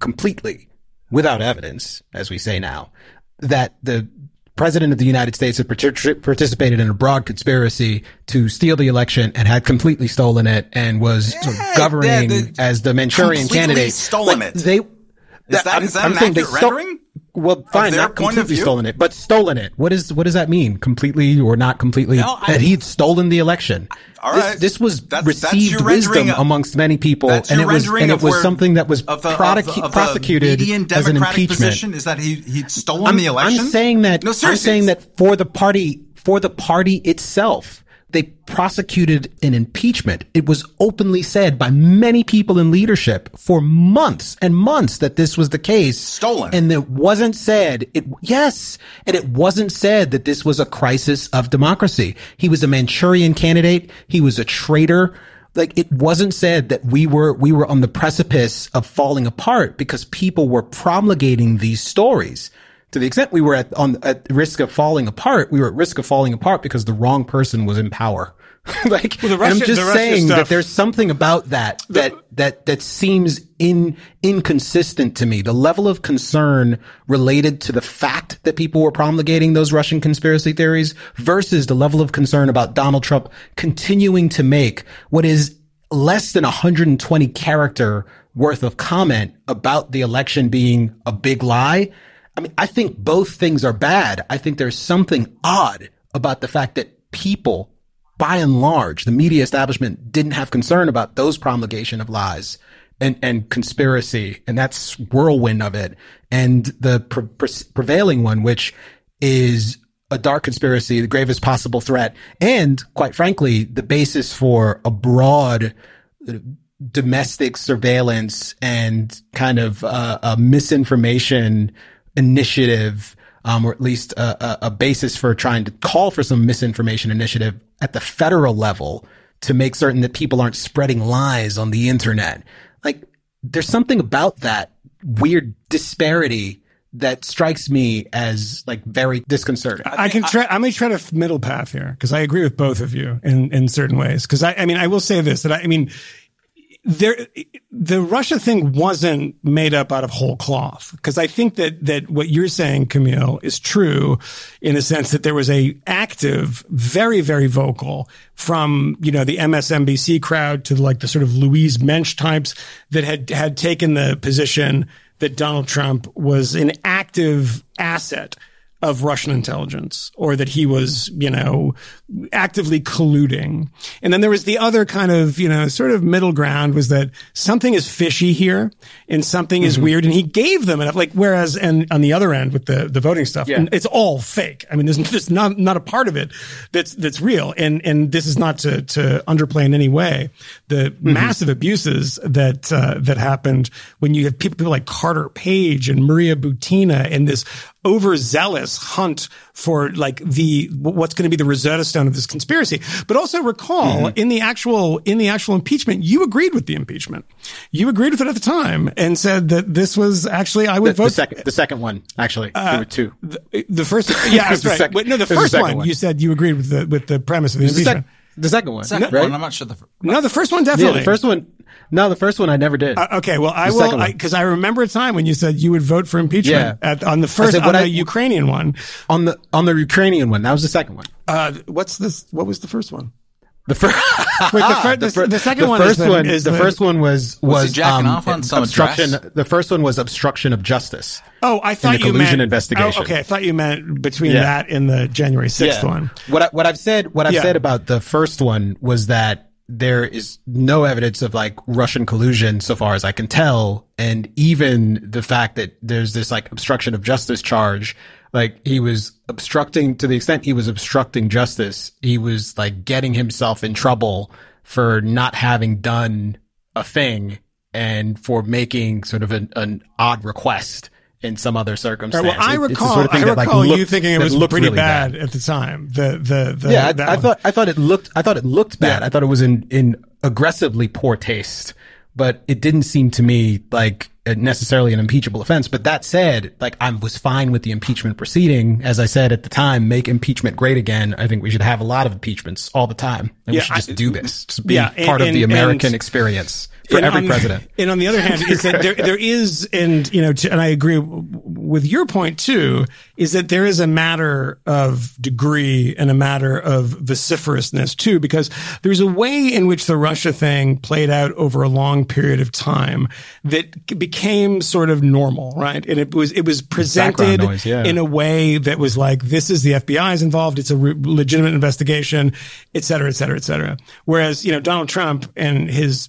completely without evidence, as we say now, that the president of the United States had participated in a broad conspiracy to steal the election and had completely stolen it and was sort of governing yeah, as the Manchurian completely candidate. stolen Like, it. They. Is that- is that an saying they accurate rendering Well, fine, not completely stolen it, but stolen it. What is what does that mean? Completely or not completely? No, I- that he'd stolen the election. All this, this was That's- that's received rendering wisdom of- amongst many people, and it was and it was where- something that was of the, of prosecu- the- of prosecuted as an impeachment. position is that he he'd stolen I'm, the election. I'm saying that. No, I'm saying that for the party, for the party itself, they prosecuted an impeachment. It was openly said by many people in leadership for months and months that this was the case. Stolen. And it wasn't said. It yes, and it wasn't said that this was a crisis of democracy. He was a Manchurian candidate. He was a traitor like it wasn't said that we were we were on the precipice of falling apart because people were promulgating these stories to the extent we were at on at risk of falling apart we were at risk of falling apart because the wrong person was in power. *laughs* Like Well, the Russia- i'm just the saying stuff- that there's something about that that that that seems in inconsistent to me. The level of concern related to the fact that people were promulgating those russian conspiracy theories versus the level of concern about donald trump continuing to make what is less than 120 character worth of comment about the election being a big lie I mean, I think both things are bad. I think there's something odd about the fact that people, by and large, the media establishment didn't have concern about those promulgation of lies and, and conspiracy. And that's whirlwind of it. And the pre- pre- prevailing one, which is a dark conspiracy, the gravest possible threat, and quite frankly, the basis for a broad domestic surveillance and kind of uh, a misinformation initiative, um, or at least a, a, basis for trying to call for some misinformation initiative at the federal level to make certain that people aren't spreading lies on the internet. Like, there's something about that weird disparity that strikes me as like very disconcerting. I can try. I'm going to try to middle path here because I agree with both of you in in certain ways. Because I, I mean, I will say this that I, I mean, there, the Russia thing wasn't made up out of whole cloth. Because I think that that what you're saying, Kmele, is true in the sense that there was a active, very very vocal from you know the MSNBC crowd to like the sort of Louise Mensch types that had had taken the position that Donald Trump was an active asset of Russian intelligence or that he was, you know, actively colluding. And then there was the other kind of, you know, sort of middle ground was that something is fishy here and something is weird. And he gave them enough, like, whereas, and on the other end with the, the voting stuff, Yeah. it's all fake. I mean, there's, there's not, not a part of it that's, that's real. And, and this is not to, to underplay in any way the massive abuses that, uh, that happened when you have people, people like Carter Page and Maria Butina and this overzealous hunt for like the what's going to be the Rosetta Stone of this conspiracy. But also recall mm-hmm. in the actual in the actual impeachment, you agreed with the impeachment. You agreed with it at the time and said that this was actually I would the, vote the second, the second one, actually, uh, there were two. the, the first. Yeah, *laughs* that's right. sec- Wait, no, the it was the first one, one. You said you agreed with the with the premise of the The, impeachment. the second one, Second right? one, I'm not sure the. no, the first one yeah, definitely. the first one. No, the first one I never did. Uh, okay, well, I The will because I, remember a time when you said you would vote for impeachment Yeah. at, on the first said on the I- Ukrainian one. on the on the Ukrainian one, that was the second one. Uh, what's this? What was the first one? The first, *laughs* Wait, the, fir- the, fir- the second the one first is the, one. is the, first one was was, he jacking um, off on some obstruction. address? The first one was obstruction of justice. Oh, I thought the you meant investigation. Oh, okay, I thought you meant between Yeah. that and the January sixth one. What I, what I've said what I've Yeah. said about the first one was that there is no evidence of like Russian collusion so far as I can tell, and even the fact that there's this like obstruction of justice charge, like he was obstructing to the extent he was obstructing justice, he was like getting himself in trouble for not having done a thing and for making sort of an, an odd request in some other circumstance. right, well, I It- recall, sort of I that, like, recall you thinking it was looked pretty really bad, at the time. The the, the yeah, I, I thought I thought it looked I thought it looked bad. Yeah. I thought it was in in aggressively poor taste, but it didn't seem to me like necessarily an impeachable offense. But that said, like I was fine with the impeachment proceeding. As I said at the time, make impeachment great again. I think we should have a lot of impeachments all the time. And Yeah, we should just I- do this. Just be Yeah, part and- of the American and- experience for And every on- president. *laughs* And on the other hand, is that there, there is, and you know, to, and I agree with your point too, is that there is a matter of degree and a matter of vociferousness too, because there's a way in which the Russia thing played out over a long period of time that became sort of normal, right? And it was it was presented noise, yeah. in a way that was like, this is the FBI's involved. It's a re- legitimate investigation, et cetera, et cetera, et cetera. Whereas, you know, Donald Trump and his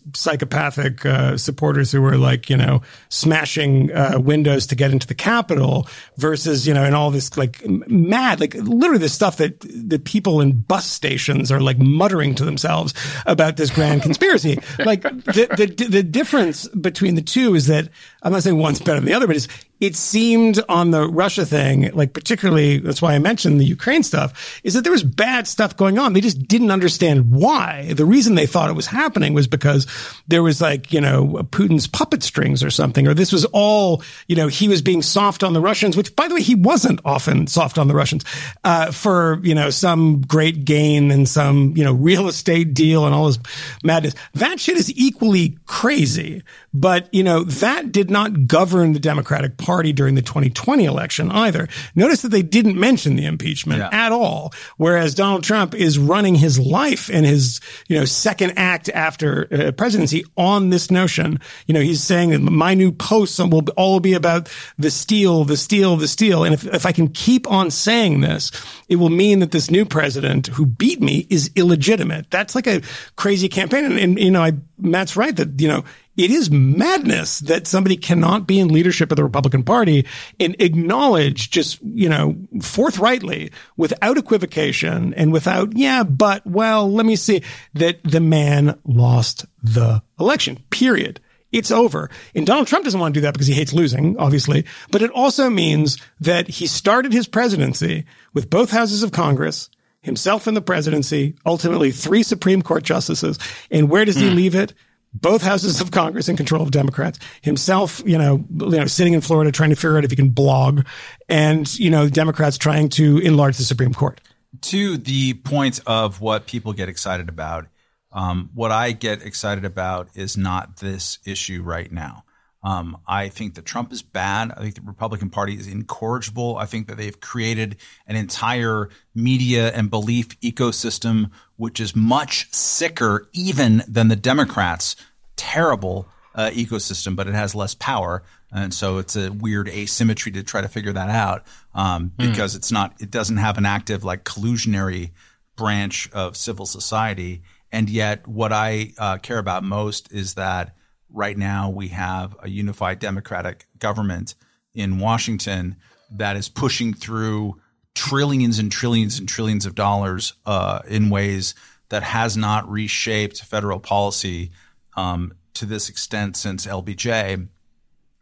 psychopathic uh, supporters who were like, you know, smashing uh, windows to get into the Capitol versus, you know, and all this like mad, like literally the stuff that the people in bus stations are like muttering to themselves about this grand conspiracy. Like the, the, the difference between the two is that I'm not saying one's better than the other, but it seemed on the Russia thing, like particularly, that's why I mentioned the Ukraine stuff, is that there was bad stuff going on. They just didn't understand why. The reason they thought it was happening was because there was like, you know, Putin's puppet strings or something, or this was all, you know, he was being soft on the Russians, which by the way, he wasn't often soft on the Russians, uh, for, you know, some great gain and some, you know, real estate deal and all this madness. That shit is equally crazy. But, you know, that did not govern the Democratic Party during the 2020 election either. Notice that they didn't mention the impeachment Yeah. at all. Whereas Donald Trump is running his life and his, you know, second act after uh, presidency on this notion. You know, he's saying that my new posts will all be about the steal, the steal, the steal. And if, if I can keep on saying this, it will mean that this new president who beat me is illegitimate. That's like a crazy campaign. And, and you know, I, Matt's right that, you know, it is madness that somebody cannot be in leadership of the Republican Party and acknowledge just, you know, forthrightly without equivocation and without, yeah, but, well, let me see that the man lost the election, period. It's over. And Donald Trump doesn't want to do that because he hates losing, obviously. But it also means that he started his presidency with both houses of Congress, himself in the presidency, ultimately three Supreme Court justices. And where does he hmm. leave it? Both houses of Congress in control of Democrats. Himself, you know, you know, sitting in Florida trying to figure out if he can blog, and you know, Democrats trying to enlarge the Supreme Court. to the point of what people get excited about, um, what I get excited about is not this issue right now. Um, I think that Trump is bad. I think the Republican Party is incorrigible. I think that they've created an entire media and belief ecosystem which is much sicker even than the Democrats' terrible uh, ecosystem, but it has less power. And so it's a weird asymmetry to try to figure that out um, because it's not, it doesn't have an active like collusionary branch of civil society. And yet, what I uh, care about most is that right now we have a unified democratic government in Washington that is pushing through trillions and trillions and trillions of dollars uh, in ways that has not reshaped federal policy um, to this extent since LBJ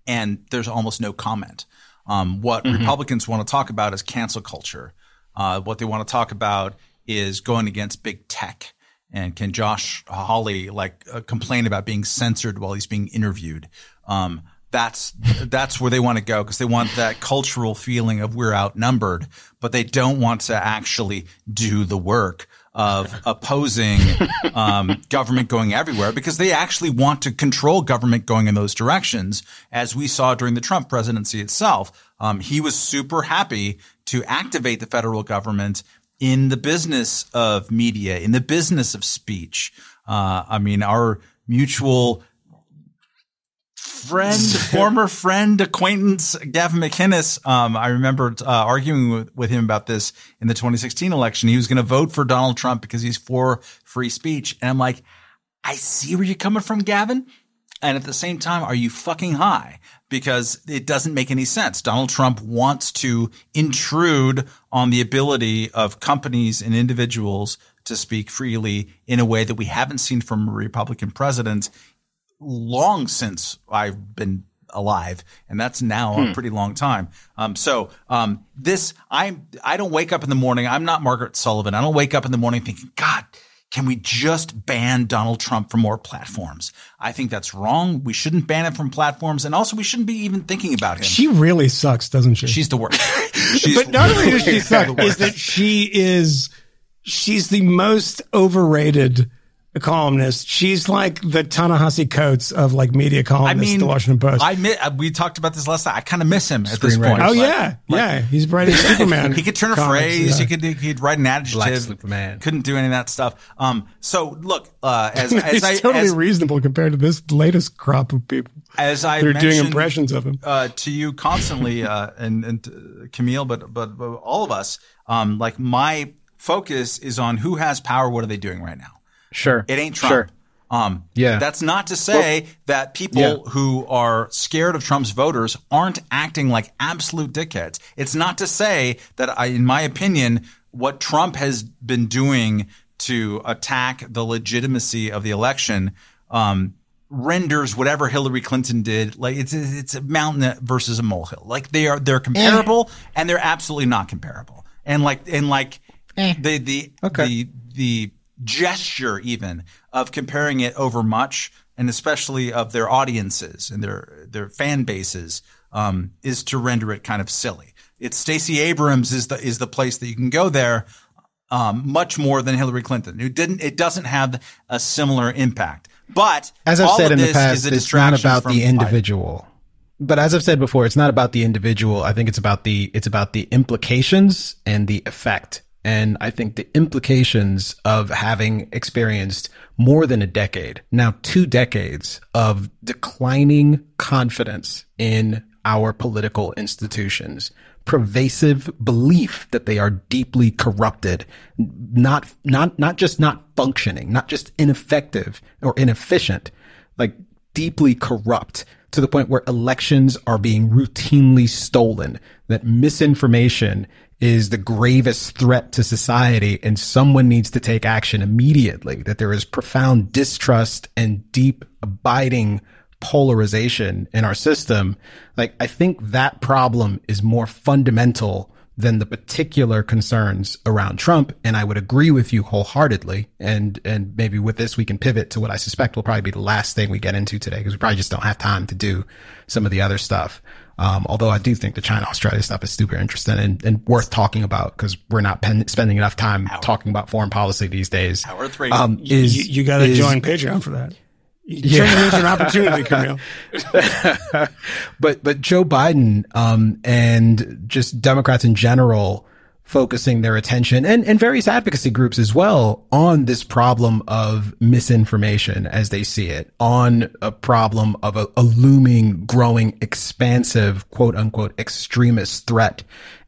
and there's almost no comment. Um, what Republicans want to talk about is cancel culture. Uh, what they want to talk about is going against big tech. And can Josh Hawley like uh, complain about being censored while he's being interviewed? Um, that's that's where they want to go because they want that cultural feeling of we're outnumbered, but they don't want to actually do the work of opposing *laughs* um, government going everywhere because they actually want to control government going in those directions, as we saw during the Trump presidency itself. Um, he was super happy to activate the federal government in the business of media, in the business of speech. Uh, I mean, our mutual friend, *laughs* former friend, acquaintance, Gavin McInnes. Um, I remember uh, arguing with, with him about this in the 2016 election. He was going to vote for Donald Trump because he's for free speech. And I'm like, I see where you're coming from, Gavin. And at the same time, are you fucking high? Because it doesn't make any sense. Donald Trump wants to intrude on the ability of companies and individuals to speak freely in a way that we haven't seen from a Republican president long since I've been alive, and that's now a pretty long time. Um, so um, this, I I don't wake up in the morning. I'm not Margaret Sullivan. I don't wake up in the morning thinking, God, can we just ban Donald Trump from more platforms? I think that's wrong. We shouldn't ban him from platforms. And also we shouldn't be even thinking about him. She really sucks, doesn't she? She's the worst. *laughs* She's but not only does she *laughs* suck, is that she is she's the most overrated columnist. She's like the Ta-Nehisi Coates of like media I columnists. mean, the Washington Post. I mi- uh, we talked about this last night. I kind of miss him at this point. oh Like- yeah, yeah. He's writing *laughs* Superman. He could turn a comics, phrase. yeah. He could he could write an adjective. Black Superman. Couldn't do any of that stuff. Um. So look, uh, as *laughs* as He's I totally as, reasonable compared to this latest crop of people. as I They're doing impressions of him. uh, to you constantly, uh, and and uh, Kmele, but, but but all of us. Um. Like my focus is on who has power. What are they doing right now? Sure. It ain't Trump. Sure. Um, Yeah. That's not to say that people Yeah. who are scared of Trump's voters aren't acting like absolute dickheads. It's not to say that I, in my opinion, what Trump has been doing to attack the legitimacy of the election, um, renders whatever Hillary Clinton did like it's it's a mountain versus a molehill. Like they are they're comparable and they're absolutely not comparable. And like and like the the Okay. the the gesture even of comparing it over much and especially of their audiences and their their fan bases um, is to render it kind of silly. It's Stacey Abrams is the is the place that you can go there um, much more than Hillary Clinton, who didn't. It doesn't have a similar impact. But As I've said in the past, is a it's not about the Biden. individual. But as I've said before, it's not about the individual. I think it's about the it's about the implications and the effect. And I think the implications of having experienced more than a decade, now two decades of declining confidence in our political institutions, pervasive belief that they are deeply corrupted, not, not, not just not functioning, not just ineffective or inefficient, like deeply corrupt to the point where elections are being routinely stolen, that misinformation is the gravest threat to society and someone needs to take action immediately, that there is profound distrust and deep abiding polarization in our system. Like, I think that problem is more fundamental than the particular concerns around Trump. And I would agree with you wholeheartedly. And, and maybe with this, we can pivot to what I suspect will probably be the last thing we get into today because we probably just don't have time to do some of the other stuff. Um, although I do think the China Australia stuff is super interesting and, and worth talking about because we're not pen- spending enough time talking about foreign policy these days. Our three. Um, You, is, you got to join Patreon for that. You Turn it into an opportunity, Kmele. *laughs* but but Joe Biden um, and just Democrats in general focusing their attention and, and various advocacy groups as well on this problem of misinformation as they see it, on a problem of a, a looming, growing, expansive, quote unquote, extremist threat.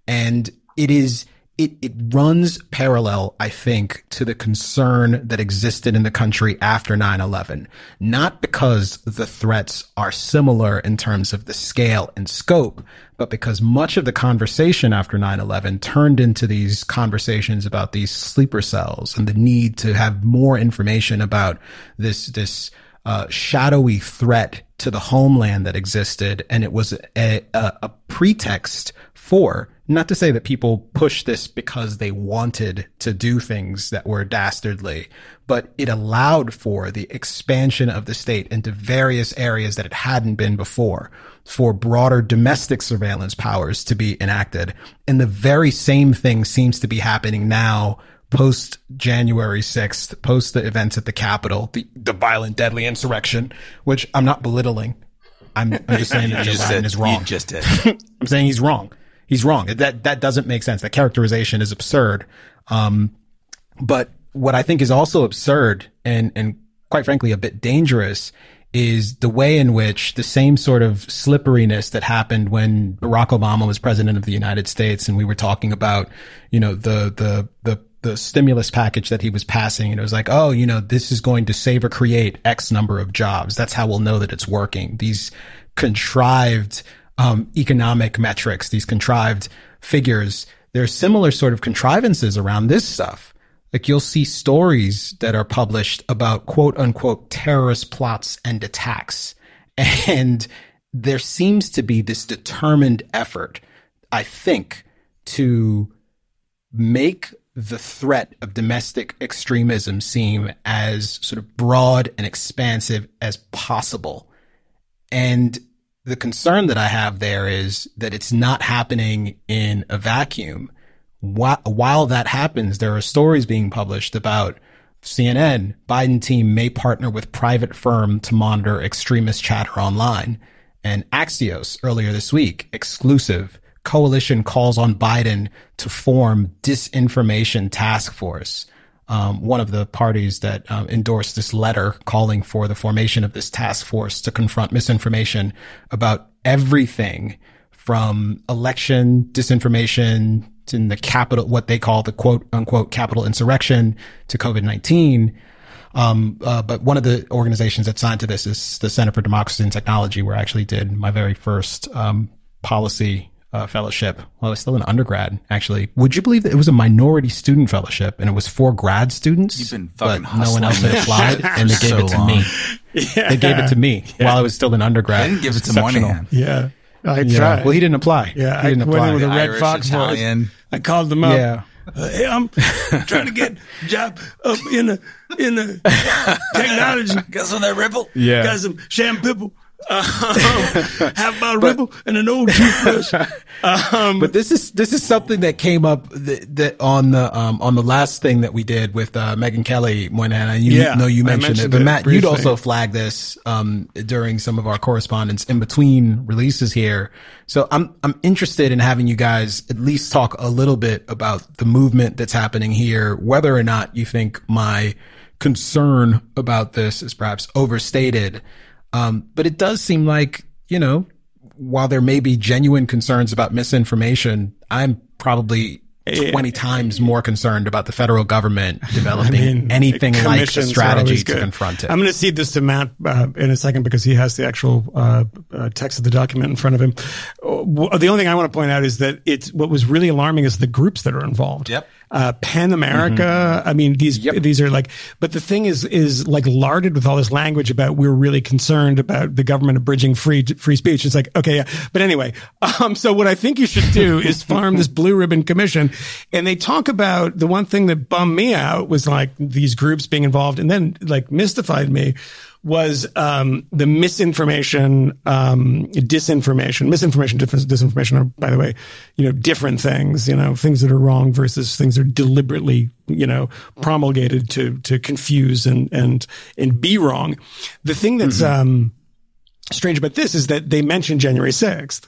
And it is it, it runs parallel, I think, to the concern that existed in the country after 9-11. Not because the threats are similar in terms of the scale and scope, but because much of the conversation after 9-11 turned into these conversations about these sleeper cells and the need to have more information about this, this, uh, shadowy threat to the homeland that existed. And it was a, a, a pretext for not to say that people pushed this because they wanted to do things that were dastardly, but it allowed for the expansion of the state into various areas that it hadn't been before, for broader domestic surveillance powers to be enacted. And the very same thing seems to be happening now post January 6th, post the events at the Capitol, the, the violent, deadly insurrection, which I'm not belittling. I'm, I'm just saying that *laughs* Joe Biden is wrong. Just did. *laughs* I'm saying he's wrong. He's wrong. That that doesn't make sense. That characterization is absurd. Um, but what I think is also absurd and and quite frankly a bit dangerous is the way in which the same sort of slipperiness that happened when Barack Obama was president of the United States and we were talking about, you know, the the the the stimulus package that he was passing and it was like, oh, you know, this is going to save or create X number of jobs. That's how we'll know that it's working. These contrived um, economic metrics, these contrived figures. There's similar sort of contrivances around this stuff. Like you'll see stories that are published about quote unquote terrorist plots and attacks. *laughs* And there seems to be this determined effort, I think, to make the threat of domestic extremism seem as sort of broad and expansive as possible. And the concern that I have there is that it's not happening in a vacuum. While that happens, there are stories being published about CNN, Biden team may partner with private firm to monitor extremist chatter online. And Axios earlier this week, exclusive coalition calls on Biden to form disinformation task force. Um, one of the parties that um, endorsed this letter calling for the formation of this task force to confront misinformation about everything from election disinformation in the capital, what they call the quote unquote Capitol insurrection to COVID-19. Um, uh, but one of the organizations that signed to this is the Center for Democracy and Technology, where I actually did my very first um, policy uh, fellowship while I was still an undergrad. Actually, would you believe that it was a minority student fellowship and it was for grad students? You've been fucking but no one else had applied, *laughs* and they gave so it to long. me. Yeah. They gave it to me while I was still an undergrad. They didn't give it to Exceptional. Moynihan. Yeah. I Yeah. tried. Well, he didn't apply. Yeah, he I didn't went apply. in with a red Irish, fox Italian. voice. I called them up. Yeah. Uh, hey, I'm trying to get a job up in the in the *laughs* technology. Got some of that ripple? Yeah. Got some shampoo. Um, half bottle ripple and an old toothbrush. *laughs* Um, But this is this is something that came up that, that on the um, on the last thing that we did with uh, Megyn Kelly, Moynihan. And you Yeah, know you mentioned, mentioned it, but Matt, you'd also flagged this um, during some of our correspondence in between releases here. So I'm I'm interested in having you guys at least talk a little bit about the movement that's happening here, whether or not you think my concern about this is perhaps overstated. Um, but it does seem like, you know, while there may be genuine concerns about misinformation, I'm probably 20 times more concerned about the federal government *laughs* developing anything like a strategy to confront it. I'm going to cede this to Matt uh, in a second because he has the actual uh, uh, text of the document in front of him. Uh, the only thing I want to point out is that it's what was really alarming is the groups that are involved. Yep. Uh, PEN America. I mean, these these are like, but the thing is is like larded with all this language about we're really concerned about the government abridging free free speech. It's like okay, yeah, but anyway. *laughs* Um, so what I think you should do *laughs* is farm this blue ribbon commission, and they talk about the one thing that bummed me out was like these groups being involved, and then like mystified me was um, the misinformation, um, disinformation, misinformation, dis- disinformation are, by the way, you know, different things, you know, things that are wrong versus things that are deliberately, you know, promulgated to, to confuse and, and, and be wrong. The thing that's, um, strange about this is that they mentioned January 6th.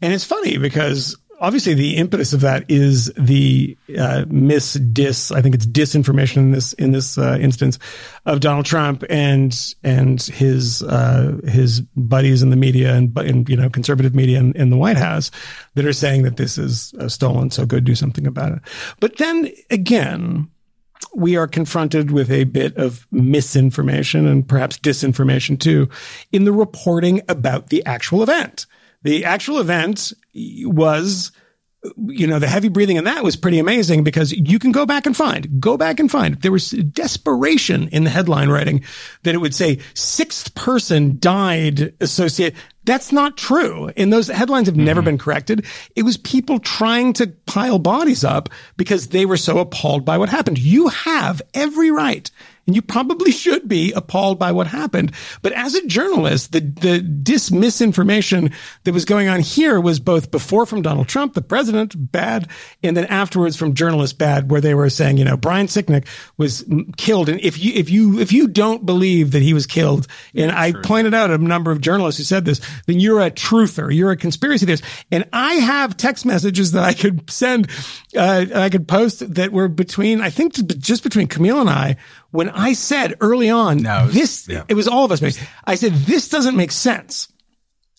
And it's funny because obviously the impetus of that is the uh, mis dis I think it's disinformation in this in this uh, instance of Donald Trump and and his uh, his buddies in the media and in you know conservative media in, in the White House that are saying that this is stolen so go do something about it. But then again we are confronted with a bit of misinformation and perhaps disinformation too in the reporting about the actual event. The actual event was you know, the heavy breathing in that was pretty amazing because you can go back and find, go back and find. There was desperation in the headline writing that it would say sixth person died associated. That's not true. And those headlines have never mm-hmm. been corrected. It was people trying to pile bodies up because they were so appalled by what happened. You have every right and you probably should be appalled by what happened. But as a journalist, the, the dis misinformation that was going on here was both before from Donald Trump, the president, bad, and then afterwards from journalists, bad, where they were saying, you know, Brian Sicknick was killed. And if you, if you, if you don't believe that he was killed, and I pointed out a number of journalists who said this, then you're a truther. You're a conspiracy theorist. And I have text messages that I could send, uh, I could post that were between, I think just between Kmele and I, when I said early on, No, it was- this, yeah. it was all of us. I said, this doesn't make sense.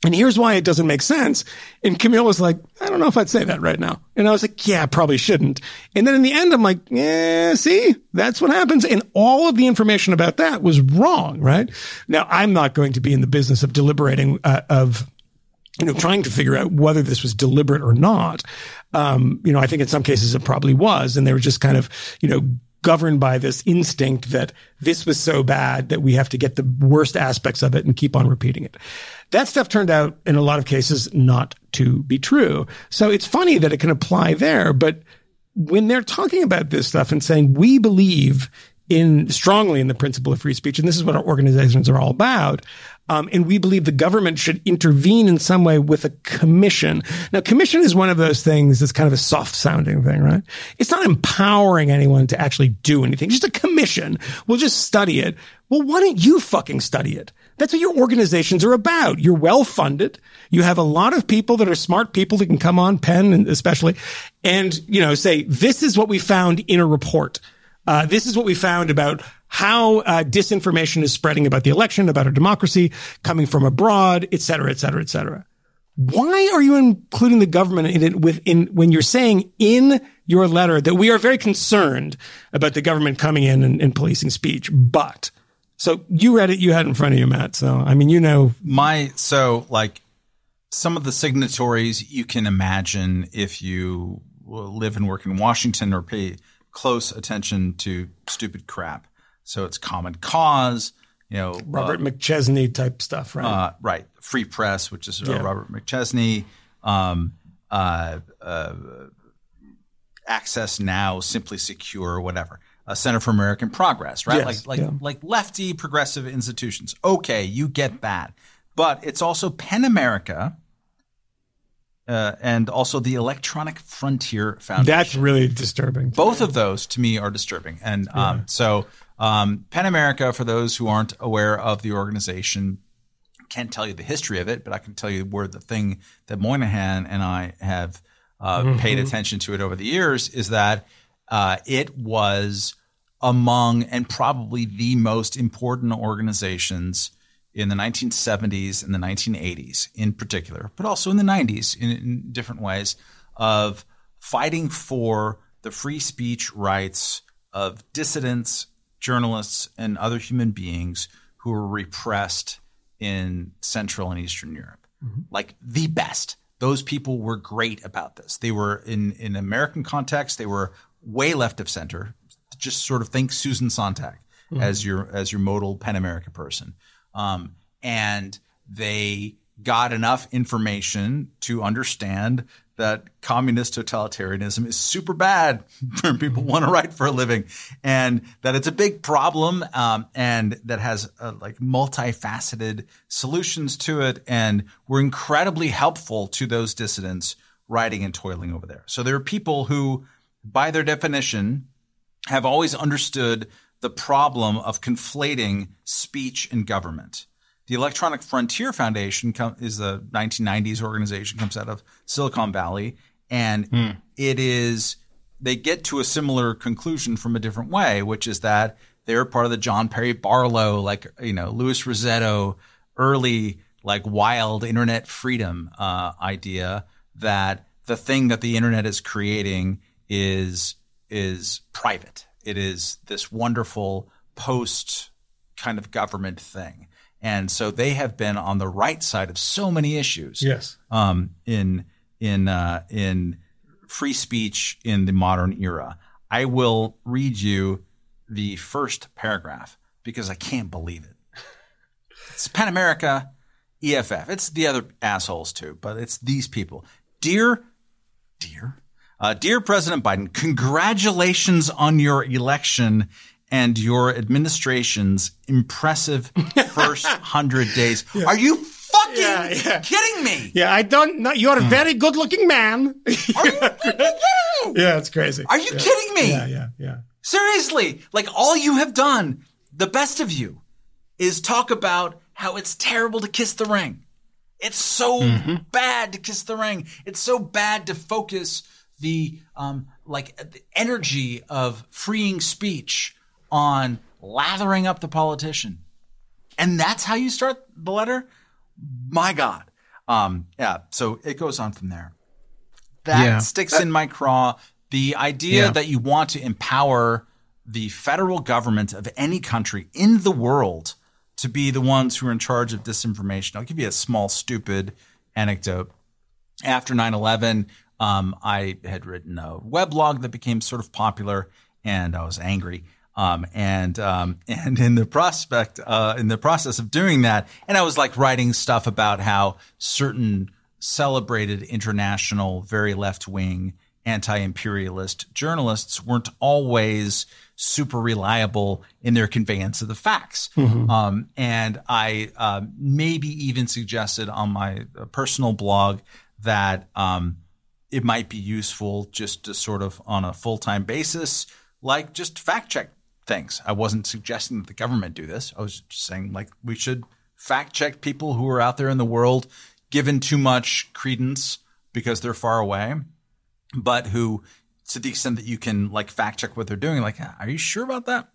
And here's why it doesn't make sense. And Kmele was like, I don't know if I'd say that right now. And I was like, yeah, probably shouldn't. And then in the end, I'm like, yeah, see, that's what happens. And all of the information about that was wrong, right? Now, I'm not going to be in the business of deliberating, uh, of, you know, trying to figure out whether this was deliberate or not. Um, you know, I think in some cases it probably was. And they were just kind of, you know, governed by this instinct that this was so bad that we have to get the worst aspects of it and keep on repeating it. That stuff turned out in a lot of cases not to be true. So it's funny that it can apply there, but when they're talking about this stuff and saying we believe in strongly in the principle of free speech, and this is what our organizations are all about. Um, and we believe the government should intervene in some way with a commission. Now, commission is one of those things that's kind of a soft sounding thing, right? It's not empowering anyone to actually do anything. Just a commission. We'll just study it. Well, why don't you fucking study it? That's what your organizations are about. You're well funded. You have a lot of people that are smart people that can come on, PEN especially, and, you know, say, this is what we found in a report. Uh, this is what we found about how uh, disinformation is spreading about the election, about our democracy, coming from abroad, et cetera, et cetera, et cetera. Why are you including the government in it within when you're saying in your letter that we are very concerned about the government coming in and, and policing speech? But so you read it, you had it in front of you, Matt. So I mean, you know, my so like some of the signatories you can imagine if you live and work in Washington or pay close attention to stupid crap. So it's Common Cause, you know, Robert uh, McChesney type stuff, right? Uh, right. Free Press, which is uh, Yeah. Robert McChesney. Um, uh, uh, Access Now, Simply Secure, whatever. Uh, Center for American Progress, right? Yes, like like yeah. like lefty progressive institutions. Okay, you get that, but it's also PEN America. Uh, and also the Electronic Frontier Foundation. That's really disturbing. Both of those to me are disturbing. And um, so, um, PEN America, for those who aren't aware of the organization, can't tell you the history of it, but I can tell you where the thing that Moynihan and I have uh, paid attention to it over the years is that uh, it was among and probably the most important organizations in the 1970s and the 1980s in particular, but also in the 90s in, in different ways of fighting for the free speech rights of dissidents, journalists, and other human beings who were repressed in Central and Eastern Europe. Like the best. Those people were great about this. They were in in American context, they were way left of center. Just sort of think Susan Sontag as your as your modal PEN America person. Um, and they got enough information to understand that communist totalitarianism is super bad *laughs* for people want to write for a living and that it's a big problem um, and that has uh, like multifaceted solutions to it and were incredibly helpful to those dissidents writing and toiling over there so there are people who by their definition have always understood the problem of conflating speech and government. The Electronic Frontier Foundation com- is a 1990s organization, comes out of Silicon Valley, and it is they get to a similar conclusion from a different way, which is that they're part of the John Perry Barlow, like you know Louis Rossetto, early like wild internet freedom uh, idea that the thing that the internet is creating is is private. It is this wonderful post kind of government thing. And so they have been on the right side of so many issues Yes. um, in in uh, in free speech in the modern era. I will read you the first paragraph because I can't believe it. It's PEN America, EFF. It's the other assholes too, but it's these people. Dear, dear, uh, dear President Biden, congratulations on your election and your administration's impressive first *laughs* hundred days. Are you fucking Yeah, yeah. kidding me? Yeah, I don't know. You're a Hmm. very good looking man. Are you kidding *laughs* yeah, it's crazy. Are you kidding me? Yeah, yeah, yeah. Seriously, like all you have done, the best of you, is talk about how it's terrible to kiss the ring. It's so bad to kiss the ring. It's so bad to focus the um, like the energy of freeing speech on lathering up the politician, and that's how you start the letter. My God, um, yeah. So it goes on from there that Yeah. sticks in my craw. The idea Yeah. that you want to empower the federal government of any country in the world to be the ones who are in charge of disinformation. I'll give you a small, stupid anecdote. After 9 11, um, I had written a weblog that became sort of popular, and I was angry. Um, and um, *laughs* and in the prospect, uh, in the process of doing that, and I was like writing stuff about how certain celebrated international, very left wing anti-imperialist journalists weren't always super reliable in their conveyance of the facts. Um, and I uh, maybe even suggested on my uh, personal blog that um, it might be useful just to sort of on a full time basis, like just fact check things. I wasn't suggesting that the government do this. I was just saying like we should fact check people who are out there in the world given too much credence because they're far away, but who to the extent that you can like fact check what they're doing, like, are you sure about that?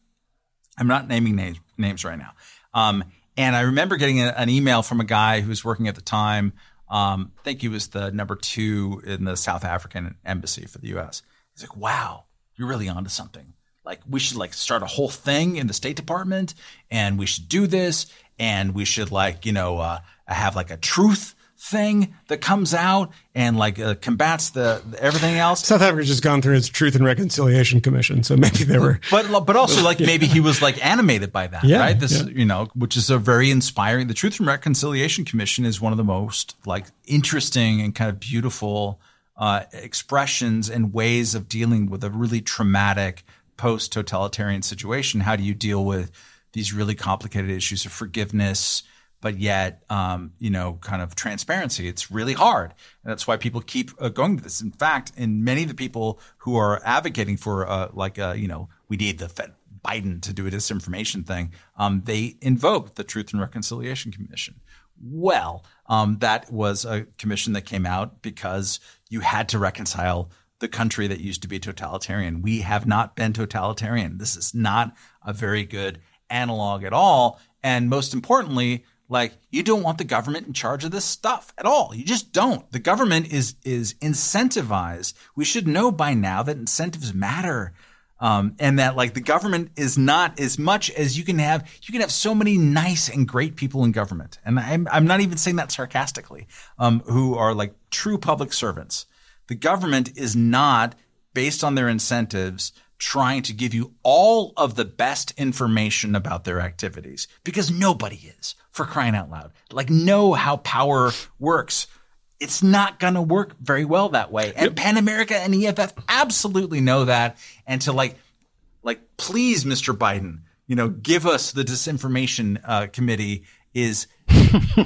I'm not naming names names right now. Um, and I remember getting a, an email from a guy who was working at the time. Um, I think he was the number two in the South African embassy for the U.S. He's like, "Wow, you're really onto something. Like, we should like start a whole thing in the State Department, and we should do this, and we should like you know uh, have like a truth." thing that comes out and like uh, combats the, the everything else South Africa's just gone through its Truth and Reconciliation Commission, so maybe they were. but but also like maybe he was like animated by that, Yeah, right? This yeah. you know, which is a very inspiring. The Truth and Reconciliation Commission is one of the most like interesting and kind of beautiful uh, expressions and ways of dealing with a really traumatic post totalitarian situation. How do you deal with these really complicated issues of forgiveness? But yet, um, you know, kind of transparency. It's really hard. And that's why people keep uh, going to this. In fact, in many of the people who are advocating for, uh, like, uh, you know, we need the Fed, Biden to do a disinformation thing, um, they invoke the Truth and Reconciliation Commission. Well, um, that was a commission that came out because you had to reconcile the country that used to be totalitarian. We have not been totalitarian. This is not a very good analog at all. And most importantly, like you don't want the government in charge of this stuff at all. You just don't. The government is is incentivized. We should know by now that incentives matter. Um, and that like the government is not as much as you can have. You can have so many nice and great people in government, and I'm I'm not even saying that sarcastically. Um, who are like true public servants. The government is not based on their incentives trying to give you all of the best information about their activities because nobody is for crying out loud. Like know how power works. It's not going to work very well that way. And PEN America and EFF absolutely know that. And to like, like, please, Mr. Biden, you know, give us the disinformation uh, committee is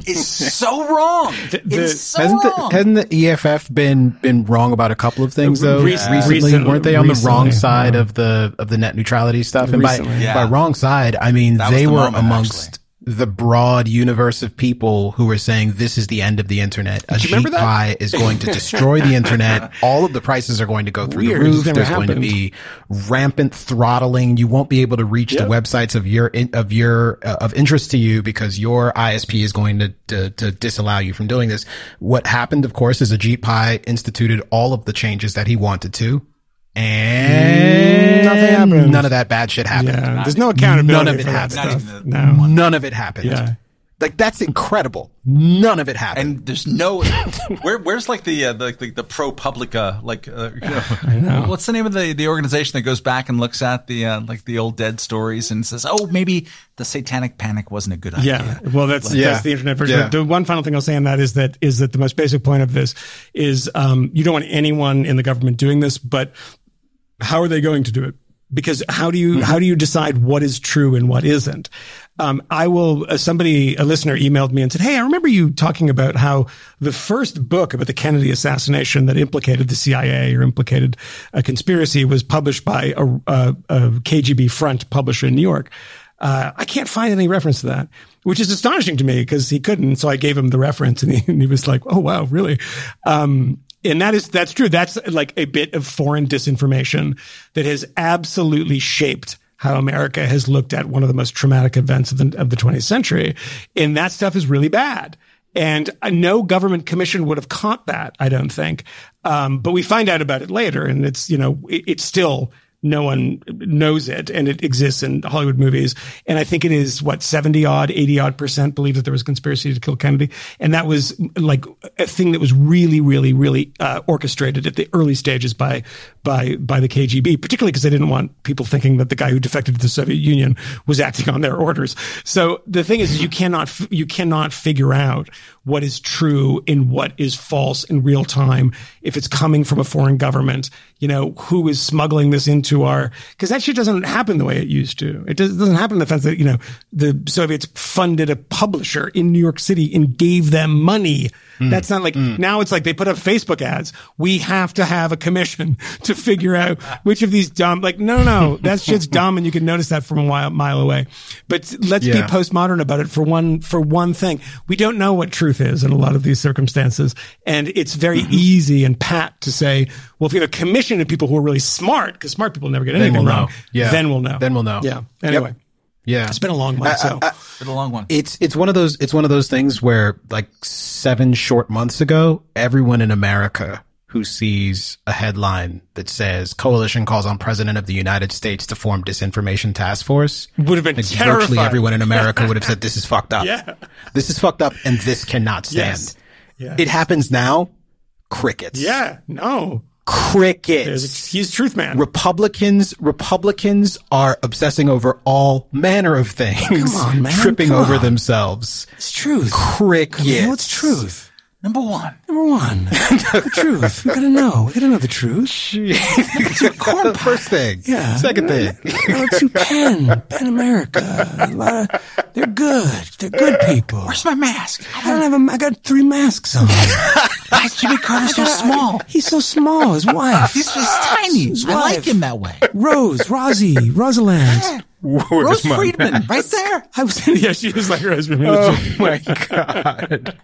is so wrong. *laughs* it's so hasn't wrong. the, hasn't the EFF been been wrong about a couple of things though? Rec- recently, recently- weren't they on the wrong side yeah. of the of the net neutrality stuff? And by Yeah. by wrong side, I mean That they the were moment, amongst actually. The broad universe of people who were saying this is the end of the internet. A you remember sheet that? pie is going to destroy the internet. *laughs* All of the prices are going to go through Weird. the roof. There's going to be rampant throttling. You won't be able to reach the websites of your of your uh, of interest to you because your ISP is going to, to to disallow you from doing this. What happened, of course, is a Ajit Pai instituted all of the changes that he wanted to, and Nothing happened. None of that bad shit happened. Yeah, there's no accountability None of it happened. stuff. Not even No. None of it happened. Yeah. Like that's incredible. None of it happened. and there's no *laughs* where where's like the uh, the, the the ProPublica like uh, you *laughs* know, what's the name of the the organization that goes back and looks at the uh, like the old dead stories and says oh maybe the satanic panic wasn't a good idea Yeah, well, that's Yeah. that's the internet version. Yeah. The one final thing I'll say on that is that is that the most basic point of this is um, you don't want anyone in the government doing this, but how are they going to do it? Because how do you how do you decide what is true and what isn't? Um, I will. Uh, somebody, a listener, emailed me and said, "Hey, I remember you talking about how the first book about the Kennedy assassination that implicated the CIA or implicated a conspiracy was published by a, a, a KGB front publisher in New York." Uh, I can't find any reference to that, which is astonishing to me because he couldn't. So I gave him the reference and he, and he was like, Oh, wow, really? Um, and that is, that's true. That's like a bit of foreign disinformation that has absolutely shaped how America has looked at one of the most traumatic events of the, of the 20th century. And that stuff is really bad. And no government commission would have caught that, I don't think. Um, but we find out about it later and it's, you know, it, it's still no one knows it and it exists in Hollywood movies. And I think it is what 70 odd, 80 odd percent believe that there was conspiracy to kill Kennedy. And that was like a thing that was really, really, really uh, orchestrated at the early stages by, by, by the KGB, particularly because they didn't want people thinking that the guy who defected to the Soviet Union was acting on their orders. So the thing is, you cannot, you cannot figure out what is true and what is false in real time. If it's coming from a foreign government you know who is smuggling this into our because that shit doesn't happen the way it used to. It, does, doesn't happen the sense that you know the soviets funded a publisher in new york city and gave them money that's not like now it's like they put up facebook ads we have to have a commission *laughs* to figure out which of these dumb like no no that shit's *laughs* dumb and you can notice that from a while, mile away but let's Yeah. be postmodern about it for one for one thing. We don't know what truth is in a lot of these circumstances, and it's very Mm-hmm. easy and pat to say, well, if you have a commission of people who are really smart, because smart people never get anything wrong. Yeah. then we'll know. Then we'll know. Yeah. Anyway, Yeah. it's been a long month. so Been a long one. it's it's one of those it's one of those things where like seven short months ago, everyone in America who sees a headline that says coalition calls on president of the United States to form disinformation task force would have been like terrified. virtually everyone in America would have said this is fucked up. Yeah. This is fucked up and this cannot stand. Yes. Yeah. It happens now. Crickets. yeah, no, Crickets. There's, he's truth man. Republicans Republicans are obsessing over all manner of things, Come on, man. tripping Come over on. themselves. it's truth. Crickets. Yeah, what's truth? Number one. Number one, *laughs* the truth. We gotta know. We gotta know the truth. the first thing. Yeah. Second thing. Oh, to PEN, PEN America. A lot of- they're good. They're good people. Where's my mask? I don't have a. I got three masks on. *laughs* Why is Jimmy Carter so small? He's so small. His *laughs* wife, He's just tiny. His I like him that way. Rose, Rosie, Rosalynn. Rose Friedman, right there. I was. *laughs* Yeah, she was like Rose. Oh *laughs* my god.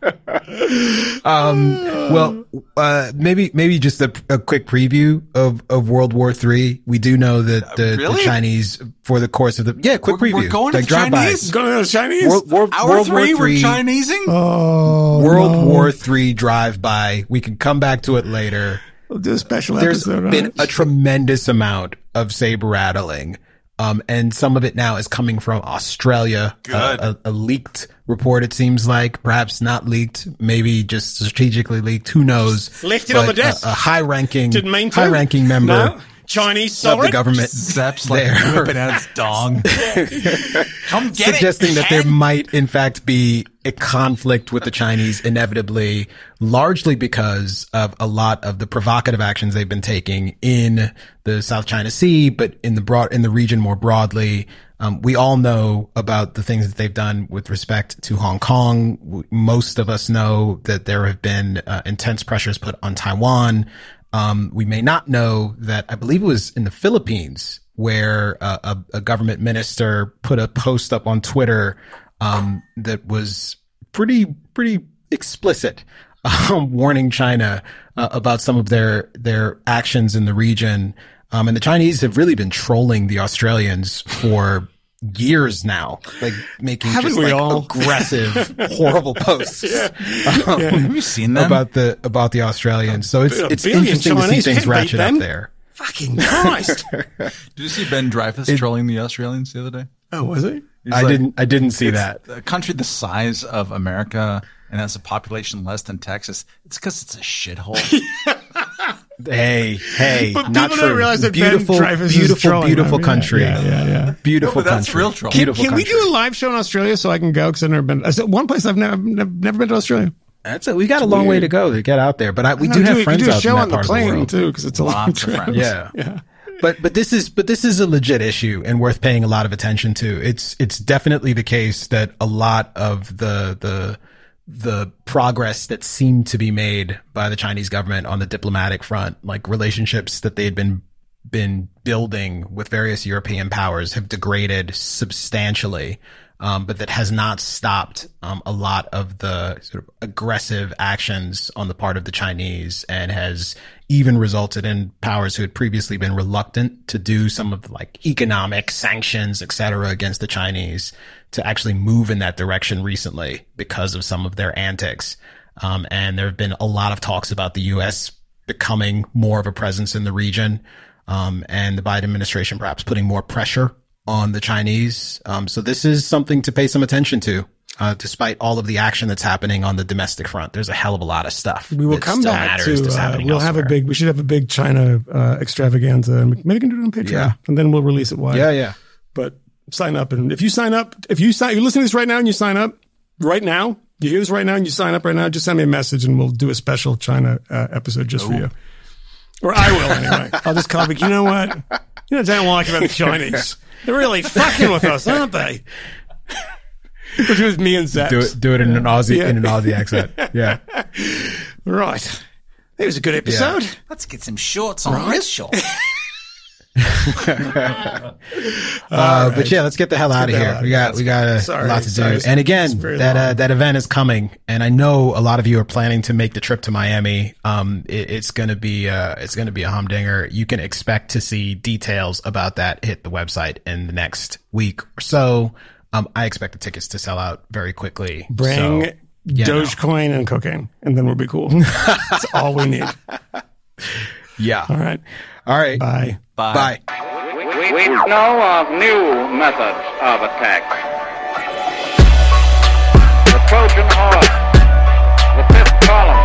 um. Well, uh, maybe maybe just a, a quick preview of, of World War Three. We do know that the, the really? Chinese, for the course of the yeah, quick We're- preview. we're going to like the drive-by. Chinese? Going to the Chinese. World, World, Hour World three, War we're Chinesing. oh, World no. War Three drive by. We can come back to it later. We'll do a special There's episode. on been a tremendous amount of saber rattling. Um, and some of it now is coming from Australia. Good. Uh, a, a leaked report, it seems like, perhaps not leaked, maybe just strategically leaked. Who knows? Leaked it on the desk. A, a high-ranking, Didn't mean to. high-ranking member No. Chinese of the government *laughs* Zepp's like there. whipping out his dong. *laughs* Come get suggesting it. that there might in fact be a conflict with the Chinese inevitably, largely because of a lot of the provocative actions they've been taking in the South China Sea, but in the broad, in the region more broadly. Um, we all know about the things that they've done with respect to Hong Kong. Most of us know that there have been uh, intense pressures put on Taiwan. Um, we may not know that I believe it was in the Philippines where uh, a, a government minister put a post up on Twitter um, that was pretty pretty explicit, um, warning China uh, about some of their their actions in the region. Um, and the Chinese have really been trolling the Australians for years now, like making Haven't just we like all? aggressive, *laughs* horrible posts um, Have you seen them? about the about the Australians. So it's it's billion interesting to see things *laughs* can't ratchet up there. Fucking Christ. *laughs* Did you see Ben Dreyfuss trolling the Australians the other day? oh, was it? He's I like, didn't I didn't see that. A country the size of America and has a population less than Texas. It's because it's a shithole. Hey, hey, But not people don't realize that Ben beautiful, Dreyfuss is beautiful, trolling beautiful them. Country. yeah, yeah, yeah. Beautiful No, but that's country. real troll. Beautiful Can we do a live show in Australia so I can go? Because I've never been. I said one place I've never never, never been to Australia. That's it. We got a long way to go to get out there, but I, we No, do have we friends can do a show on the part of the plane too because it's a long Lots of trip. friends. Yeah. *laughs* yeah. But but this is but this is a legit issue and worth paying a lot of attention to. It's it's definitely the case that a lot of the the the progress that seemed to be made by the Chinese government on the diplomatic front, like relationships that they had been been building with various European powers have degraded substantially. Um, but that has not stopped um, a lot of the sort of aggressive actions on the part of the Chinese and has even resulted in powers who had previously been reluctant to do some of the, like economic sanctions, et cetera, against the Chinese to actually move in that direction recently because of some of their antics. Um, and there have been a lot of talks about the U.S. becoming more of a presence in the region. um, and the Biden administration perhaps putting more pressure on the Chinese. Um, so this is something to pay some attention to. Uh, despite all of the action that's happening on the domestic front, there's a hell of a lot of stuff. We will come back to. Uh, we'll have a big. We should have a big China uh, extravaganza. and Maybe we can do it on Patreon, Yeah. and then we'll release it wide. Yeah, yeah. But sign up, and if you sign up, if you sign, you're listening to this right now, and you sign up right now, you hear this right now, and you sign up right now, just send me a message, and we'll do a special China uh, episode just for you. Or I will anyway. *laughs* I'll just copy. You know what? You know what I don't like about the Chinese? They're really fucking with us, aren't they? Which was me and Zach. Do it, do it in an Aussie, Yeah. in an Aussie accent. Yeah. *laughs* Right. It was a good episode. Let's get some shorts on real short. *laughs* *laughs* Uh, but yeah, let's get the hell out of here. out We got here. we got a Sorry. lot to do. Sorry. And again, that uh, that event is coming, and I know a lot of you are planning to make the trip to Miami. Um, it, it's gonna be uh, it's gonna be a humdinger. You can expect to see details about that hit the website in the next week or so. Um, I expect the tickets to sell out very quickly. Bring So, yeah, no. Dogecoin and cocaine, and then we'll be cool. *laughs* That's all we need. yeah. All right. All right. Bye. Bye. We, we know of new methods of attack. The Trojan horse, the fifth column,